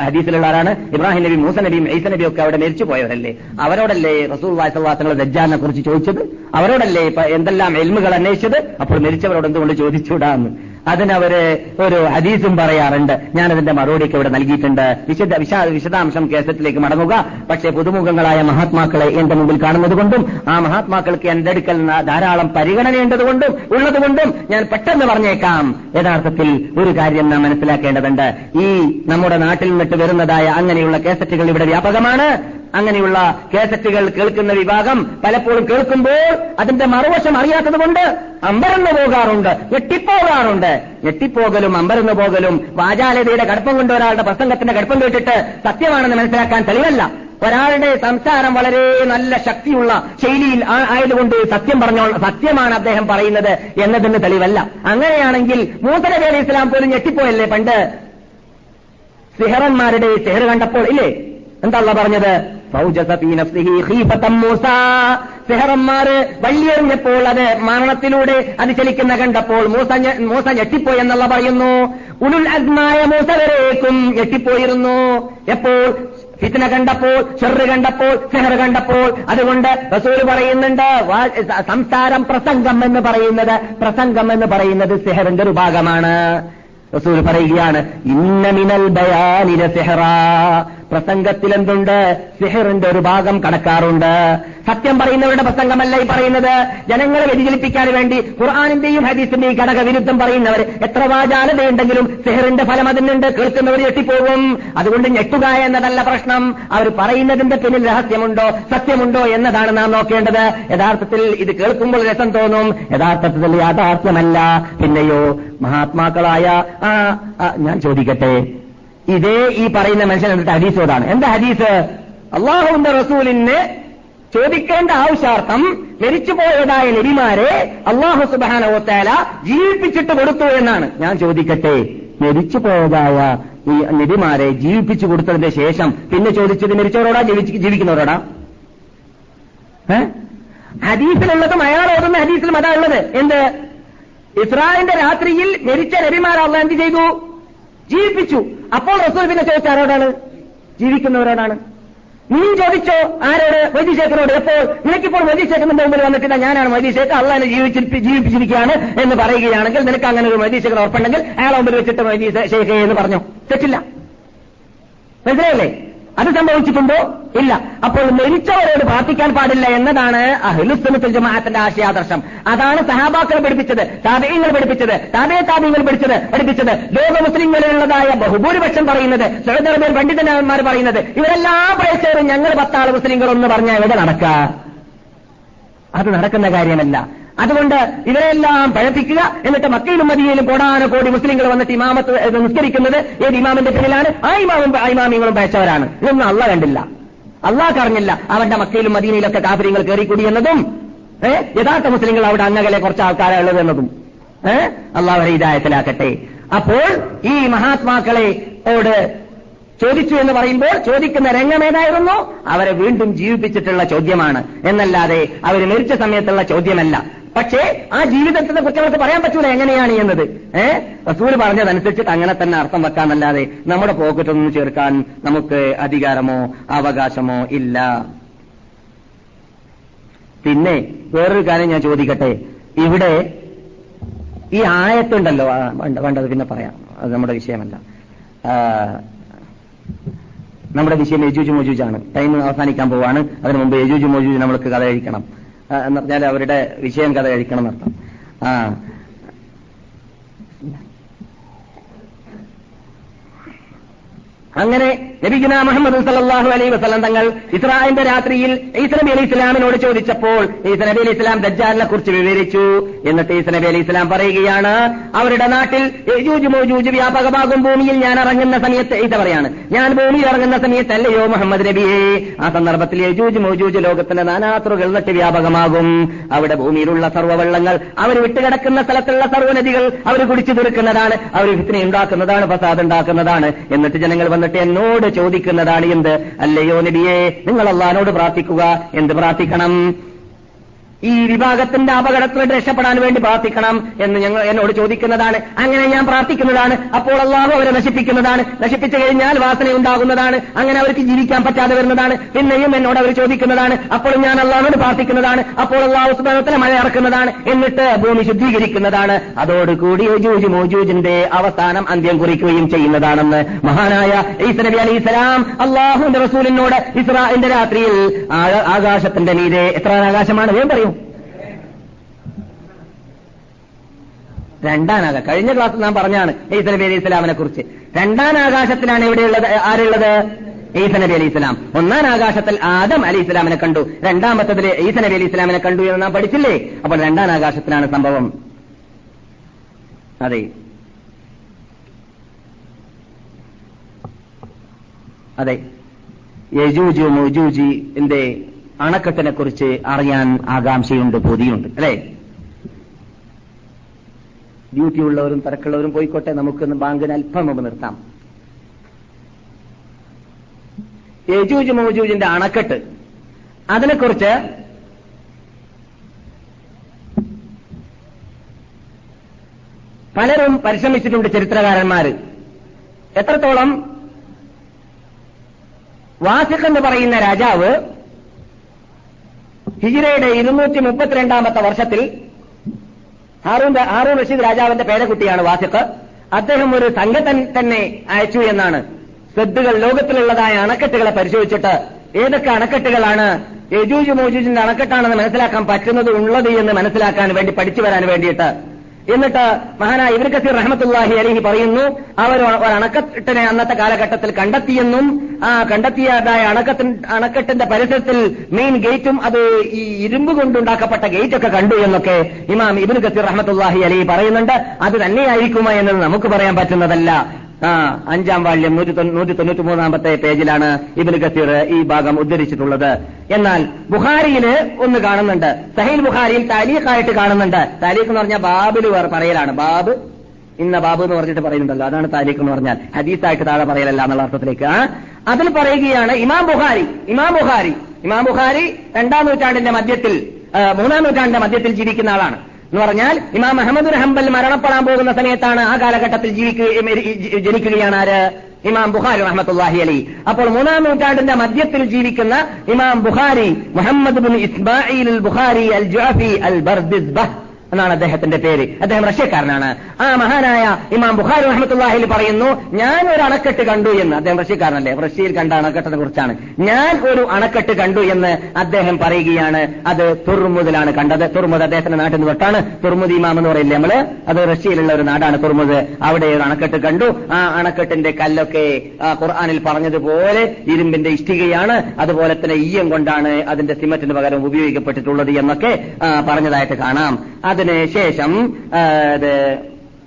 ഹദീസിലുള്ള ആരാണ്? ഇബ്രാഹിം നബി മൂസ നബിയും ഈസ നബിയൊക്കെ അവിടെ മരിച്ചു പോയവരല്ലേ? അവരോടല്ലേ റസൂൽ വാസവാസങ്ങളെ ദജ്ജാലിനെ കുറിച്ച് ചോദിച്ചത്? അവരോടല്ലേ എന്തെല്ലാം എൽമുകൾ അന്വേഷിച്ചത്? അപ്പോൾ മരിച്ചവരോട് എന്തുകൊണ്ട് ചോദിച്ചുകൂടാന്ന് അതിനവര് ഒരു ഹദീസും പറയാറുണ്ട്. ഞാനതിന്റെ മറുപടിയൊക്കെ ഇവിടെ നൽകിയിട്ടുണ്ട്. വിശദ വിശാ- വിശദാംശം കേസത്തിലേക്ക് മടങ്ങുക. പക്ഷേ പുതുമുഖങ്ങളായ മഹാത്മാക്കളെ എന്റെ മുമ്പിൽ കാണുന്നത് കൊണ്ടും ആ മഹാത്മാക്കൾക്ക് എന്റെ അടുക്കൽ ധാരാളം പരിഗണനയുണ്ടതുകൊണ്ടും ഉള്ളതുകൊണ്ടും ഞാൻ പെട്ടെന്ന് പറഞ്ഞേക്കാം. യഥാർത്ഥത്തിൽ ഒരു കാര്യം നാം മനസ്സിലാക്കേണ്ടതുണ്ട്. ഈ നമ്മുടെ നാട്ടിൽ നിന്നിട്ട് വരുന്നതായ അങ്ങനെയുള്ള കേസറ്റുകൾ ഇവിടെ വ്യാപകമാണ്. അങ്ങനെയുള്ള കേസറ്റുകൾ കേൾക്കുന്ന വിഭാഗം പലപ്പോഴും കേൾക്കുമ്പോൾ അതിന്റെ മറുവശം അറിയാത്തതുകൊണ്ട് അമ്പരന്ന് പോകാറുണ്ട് ഞെട്ടിപ്പോകാറുണ്ട്. ഞെട്ടിപ്പോകലും അമ്പരന്ന് പോകലും വാചാലതയുടെ കടുപ്പം കൊണ്ട് ഒരാളുടെ പ്രസംഗത്തിന്റെ കടുപ്പം കേട്ടിട്ട് സത്യമാണെന്ന് മനസ്സിലാക്കാൻ തെളിവല്ല. ഒരാളുടെ സംസാരം വളരെ നല്ല ശക്തിയുള്ള ശൈലിയിൽ ആയതുകൊണ്ട് സത്യം പറഞ്ഞോ സത്യമാണ് അദ്ദേഹം പറയുന്നത് എന്നതിന് തെളിവല്ല. അങ്ങനെയാണെങ്കിൽ മൂസനബി അലൈഹി ഇസ്ലാം പോലും ഞെട്ടിപ്പോയല്ലേ പണ്ട്? സിഹറന്മാരുടെ സിഹർ കണ്ടപ്പോൾ ഇല്ലേ? എന്താ പറഞ്ഞത്? സിഹറന്മാര് വള്ളിയെറിഞ്ഞപ്പോൾ അത് മരണത്തിലൂടെ അത് ചലിക്കുന്ന കണ്ടപ്പോൾ മൂസ മൂസ ഞെട്ടിപ്പോയി എന്നുള്ള പറയുന്നു. ഉലുൽ അഗ്നായ മൂസ വരേക്കും ഞെട്ടിപ്പോയിരുന്നു. എപ്പോൾ? ഫിത്ന കണ്ടപ്പോൾ ചെറു കണ്ടപ്പോൾ സെഹർ കണ്ടപ്പോൾ. അതുകൊണ്ട് റസൂൽ പറയുന്നുണ്ട് സംസാരം പ്രസംഗം എന്ന് പറയുന്നത് പ്രസംഗം എന്ന് പറയുന്നത് സെഹറിന്റെ ഒരു ഭാഗമാണ്. റസൂൽ പറയുകയാണ് ഇന്നമിനൽ ബയാനിര സെഹറ. പ്രസംഗത്തിൽ എന്തുണ്ട് സിഹിറിന്റെ ഒരു ഭാഗം കടക്കാറുണ്ട്. സത്യം പറയുന്നവരുടെ പ്രസംഗമല്ല ഈ പറയുന്നത്. ജനങ്ങളെ വ്യതിചലിപ്പിക്കാൻ വേണ്ടി ഖുർആാനിന്റെയും ഹദീസിന്റെയും ഘടകവിരുദ്ധം പറയുന്നവർ എത്ര വാചാലതയുണ്ടെങ്കിലും സിഹറിന്റെ ഫലം അതിനുണ്ട്. കേൾക്കുന്നവർ ഞെട്ടിപ്പോകും. അതുകൊണ്ട് ഞെട്ടുക എന്നതല്ല പ്രശ്നം. അവർ പറയുന്നതിന്റെ പിന്നിൽ രഹസ്യമുണ്ടോ? സത്യമുണ്ടോ എന്നതാണ് നാം നോക്കേണ്ടത്. യഥാർത്ഥത്തിൽ ഇത് കേൾക്കുമ്പോൾ രസം തോന്നും. യഥാർത്ഥത്തിൽ യാഥാർത്ഥ്യമല്ല. പിന്നെയോ മഹാത്മാക്കളായ ഞാൻ ചോദിക്കട്ടെ. ഇതേ ഈ പറയുന്ന മനുഷ്യൻ എന്നിട്ട് ഹദീസോടാണ് എന്താ ഹദീസ്? അള്ളാഹുവിന്റെ റസൂലിന് ചോദിക്കേണ്ട ആവശ്യാർത്ഥം മരിച്ചുപോയതായ നബിമാരെ അള്ളാഹു സുബാന ഓത്തേല ജീവിപ്പിച്ചിട്ട് കൊടുത്തു എന്നാണ്. ഞാൻ ചോദിക്കട്ടെ മരിച്ചുപോയതായ ഈ നബിമാരെ ജീവിപ്പിച്ചു കൊടുത്തതിന്റെ ശേഷം പിന്നെ ചോദിച്ചത് മരിച്ചവരോടാ ജീവിക്കുന്നവരോടാ? ഏ? ഹദീസിലുള്ളതും അയാൾ ഓതുന്ന ഹദീസിലും അതാ ഉള്ളത്. എന്ത്? ഇസ്രായേലിന്റെ രാത്രിയിൽ മരിച്ച നബിമാരെ അള്ള എന്ത് ചെയ്തു? ജീവിപ്പിച്ചു. അപ്പോൾ റസൂൽ പിന്നെ ചോദിച്ച ആരോടാണ്? ജീവിക്കുന്നവരോടാണ്. നീ ചോദിച്ചോ ആരോട്? വൈദ്യശേഖരോട് എപ്പോൾ? നിനക്കിപ്പോൾ വൈദ്യശേഖരന്റെ മുമ്പിൽ വന്നിട്ടില്ല. ഞാനാണ് വൈദ്യശേഖർ അള്ളാഹിനെ ജീവിച്ചിരിപ്പി ജീവിപ്പിച്ചിരിക്കുകയാണ് എന്ന് പറയുകയാണെങ്കിൽ നിനക്ക് അങ്ങനെ ഒരു വൈദ്യശേഖർ ഉറപ്പുണ്ടെങ്കിൽ അയാളെ മുമ്പിൽ വെച്ചിട്ട് വൈദ്യശേഖ എന്ന് പറഞ്ഞു. തെറ്റില്ല. മനസ്സിലായില്ലേ? അത് സംഭവിച്ചിട്ടുണ്ടോ? ഇല്ല. അപ്പോൾ മരിച്ചവരോട് പ്രാർത്ഥിക്കാൻ പാടില്ല എന്നതാണ് ജമാഅത്തിന്റെ ആശയാദർശം. അതാണ് സഹാബാക്കൾ പഠിപ്പിച്ചത് താബിയങ്ങൾ പഠിപ്പിച്ചത് താബേ താബിയങ്ങൾ പഠിച്ചത് പഠിപ്പിച്ചത്. ലോക മുസ്ലിങ്ങളിലുള്ളതായ ബഹുഭൂരിപക്ഷം പറയുന്നത് സൗദി പണ്ഡിതന്മാർ പറയുന്നത് ഇവരെല്ലാം പ്രേക്ഷകരും ഞങ്ങൾ പത്താൾ മുസ്ലിങ്ങളൊന്ന് പറഞ്ഞാൽ എവിടെ നടക്കുക അത് നടക്കുന്ന കാര്യമല്ല. അതുകൊണ്ട് ഇവരെല്ലാം പഴപ്പിക്കുക എന്നിട്ട് മക്കയിലും മദിയയിലും കോടാന കോടി മുസ്ലിങ്ങൾ വന്നിട്ട് ഇമാമത്ത് നിസ്കരിക്കുന്നത് ഏത് ഇമാമിന്റെ പിന്നിലാണ്? ആ ഇമാമും ഇമാമിങ്ങളും പഴച്ചവരാണ് ഇതൊന്നും അള്ള കണ്ടില്ല. അള്ളാഹ് അറിഞ്ഞില്ല അവന്റെ മക്കയിലും മദീനയിലൊക്കെ കാഫര്യങ്ങൾ കയറിക്കൂടി എന്നതും യഥാർത്ഥ മുസ്ലിങ്ങൾ അവിടെ അന്നകലെ കുറച്ച് ആൾക്കാരെ ഉള്ളത് എന്നതും ഏ അള്ളാഹ് അവരെ ഇതായത്തിലാക്കട്ടെ അപ്പോൾ ഈ മഹാത്മാക്കളെ ഓട് ചോദിച്ചു എന്ന് പറയുമ്പോൾ ചോദിക്കുന്ന രംഗം ഏതായിരുന്നു? അവരെ വീണ്ടും ജീവിപ്പിച്ചിട്ടുള്ള ചോദ്യമാണ്. എന്നല്ലാതെ അവർ മരിച്ച സമയത്തുള്ള ചോദ്യമല്ല. പക്ഷേ ആ ജീവിതത്തിനെ കുറിച്ച് നമുക്ക് പറയാൻ പറ്റൂല എങ്ങനെയാണ് എന്നത്. ഏ? റസൂൽ പറഞ്ഞതനുസരിച്ചിട്ട് അങ്ങനെ തന്നെ അർത്ഥം വെക്കാന്നല്ലാതെ നമ്മുടെ പോക്കറ്റൊന്നും ചേർക്കാൻ നമുക്ക് അധികാരമോ അവകാശമോ ഇല്ല. പിന്നെ വേറൊരു കാര്യം ഞാൻ ചോദിക്കട്ടെ. ഇവിടെ ഈ ആയത്തുണ്ടല്ലോ വേണ്ടത് പിന്നെ പറയാം. അത് നമ്മുടെ വിഷയമല്ല. നമ്മുടെ വിഷയം യജൂജ് മോജൂജാണ്. ടൈം അവസാനിക്കാൻ പോവാണ്. അതിനു മുമ്പ് യജൂജ് മോജൂജ് നമ്മൾക്ക് കഥ കഴിക്കണം എന്ന് പറഞ്ഞാൽ അവരുടെ വിഷയം കഥ കഴിക്കണം എന്നർത്ഥം ആ അങ്ങനെ നബിഗുന മുഹമ്മദ് സല്ലാഹു അലൈ വസല്ലം തങ്ങൾ ഇസ്രായേലിന്റെ രാത്രിയിൽ ഈസ നബി അലൈഹി ഇസ്ലാമിനോട് ചോദിച്ചപ്പോൾ ഈസ നബി അലൈഹി ഇസ്ലാം ദജ്ജാലിനെ കുറിച്ച് വിവരിച്ചു. എന്നിട്ട് ഈസ നബി അലൈഹി ഇസ്ലാം പറയുകയാണ് അവരുടെ നാട്ടിൽ വ്യാപകമാകും ഭൂമിയിൽ ഞാൻ ഇറങ്ങുന്ന സമയത്ത് ഈസ പറയാണ് ഞാൻ ഭൂമിയിൽ ഇറങ്ങുന്ന സമയത്ത് സമയത്തല്ലയോ മുഹമ്മദ് നബിയെ? ആ സന്ദർഭത്തിൽ യജൂജ് മോജൂജ് ലോകത്തിന്റെ നാനാത്രകൾ നട്ട് വ്യാപകമാകും. അവിടെ ഭൂമിയിലുള്ള സർവവെള്ളങ്ങൾ അവർ വിട്ടുകിടക്കുന്ന സ്ഥലത്തുള്ള സർവനദികൾ അവർ കുടിച്ചു തീർക്കുന്നതാണ് അവർ ഫിത്തിനെ ഉണ്ടാക്കുന്നതാണ് ഫസാദ് ഉണ്ടാക്കുന്നതാണ്. എന്നിട്ട് ജനങ്ങൾ വന്നിട്ട് എന്നോട് ചോദിക്കുന്നതാണ് എന്ത്? അല്ലയോ നബിയെ നിങ്ങൾ അള്ളഹാനോട് പ്രാർത്ഥിക്കുക. എന്ത് പ്രാർത്ഥിക്കണം? ഈ വിഭാഗത്തിന്റെ അപകടത്തിൽ രക്ഷപ്പെടാൻ വേണ്ടി പ്രാർത്ഥിക്കണം എന്ന് ഞങ്ങൾ എന്നോട് ചോദിക്കുന്നതാണ്. അങ്ങനെ ഞാൻ പ്രാർത്ഥിക്കുന്നതാണ്. അപ്പോൾ അള്ളാഹു അവരെ നശിപ്പിക്കുന്നതാണ്. നശിപ്പിച്ചു കഴിഞ്ഞാൽ വാസന ഉണ്ടാകുന്നതാണ്. അങ്ങനെ അവർക്ക് ജീവിക്കാൻ പറ്റാതെ വരുന്നതാണ്. പിന്നെയും എന്നോട് അവർ ചോദിക്കുന്നതാണ്. അപ്പോൾ ഞാൻ അള്ളാഹുവിന് പ്രാർത്ഥിക്കുന്നതാണ്. അപ്പോൾ അള്ളാഹു സുബാനത്തിലെ മഴ ഇറക്കുന്നതാണ്. എന്നിട്ട് ഭൂമി ശുദ്ധീകരിക്കുന്നതാണ്. അതോടുകൂടി മോജൂജിന്റെ അവസാനം അന്ത്യം കുറിക്കുകയും ചെയ്യുന്നതാണെന്ന് മഹാനായ ഈസ അലി ഇസ്ലാം അള്ളാഹുവിന്റെ റസൂലിനോട് ഇസ്രാന്റെ രാത്രിയിൽ ആകാശത്തിന്റെ മീതെ എത്ര ആകാശമാണ്? വേം പറയൂ. രണ്ടാം ആകാശം കഴിഞ്ഞ ക്ലാസ്സിൽ നാം പറഞ്ഞാണ് ഈസ നബി അലി ഇസ്ലാമിനെ കുറിച്ച്. രണ്ടാം ആകാശത്തിലാണ് എവിടെയുള്ളത്? ആരുള്ളത്? ഈസ നബി അലി ഇസ്ലാം ഒന്നാം ആകാശത്തിൽ ആദം അലി ഇസ്ലാമിനെ കണ്ടു. രണ്ടാമത്തതിൽ ഈസ നബി അലി ഇസ്ലാമിനെ കണ്ടു എന്ന് നാം പഠിച്ചില്ലേ? അപ്പോൾ രണ്ടാം ആകാശത്തിലാണ് സംഭവം. അതെ. അതെ. യജൂജു മൊജൂജിന്റെ അണക്കെട്ടിനെ കുറിച്ച് അറിയാൻ ആകാംക്ഷയുണ്ട് പൊതിയുണ്ട് അല്ലേ? ഡ്യൂട്ടി ഉള്ളവരും തിരക്കുള്ളവരും പോയിക്കോട്ടെ നമുക്ക് ബാങ്കിന് അല്പം മുമ്പ് നിർത്താം. യജൂജ് മൗജൂജിന്റെ അണക്കെട്ട്. അതിനെക്കുറിച്ച് പലരും പരിശ്രമിച്ചിട്ടുണ്ട് ചരിത്രകാരന്മാർ എത്രത്തോളം വാസിഖ് എന്ന് പറയുന്ന രാജാവ് ഹിജിറയുടെ ഇരുന്നൂറ്റി മുപ്പത്തിരണ്ടാമത്തെ വർഷത്തിൽ ഹാറൂൻ ഹാറൂൺ റഷീദ് രാജാവിന്റെ പേരക്കുട്ടിയാണ് വാസിഖ്. അദ്ദേഹം ഒരു സംഘത്തൻ തന്നെ അയച്ചു എന്നാണ്. സെദ്ദുകൾ ലോകത്തിലുള്ളതായ അണക്കെട്ടുകളെ പരിശോധിച്ചിട്ട് ഏതൊക്കെ അണക്കെട്ടുകളാണ് യജൂജ് മോജൂജിന്റെ അണക്കെട്ടാണെന്ന് മനസ്സിലാക്കാൻ പറ്റുന്നത് ഉള്ളത് എന്ന് മനസ്സിലാക്കാൻ വേണ്ടി പഠിച്ചു വരാൻ വേണ്ടിയിട്ട് എന്നിട്ട് മഹാനായ ഇബ്നു കസീർ റഹ്മത്തുള്ളാഹി അലൈഹി പറയുന്നു അവർ അണക്കെട്ടിനെ അന്നത്തെ കാലഘട്ടത്തിൽ കണ്ടെത്തിയെന്നും ആ കണ്ടെത്തിയതായ അണക്കത്തിൻ അണക്കെട്ടിന്റെ പരിസരത്തിൽ മെയിൻ ഗേറ്റും അത് ഈ ഇരുമ്പ് കൊണ്ടുണ്ടാക്കപ്പെട്ട ഗേറ്റ് ഒക്കെ കണ്ടു എന്നൊക്കെ ഇമാം ഇബ്നു കസീർ റഹ്മത്തുള്ളാഹി അലൈഹി പറയുന്നുണ്ട്. അത് തന്നെയായിരിക്കുമോ എന്നത് നമുക്ക് പറയാൻ പറ്റുന്നതല്ല. ആ അഞ്ചാം വാല്യം നൂറ്റി നൂറ്റി തൊണ്ണൂറ്റി മൂന്നാമത്തെ പേജിലാണ് ഇബിൻ കസീർ ഈ ഭാഗം ഉദ്ധരിച്ചിട്ടുള്ളത്. എന്നാൽ ബുഖാരിയിൽ ഒന്ന് കാണുന്നുണ്ട്. സഹീൽ ബുഖാരിയിൽ താലീഖായിട്ട് കാണുന്നുണ്ട്. താലീഖ് എന്ന് പറഞ്ഞാൽ ബാബിൽ പറയലാണ്. ബാബ് ഇന്ന ബാബു എന്ന് പറഞ്ഞിട്ട് പറയുന്നുണ്ടല്ലോ. അതാണ് താലീഖ് എന്ന് പറഞ്ഞാൽ. ഹദീസായിട്ട് താഴെ പറയലല്ല എന്നുള്ള അർത്ഥത്തിലേക്ക്. അതിൽ പറയുകയാണ് ഇമാം ബുഖാരി. ഇമാം ബുഖാരി. ഇമാം ബുഖാരി രണ്ടാം നൂറ്റാണ്ടിന്റെ മധ്യത്തിൽ മൂന്നാം നൂറ്റാണ്ടിന്റെ മധ്യത്തിൽ ജീവിക്കുന്ന ആളാണ്. എന്ന് പറഞ്ഞാൽ ഇമാം അഹമ്മദ് ഹംബൽ മരണപ്പെടാൻ പോകുന്ന സമയത്താണ് ആ കാലഘട്ടത്തിൽ ജനിക്കുകയാണ് ആര്? ഇമാം ബുഖാരി റഹ്മത്തുല്ലാഹി അലി. അപ്പോൾ മൂന്നാം നൂറ്റാണ്ടിന്റെ മധ്യത്തിൽ ജീവിക്കുന്ന Imam Bukhari Muhammad bin Ismail Bukhari al Jufi al Bardizbah. എന്നാണ് അദ്ദേഹത്തിന്റെ പേര്. അദ്ദേഹം റഷ്യക്കാരനാണ്. ആ മഹാനായ ഇമാം ബുഖാരി റഹ്മത്തുല്ലാഹിൽ പറയുന്നു ഞാൻ ഒരു അണക്കെട്ട് കണ്ടു എന്ന്. അദ്ദേഹം റഷ്യക്കാരനല്ലേ? റഷ്യയിൽ കണ്ട അണക്കെട്ടിനെ കുറിച്ചാണ്. ഞാൻ ഒരു അണക്കെട്ട് കണ്ടു എന്ന് അദ്ദേഹം പറയുകയാണ്. അത് തുർമുദിലാണ് കണ്ടത്. തുർമുദ് അദ്ദേഹത്തിന്റെ നാട്ടിൽ നിന്ന് തൊട്ടാണ്. തുർമുദ് ഇമാം എന്ന് പറയില്ലേ നമ്മൾ? അത് റഷ്യയിലുള്ള ഒരു നാടാണ് തുർമുദ്. അവിടെ ഒരു അണക്കെട്ട് കണ്ടു. ആ അണക്കെട്ടിന്റെ കല്ലൊക്കെ ഖുർആാനിൽ പറഞ്ഞതുപോലെ ഇരുമ്പിന്റെ ഇഷ്ടികയാണ്. അതുപോലെ തന്നെ ഈയം കൊണ്ടാണ് അതിന്റെ സിമറ്റിന് പകരം ഉപയോഗിക്കപ്പെട്ടിട്ടുള്ളത് എന്നൊക്കെ പറഞ്ഞതായിട്ട് കാണാം. അതിന് ശേഷം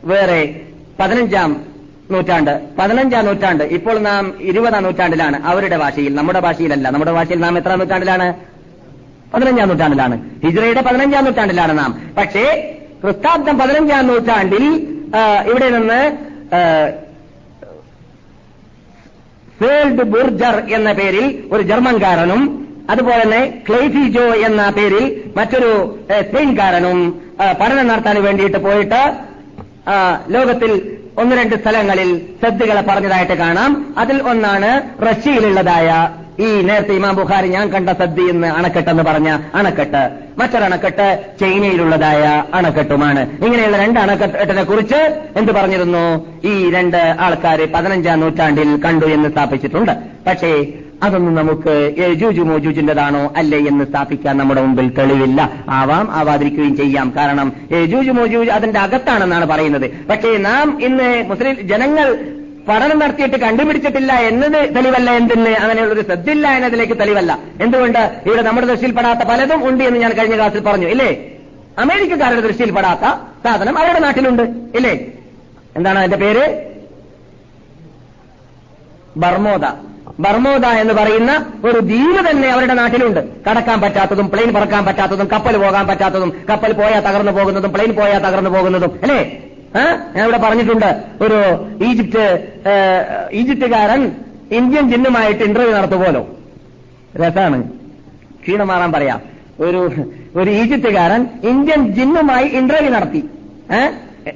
വേറെ പതിനഞ്ചാം നൂറ്റാണ്ട് പതിനഞ്ചാം നൂറ്റാണ്ട് ഇപ്പോൾ നാം ഇരുപതാം നൂറ്റാണ്ടിലാണ് അവരുടെ ഭാഷയിൽ നമ്മുടെ ഭാഷയിലല്ല. നമ്മുടെ ഭാഷയിൽ നാം എത്ര നൂറ്റാണ്ടിലാണ്? പതിനഞ്ചാം നൂറ്റാണ്ടിലാണ്. ഹിജ്റയുടെ പതിനഞ്ചാം നൂറ്റാണ്ടിലാണ് നാം. പക്ഷേ ക്രിസ്താബ്ദം പതിനഞ്ചാം നൂറ്റാണ്ടിൽ ഇവിടെ നിന്ന് ഫേൾഡ് ബുർജർ എന്ന പേരിൽ ഒരു ജർമ്മൻകാരനും അതുപോലെ തന്നെ ക്ലൈഫിജോ എന്ന പേരിൽ മറ്റൊരു സ്പെയിൻകാരനും പഠനം നടത്താൻ വേണ്ടിയിട്ട് പോയിട്ട് ലോകത്തിൽ ഒന്ന് രണ്ട് സ്ഥലങ്ങളിൽ സദ്യകളെ പറഞ്ഞതായിട്ട് കാണാം. അതിൽ ഒന്നാണ് റഷ്യയിലുള്ളതായ ഈ നേരത്തെ ഇമാം ബുഖാരി ഞാൻ കണ്ട സദ്യ എന്ന് അണക്കെട്ടെന്ന് പറഞ്ഞ അണക്കെട്ട്. മറ്റൊരണക്കെട്ട് ചൈനയിലുള്ളതായ അണക്കെട്ടുമാണ്. ഇങ്ങനെയുള്ള രണ്ട് അണക്കെട്ടിനെ കുറിച്ച് എന്ത് പറഞ്ഞിരുന്നു? ഈ രണ്ട് ആൾക്കാർ പതിനഞ്ചാം നൂറ്റാണ്ടിൽ കണ്ടു എന്ന് സ്ഥാപിച്ചിട്ടുണ്ട്. പക്ഷേ അതൊന്നും നമുക്ക് യജൂജു മോജൂജിന്റേതാണോ അല്ലേ എന്ന് സ്ഥാപിക്കാൻ നമ്മുടെ മുമ്പിൽ തെളിവില്ല. ആവാം ആവാതിരിക്കുകയും ചെയ്യാം. കാരണം യജൂജു മോജൂജ് അതിന്റെ അകത്താണെന്നാണ് പറയുന്നത്. പക്ഷേ നാം ഇന്ന് മുസ്ലിം ജനങ്ങൾ പഠനം നടത്തിയിട്ട് കണ്ടുപിടിച്ചിട്ടില്ല എന്നത് തെളിവല്ല എന്തിന്? അങ്ങനെയുള്ളൊരു ശ്രദ്ധയില്ല എന്നതിലേക്ക് തെളിവല്ല. എന്തുകൊണ്ട്? ഇവിടെ നമ്മുടെ ദൃഷ്ടിയിൽപ്പെടാത്ത പലതും ഉണ്ട് എന്ന് ഞാൻ കഴിഞ്ഞ ക്ലാസ്സിൽ പറഞ്ഞു ഇല്ലേ? അമേരിക്കക്കാരുടെ ദൃഷ്ടിയിൽപ്പെടാത്ത സാധനം അവരുടെ നാട്ടിലുണ്ട് ഇല്ലേ? എന്താണ് അതിന്റെ പേര്? ബർമോദ. ബർമോദ എന്ന് പറയുന്ന ഒരു ദ്വീപ് തന്നെ അവരുടെ നാട്ടിലുണ്ട്. കടക്കാൻ പറ്റാത്തതും പ്ലെയിൻ പറക്കാൻ പറ്റാത്തതും കപ്പൽ പോകാൻ പറ്റാത്തതും കപ്പൽ പോയാൽ തകർന്നു പോകുന്നതും പ്ലെയിൻ പോയാൽ തകർന്നു പോകുന്നതും. അല്ലേ? ഞാൻ ഇവിടെ പറഞ്ഞിട്ടുണ്ട്. ഒരു ഈജിപ്റ്റ് ഏ, ഈജിപ്തുകാരൻ ഇന്ത്യൻ ജിന്നുമായിട്ട് ഇന്റർവ്യൂ നടത്തുപോലോ രസാണ് ക്ഷീണം മാറാൻ പറയാം. ഒരു ഒരു ഈജിപ്തുകാരൻ ഇന്ത്യൻ ജിന്നുമായി ഇന്റർവ്യൂ നടത്തി.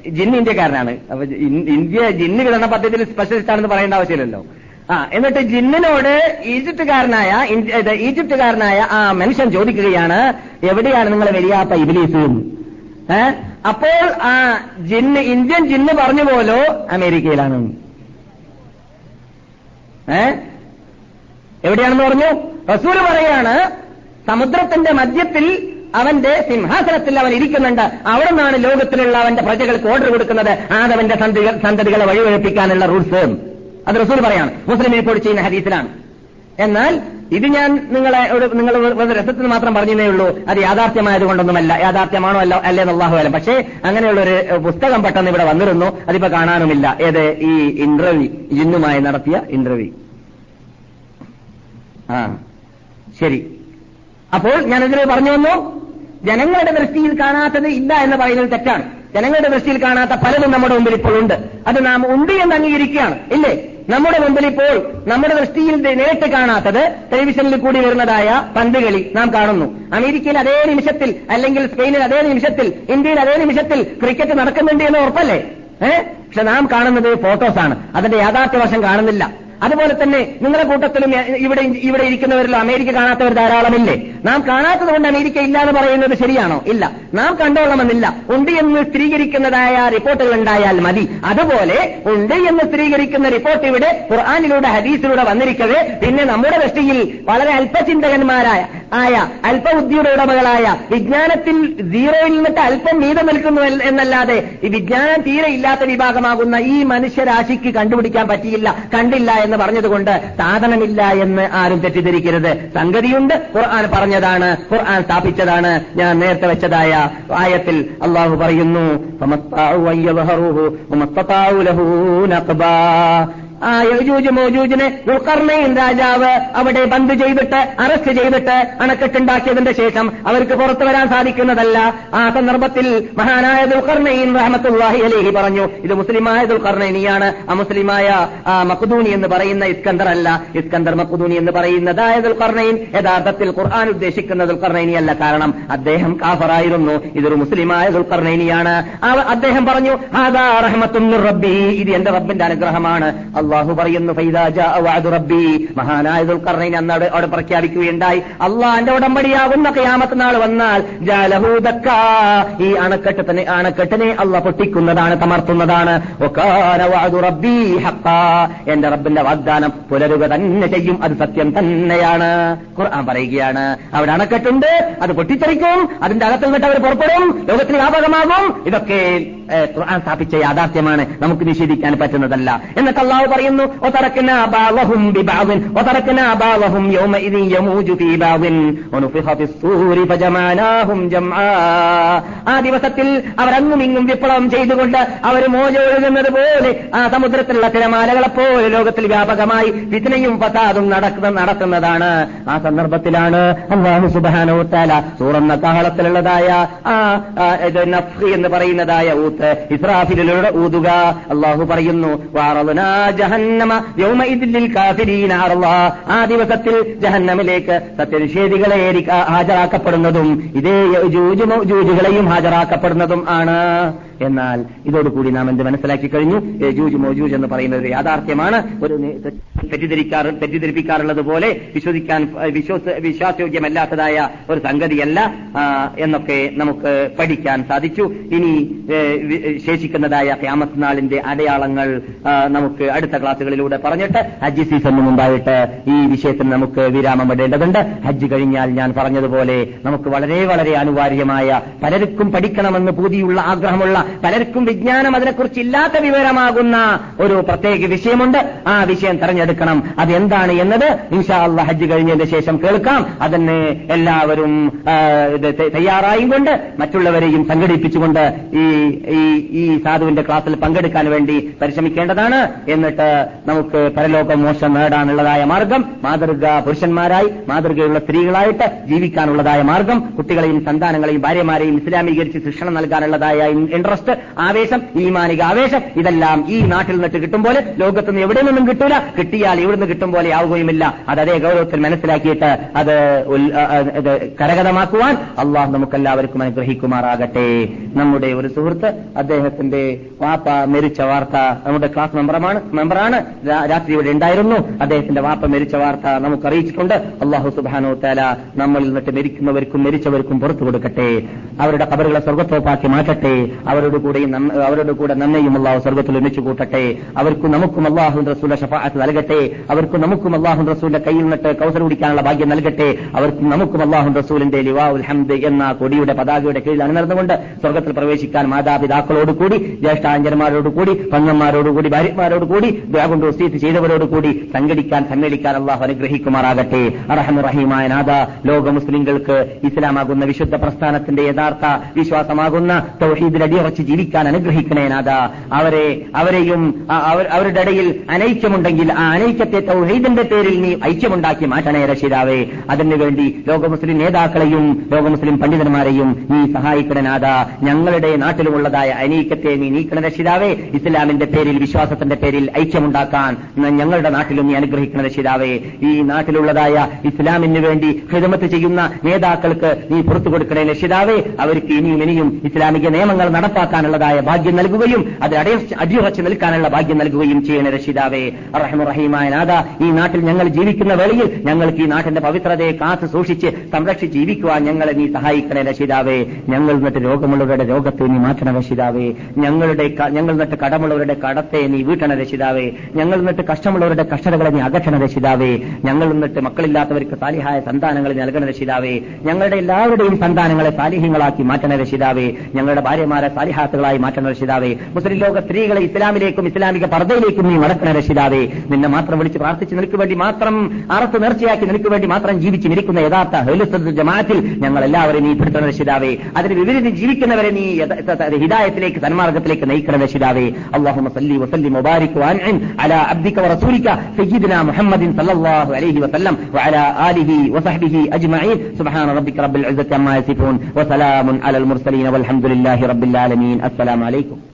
ജിന്ന് ഇന്ത്യക്കാരനാണ്. അപ്പൊ ഇന്ത്യ ജിന്ന് വിതരണ പദ്ധതിയിൽ സ്പെഷ്യലിസ്റ്റ് ആണെന്ന് പറയേണ്ട ആവശ്യമില്ലല്ലോ. ആ എന്നിട്ട് ജിന്നിനോട് ഈജിപ്തുകാരനായ ഈജിപ്തുകാരനായ ആ മനുഷ്യൻ ചോദിക്കുകയാണ് എവിടെയാണ് നിങ്ങൾ വലിയാത്ത ഇബിലീസ്? ഏ അപ്പോൾ ആ ജിന്ന് ഇന്ത്യൻ ജിന്ന് പറഞ്ഞു പോലോ അമേരിക്കയിലാണ്. ഏ എവിടെയാണെന്ന് പറഞ്ഞു? റസൂൽ പറയാണ് സമുദ്രത്തിന്റെ മധ്യത്തിൽ അവന്റെ സിംഹാസനത്തിൽ അവൻ ഇരിക്കുന്നുണ്ട്. അവിടെ നിന്നാണ് ലോകത്തിലുള്ള അവന്റെ പ്രജകൾക്ക് ഓർഡർ കൊടുക്കുന്നത്. ആദവന്റെ സന്തതികളെ വഴിവഴിപ്പിക്കാനുള്ള റൂൾസ് അത് റസൂൽ പറയാണ്. മുസ്ലിം റിപ്പോർട്ട് ചെയ്യുന്ന ഹദീസിലാണ്. എന്നാൽ ഇത് ഞാൻ നിങ്ങളെ നിങ്ങൾ രസത്തിന് മാത്രം പറഞ്ഞതേ ഉള്ളൂ. അത് യാഥാർത്ഥ്യമായത് കൊണ്ടൊന്നുമല്ല യാഥാർത്ഥ്യമാണോ അല്ല അല്ലേ അല്ല പക്ഷേ അങ്ങനെയുള്ള ഒരു പുസ്തകം പെട്ടെന്ന് ഇവിടെ വന്നിരുന്നു. അതിപ്പോ കാണാനുമില്ല. ഏത്? ഈ ഇന്റർവ്യൂ ജിന്നുമായി നടത്തിയ ഇന്റർവ്യൂ ആ. ശരി. അപ്പോൾ ഞാൻ ഇതിൽ പറഞ്ഞു വന്നു ജനങ്ങളുടെ ദൃഷ്ടിയിൽ കാണാത്തത് ഇല്ല എന്ന് പറയുന്നത് തെറ്റാണ്. ജനങ്ങളുടെ ദൃഷ്ടിയിൽ കാണാത്ത പലതും നമ്മുടെ മുമ്പിൽ ഇപ്പോൾ ഉണ്ട്. അത് നാം ഉണ്ട് എന്ന് അംഗീകരിക്കുകയാണ്. ഇല്ലേ? നമ്മുടെ മുമ്പിൽ ഇപ്പോൾ നമ്മുടെ ദൃഷ്ടിയിൽ നേരിട്ട് കാണാത്തത് ടെലിവിഷനിൽ കൂടി വരുന്നതായ പന്തുകളി നാം കാണുന്നു. അമേരിക്കയിൽ അതേ നിമിഷത്തിൽ അല്ലെങ്കിൽ സ്പെയിനിൽ അതേ നിമിഷത്തിൽ ഇന്ത്യയിൽ അതേ നിമിഷത്തിൽ ക്രിക്കറ്റ് നടക്കുന്നുണ്ട് എന്ന് ഉറപ്പല്ലേ? ഏഹ് പക്ഷെ നാം കാണുന്നത് ഫോട്ടോസാണ്. അതിന്റെ യാഥാർത്ഥ്യ വശം കാണുന്നില്ല. അതുപോലെ തന്നെ നിങ്ങളുടെ കൂട്ടത്തിലും ഇവിടെ ഇവിടെ ഇരിക്കുന്നവരിൽ അമേരിക്ക കാണാത്തവർ ധാരാളമില്ലേ? നാം കാണാത്തത് കൊണ്ട് അമേരിക്ക ഇല്ല എന്ന് പറയുന്നത് ശരിയാണോ? ഇല്ല. നാം കണ്ടോളണമെന്നില്ല. ഉണ്ട് എന്ന് സ്ഥിരീകരിക്കുന്നതായ റിപ്പോർട്ടുകൾ ഉണ്ടായാൽ മതി. അതുപോലെ ഉണ്ട് എന്ന് സ്ഥിരീകരിക്കുന്ന റിപ്പോർട്ട് ഇവിടെ ഖുർആാനിലൂടെ ഹദീസിലൂടെ വന്നിരിക്കവേ പിന്നെ നമ്മുടെ ദൃഷ്ടിയിൽ വളരെ അല്പചിന്തകന്മാരായ ആയ അല്പ ബുദ്ധിയുടെ ഉടമകളായ വിജ്ഞാനത്തിൽ സീറോയിൽ നിന്നിട്ട് അല്പം മീതം നിൽക്കുന്നു എന്നല്ലാതെ ഈ വിജ്ഞാനം തീരെ ഇല്ലാത്ത വിഭാഗമാകുന്ന ഈ മനുഷ്യരാശിക്ക് കണ്ടുപിടിക്കാൻ പറ്റിയില്ല കണ്ടില്ല എന്ന് പറഞ്ഞതുകൊണ്ട് സാധനമില്ല എന്ന് ആരും തെറ്റിദ്ധരിക്കരുത്. സംഗതിയുണ്ട്. ഖുർആൻ പറഞ്ഞതാണ്. ഖുർആൻ സ്ഥാപിച്ചതാണ്. ഞാൻ നേരത്തെ വെച്ചതായ ആയത്തിൽ അള്ളാഹു പറയുന്നു ആ യജൂജ് മോജൂജിനെ ദുൽഖർണയിൻ രാജാവ് അവിടെ ബന്ദ് ചെയ്തിട്ട് അറസ്റ്റ് ചെയ്തിട്ട് അണക്കെട്ടുണ്ടാക്കിയതിന്റെ ശേഷം അവർക്ക് പുറത്തു വരാൻ സാധിക്കുന്നതല്ല. ആ സന്ദർഭത്തിൽ മഹാനായ ദുൽഖർണയിൻ റഹമത്തുല്ലാഹി അലേഹി പറഞ്ഞു ഇത് മുസ്ലിമായ ദുൽഖർണയിനിയാണ് ആ മുസ്ലിമായ മഖ്ദൂനി എന്ന് പറയുന്ന ഇസ്കന്ദർ അല്ല. ഇസ്കന്ദർ മഖ്ദൂനി എന്ന് പറയുന്നതായ ദുൽഖർണയിൻ യഥാർത്ഥത്തിൽ ഖുർആൻ ഉദ്ദേശിക്കുന്ന ദുൽഖർണയിനിയല്ല കാരണം അദ്ദേഹം കാഫറായിരുന്നു ഇതൊരു മുസ്ലിമായ ദുൽഖർണയിനിയാണ് അദ്ദേഹം പറഞ്ഞു ഹാദാ റബ്ബി ഇത് എന്റെ റബ്ബിന്റെ അനുഗ്രഹമാണ്. പറയുന്നു ഫൈദാ വഅദു റബ്ബി. മഹാനായ ദുൽഖർണൈൻ അന്ന് അവിടെ പ്രഖ്യാപിക്കുകയുണ്ടായി. അള്ളാന്റെ ഉടമ്പടിയാകുന്ന കയാമത്ത് നാൾ വന്നാൽ ജാലഹു ദക്കാ. ഈ അണക്കെട്ട് തന്നെ അണക്കെട്ടിനെ അള്ളാഹ് പൊട്ടിക്കുന്നതാണ് തമർത്തുന്നതാണ്. റബ്ബി. എന്റെ റബ്ബിന്റെ വാഗ്ദാനം പുലരുക തന്നെ ചെയ്യും അത് സത്യം തന്നെയാണ്. ഖുർആൻ പറയുകയാണ് അവിടെ അണക്കെട്ടുണ്ട് അത് പൊട്ടിത്തെറിക്കും അതിന്റെ അകത്ത് നിന്നിട്ട് അവർ പുറപ്പെടും ലോകത്തിന് വ്യാപകമാകും. ഇതൊക്കെ ഖുർആൻ സ്ഥാപിച്ച യാഥാർത്ഥ്യമാണ് നമുക്ക് നിഷേധിക്കാൻ പറ്റുന്നതല്ല. എന്നിട്ട് അള്ളാഹു പറയുന്നു. ആ ദിവസത്തിൽ അവർ അങ്ങും ഇങ്ങും വിപ്ലവം ചെയ്തുകൊണ്ട് അവർ മോചൊഴുകുന്നത് പോലെ ആ സമുദ്രത്തിലുള്ള തിരമാലകളെപ്പോലെ ലോകത്തിൽ വ്യാപകമായി വിധനയും ഫസാദും നടക്കുന്ന നടത്തുന്നതാണ് ആ സന്ദർഭത്തിലാണ് അള്ളാഹു സുബാനോത്താല താല സൂറന്ന കാഹളത്തിലുള്ളതായ ആ ഇത് നഫ്ഹ് എന്ന് പറയുന്നതായ ഊത്ത് ഇസ്രാഫിലൂടെ ഊതുക അള്ളാഹു പറയുന്നു വാറദ്നാ ജഹന്നമ കാഫിരീന. ആ ദിവസത്തിൽ ജഹന്നമിലേക്ക് സത്യനിഷേധികളെ ഹാജരാക്കപ്പെടുന്നതും ഇതേ ജൂജുകളെയും ഹാജരാക്കപ്പെടുന്നതും ആണ് എന്നാൽ ഇതോടുകൂടി നാം എന്ത് മനസ്സിലാക്കി കഴിഞ്ഞു? ജൂജ് മോജൂജ് എന്ന് പറയുന്നത് യാഥാർത്ഥ്യമാണ്. ഒരു തെറ്റിദ്ധരിക്കാറ് തെറ്റിദ്ധരിപ്പിക്കാറുള്ളത് പോലെ വിശ്വസിക്കാൻ വിശ്വാസ വിശ്വാസയോഗ്യമല്ലാത്തതായ ഒരു സംഗതിയല്ല എന്നൊക്കെ നമുക്ക് പഠിക്കാൻ സാധിച്ചു. ഇനി ശേഷിക്കുന്നതായ ക്യാമത്ത് നാളിന്റെ അടയാളങ്ങൾ നമുക്ക് അടുത്ത ക്ലാസ്സുകളിലൂടെ പറഞ്ഞിട്ട് ഹജ്ജ് സീസണിന് മുമ്പായിട്ട് ഈ വിഷയത്തിന് നമുക്ക് വിരാമം ഇടേണ്ടതുണ്ട്. ഹജ്ജ് കഴിഞ്ഞാൽ ഞാൻ പറഞ്ഞതുപോലെ നമുക്ക് വളരെ വളരെ അനിവാര്യമായ പലർക്കും പഠിക്കണമെന്ന് പൂതിയുള്ള ആഗ്രഹമുള്ള പലർക്കും വിജ്ഞാനം അതിനെക്കുറിച്ച് ഇല്ലാത്ത വിവരമാകുന്ന ഒരു പ്രത്യേക വിഷയമുണ്ട്. ആ വിഷയം തെരഞ്ഞെടുക്കണം. അത് എന്താണ് എന്നത് ഇൻഷാ അള്ളാഹ് ഹജ്ജ് കഴിഞ്ഞതിന് ശേഷം കേൾക്കാം. അതിനെ എല്ലാവരും തയ്യാറായും കൊണ്ട് മറ്റുള്ളവരെയും സംഘടിപ്പിച്ചുകൊണ്ട് ഈ ഈ സാധുവിന്റെ ക്ലാസ്സിൽ പങ്കെടുക്കാൻ വേണ്ടി പരിശ്രമിക്കേണ്ടതാണ്. എന്നിട്ട് നമുക്ക് പരലോക മോശം നേടാനുള്ളതായ മാർഗം മാതൃക പുരുഷന്മാരായി മാതൃകയുള്ള സ്ത്രീകളായിട്ട് ജീവിക്കാനുള്ളതായ മാർഗം കുട്ടികളെയും സന്താനങ്ങളെയും ഭാര്യമാരെയും ഇസ്ലാമീകരിച്ച് ശിക്ഷണം നൽകാനുള്ളതായ ഇൻട്രസ്റ്റ് ട്രസ്റ്റ് ആവേശം ഈമാനിക ആവേശം ഇതെല്ലാം ഈ നാട്ടിൽ നിന്നിട്ട് കിട്ടും പോലെ ലോകത്തുനിന്ന് എവിടെ നിന്നും കിട്ടൂല. കിട്ടിയാൽ ഇവിടുന്ന് കിട്ടും പോലെ ആവുകയുമില്ല. അത് അതേ ഗൗരവത്തിൽ മനസ്സിലാക്കിയിട്ട് അത് കരകതമാക്കുവാൻ അള്ളാഹു നമുക്കെല്ലാവർക്കും അനുഗ്രഹിക്കുമാറാകട്ടെ. നമ്മുടെ ഒരു സുഹൃത്ത് അദ്ദേഹത്തിന്റെ വാപ്പ മരിച്ച വാർത്ത നമ്മുടെ ക്ലാസ് മെമ്പറാണ് രാ- രാത്രി ഇവിടെ ഉണ്ടായിരുന്നു. അദ്ദേഹത്തിന്റെ വാപ്പ മരിച്ച വാർത്ത നമുക്ക് അറിയിച്ചിട്ടുണ്ട് അള്ളാഹു സുബാനോ തല നമ്മളിൽ നിന്നിട്ട് മരിക്കുന്നവർക്കും മരിച്ചവർക്കും പുറത്തു കൊടുക്കട്ടെ. അവരുടെ കബറുകളെ സ്വർഗത്തോപ്പാക്കി മാറ്റട്ടെ. അവരോട് കൂടെ അവരോട് കൂടെ നന്മയും അള്ളാഹു സ്വർഗത്തിൽ ഒന്നിച്ചു കൂട്ടട്ടെ. അവർക്കും നമുക്കും അള്ളാഹു റസൂല ഷഫാഅത്ത് നൽകട്ടെ. അവർക്കും നമുക്കും അള്ളാഹു റസൂലിന്റെ കയ്യിൽ നിന്നിട്ട് കൗസർ കുടിക്കാനുള്ള ഭാഗ്യം നൽകട്ടെ. അവർക്കും നമുക്കും അള്ളാഹു റസൂലിന്റെ ലിവാ ഉൽ ഹംദ് എന്ന കൊടിയുടെ പതാകയുടെ കീഴിൽ അണിനിർന്നുകൊണ്ട് സ്വർഗത്തിൽ പ്രവേശിക്കാൻ മാതാപിതാക്കളോട് കൂടി ജ്യേഷ്ഠാഞ്ചന്മാരോട് കൂടി പങ്ങന്മാരോട് കൂടി ഭാര്യമാരോട് കൂടി കൊണ്ട് വസീത്ത് ചെയ്തവരോട് കൂടി സംഘടിക്കാൻ സമ്മേളിക്കാൻ അള്ളാഹു അനുഗ്രഹിക്കുമാറാകട്ടെ. അറഹമുറഹീമായ നാഥ ലോക മുസ്ലിങ്ങൾക്ക് ഇസ്ലാമാകുന്ന വിശുദ്ധ പ്രസ്ഥാനത്തിന്റെ യഥാർത്ഥ വിശ്വാസമാകുന്ന തൗഹീദിൽ അടിയുറച്ച് ജീവിക്കാൻ അനുഗ്രഹിക്കണേ നാഥ. അവരെ അവരെയും അവരുടെ ഇടയിൽ അനൈക്യമുണ്ടെങ്കിൽ ആ അനൈക്യത്തെ തൗഹീദിന്റെ പേരിൽ നീ ഐക്യമുണ്ടാക്കി മാറ്റണേ രക്ഷിതാവേ അതിനുവേണ്ടി ലോകമുസ്ലിം നേതാക്കളെയും ലോകമുസ്ലിം പണ്ഡിതന്മാരെയും നീ സഹായിക്കണേ നാഥ. ഞങ്ങളുടെ നാട്ടിലുമുള്ളതായ അനൈക്യത്തെ നീ നീക്കണ രക്ഷിതാവേ ഇസ്ലാമിന്റെ പേരിൽ വിശ്വാസത്തിന്റെ പേരിൽ ഐക്യമുണ്ടാക്കാൻ ഞങ്ങളുടെ നാട്ടിലും നീ അനുഗ്രഹിക്കണ രക്ഷിതാവേ ഈ നാട്ടിലുള്ളതായ ഇസ്ലാമിന് വേണ്ടി ഹിതമത്ത് ചെയ്യുന്ന നേതാക്കൾക്ക് നീ പുറത്തു കൊടുക്കണേ രക്ഷിതാവേ അവർക്ക് ഇനിയും ഇനിയും ഇസ്ലാമിക നിയമങ്ങൾ നടപ്പാക്കാനുള്ളതായ ഭാഗ്യം നൽകുകയും അത് അടയ- അടിയുറച്ച് നിൽക്കാനുള്ള ഭാഗ്യം നൽകുകയും ചെയ്യണ രക്ഷിതാവേ റഹമുറഹീമായ നാഥ ഈ നാട്ടിൽ ഞങ്ങൾ ജീവിക്കുന്ന വേളയിൽ ഞങ്ങൾക്ക് ഈ നാട്ടിന്റെ പവിത്രതയെ കാത്തു സൂക്ഷിച്ച് സംരക്ഷിച്ച് ജീവിക്കുവാൻ ഞങ്ങളെ നീ സഹായിക്കണേ രക്ഷിതാവേ ഞങ്ങൾ എന്നിട്ട് രോഗമുള്ളവരുടെ രോഗത്തെ നീ മാറ്റണ രക്ഷിതാവേ ഞങ്ങളുടെ ഞങ്ങൾ എന്നിട്ട് കടമുള്ളവരുടെ കടത്തെ നീ വീട്ടണ രക്ഷിതാവേ ഞങ്ങൾ എന്നിട്ട് കഷ്ടമുള്ളവരുടെ കഷ്ടതകളെ നീ അകറ്റണ രക്ഷിതാവേ ഞങ്ങൾ എന്നിട്ട് മക്കളില്ലാത്തവർക്ക് സാലിഹായ സന്താനങ്ങളെ നൽകണ രക്ഷിതാവേ ഞങ്ങളുടെ എല്ലാവരുടെയും സന്താനങ്ങളെ സാലിഹ്യങ്ങളാക്കി മാറ്റണ രക്ഷിതാവേ ഞങ്ങളുടെ ഭാര്യമാരെ സാലിഹാത്തുകളായി മാറ്റണ രക്ഷിതാവേ മുസ്ലിം ലോക സ്ത്രീകളെ ഇസ്ലാമിലേക്കും ഇസ്ലാമിക പർദ്ദയിലേക്കും നീ മടക്കണ രക്ഷിതാവേ നിന്നെ മാത്രം വിളിച്ച് പ്രാർത്ഥിച്ച് നിനക്ക് വേണ്ടി മാത്രം അറത്ത് നേർച്ചയാക്കി നിനക്ക് വേണ്ടി മാത്രം ജീവിച്ച് മരിക്കുന്ന യഥാർത്ഥ ഹൈലുസ്വത്ത് ജമാഅത്തിൽ ഞങ്ങൾ എല്ലാവരെയും നീ പെടുത്തണ രക്ഷിതാവേ അതിന് വിപരീതം ജീവിക്കുന്നവരെ നീ യഥ- യഥ- ഹിദായത്തിലേക്ക് സന്മാർഗത്തിലേക്ക് നയിക്കണ രക്ഷിതാവേ അള്ളാഹു സല്ലി വസല്ലി മുബാരിക് وأنعم على عبدك ورسولك سيدنا محمد صلى الله عليه وسلم وعلى آله وصحبه أجمعين سبحان ربك رب العزة عما يصفون وسلام على المرسلين والحمد لله رب العالمين. السلام عليكم.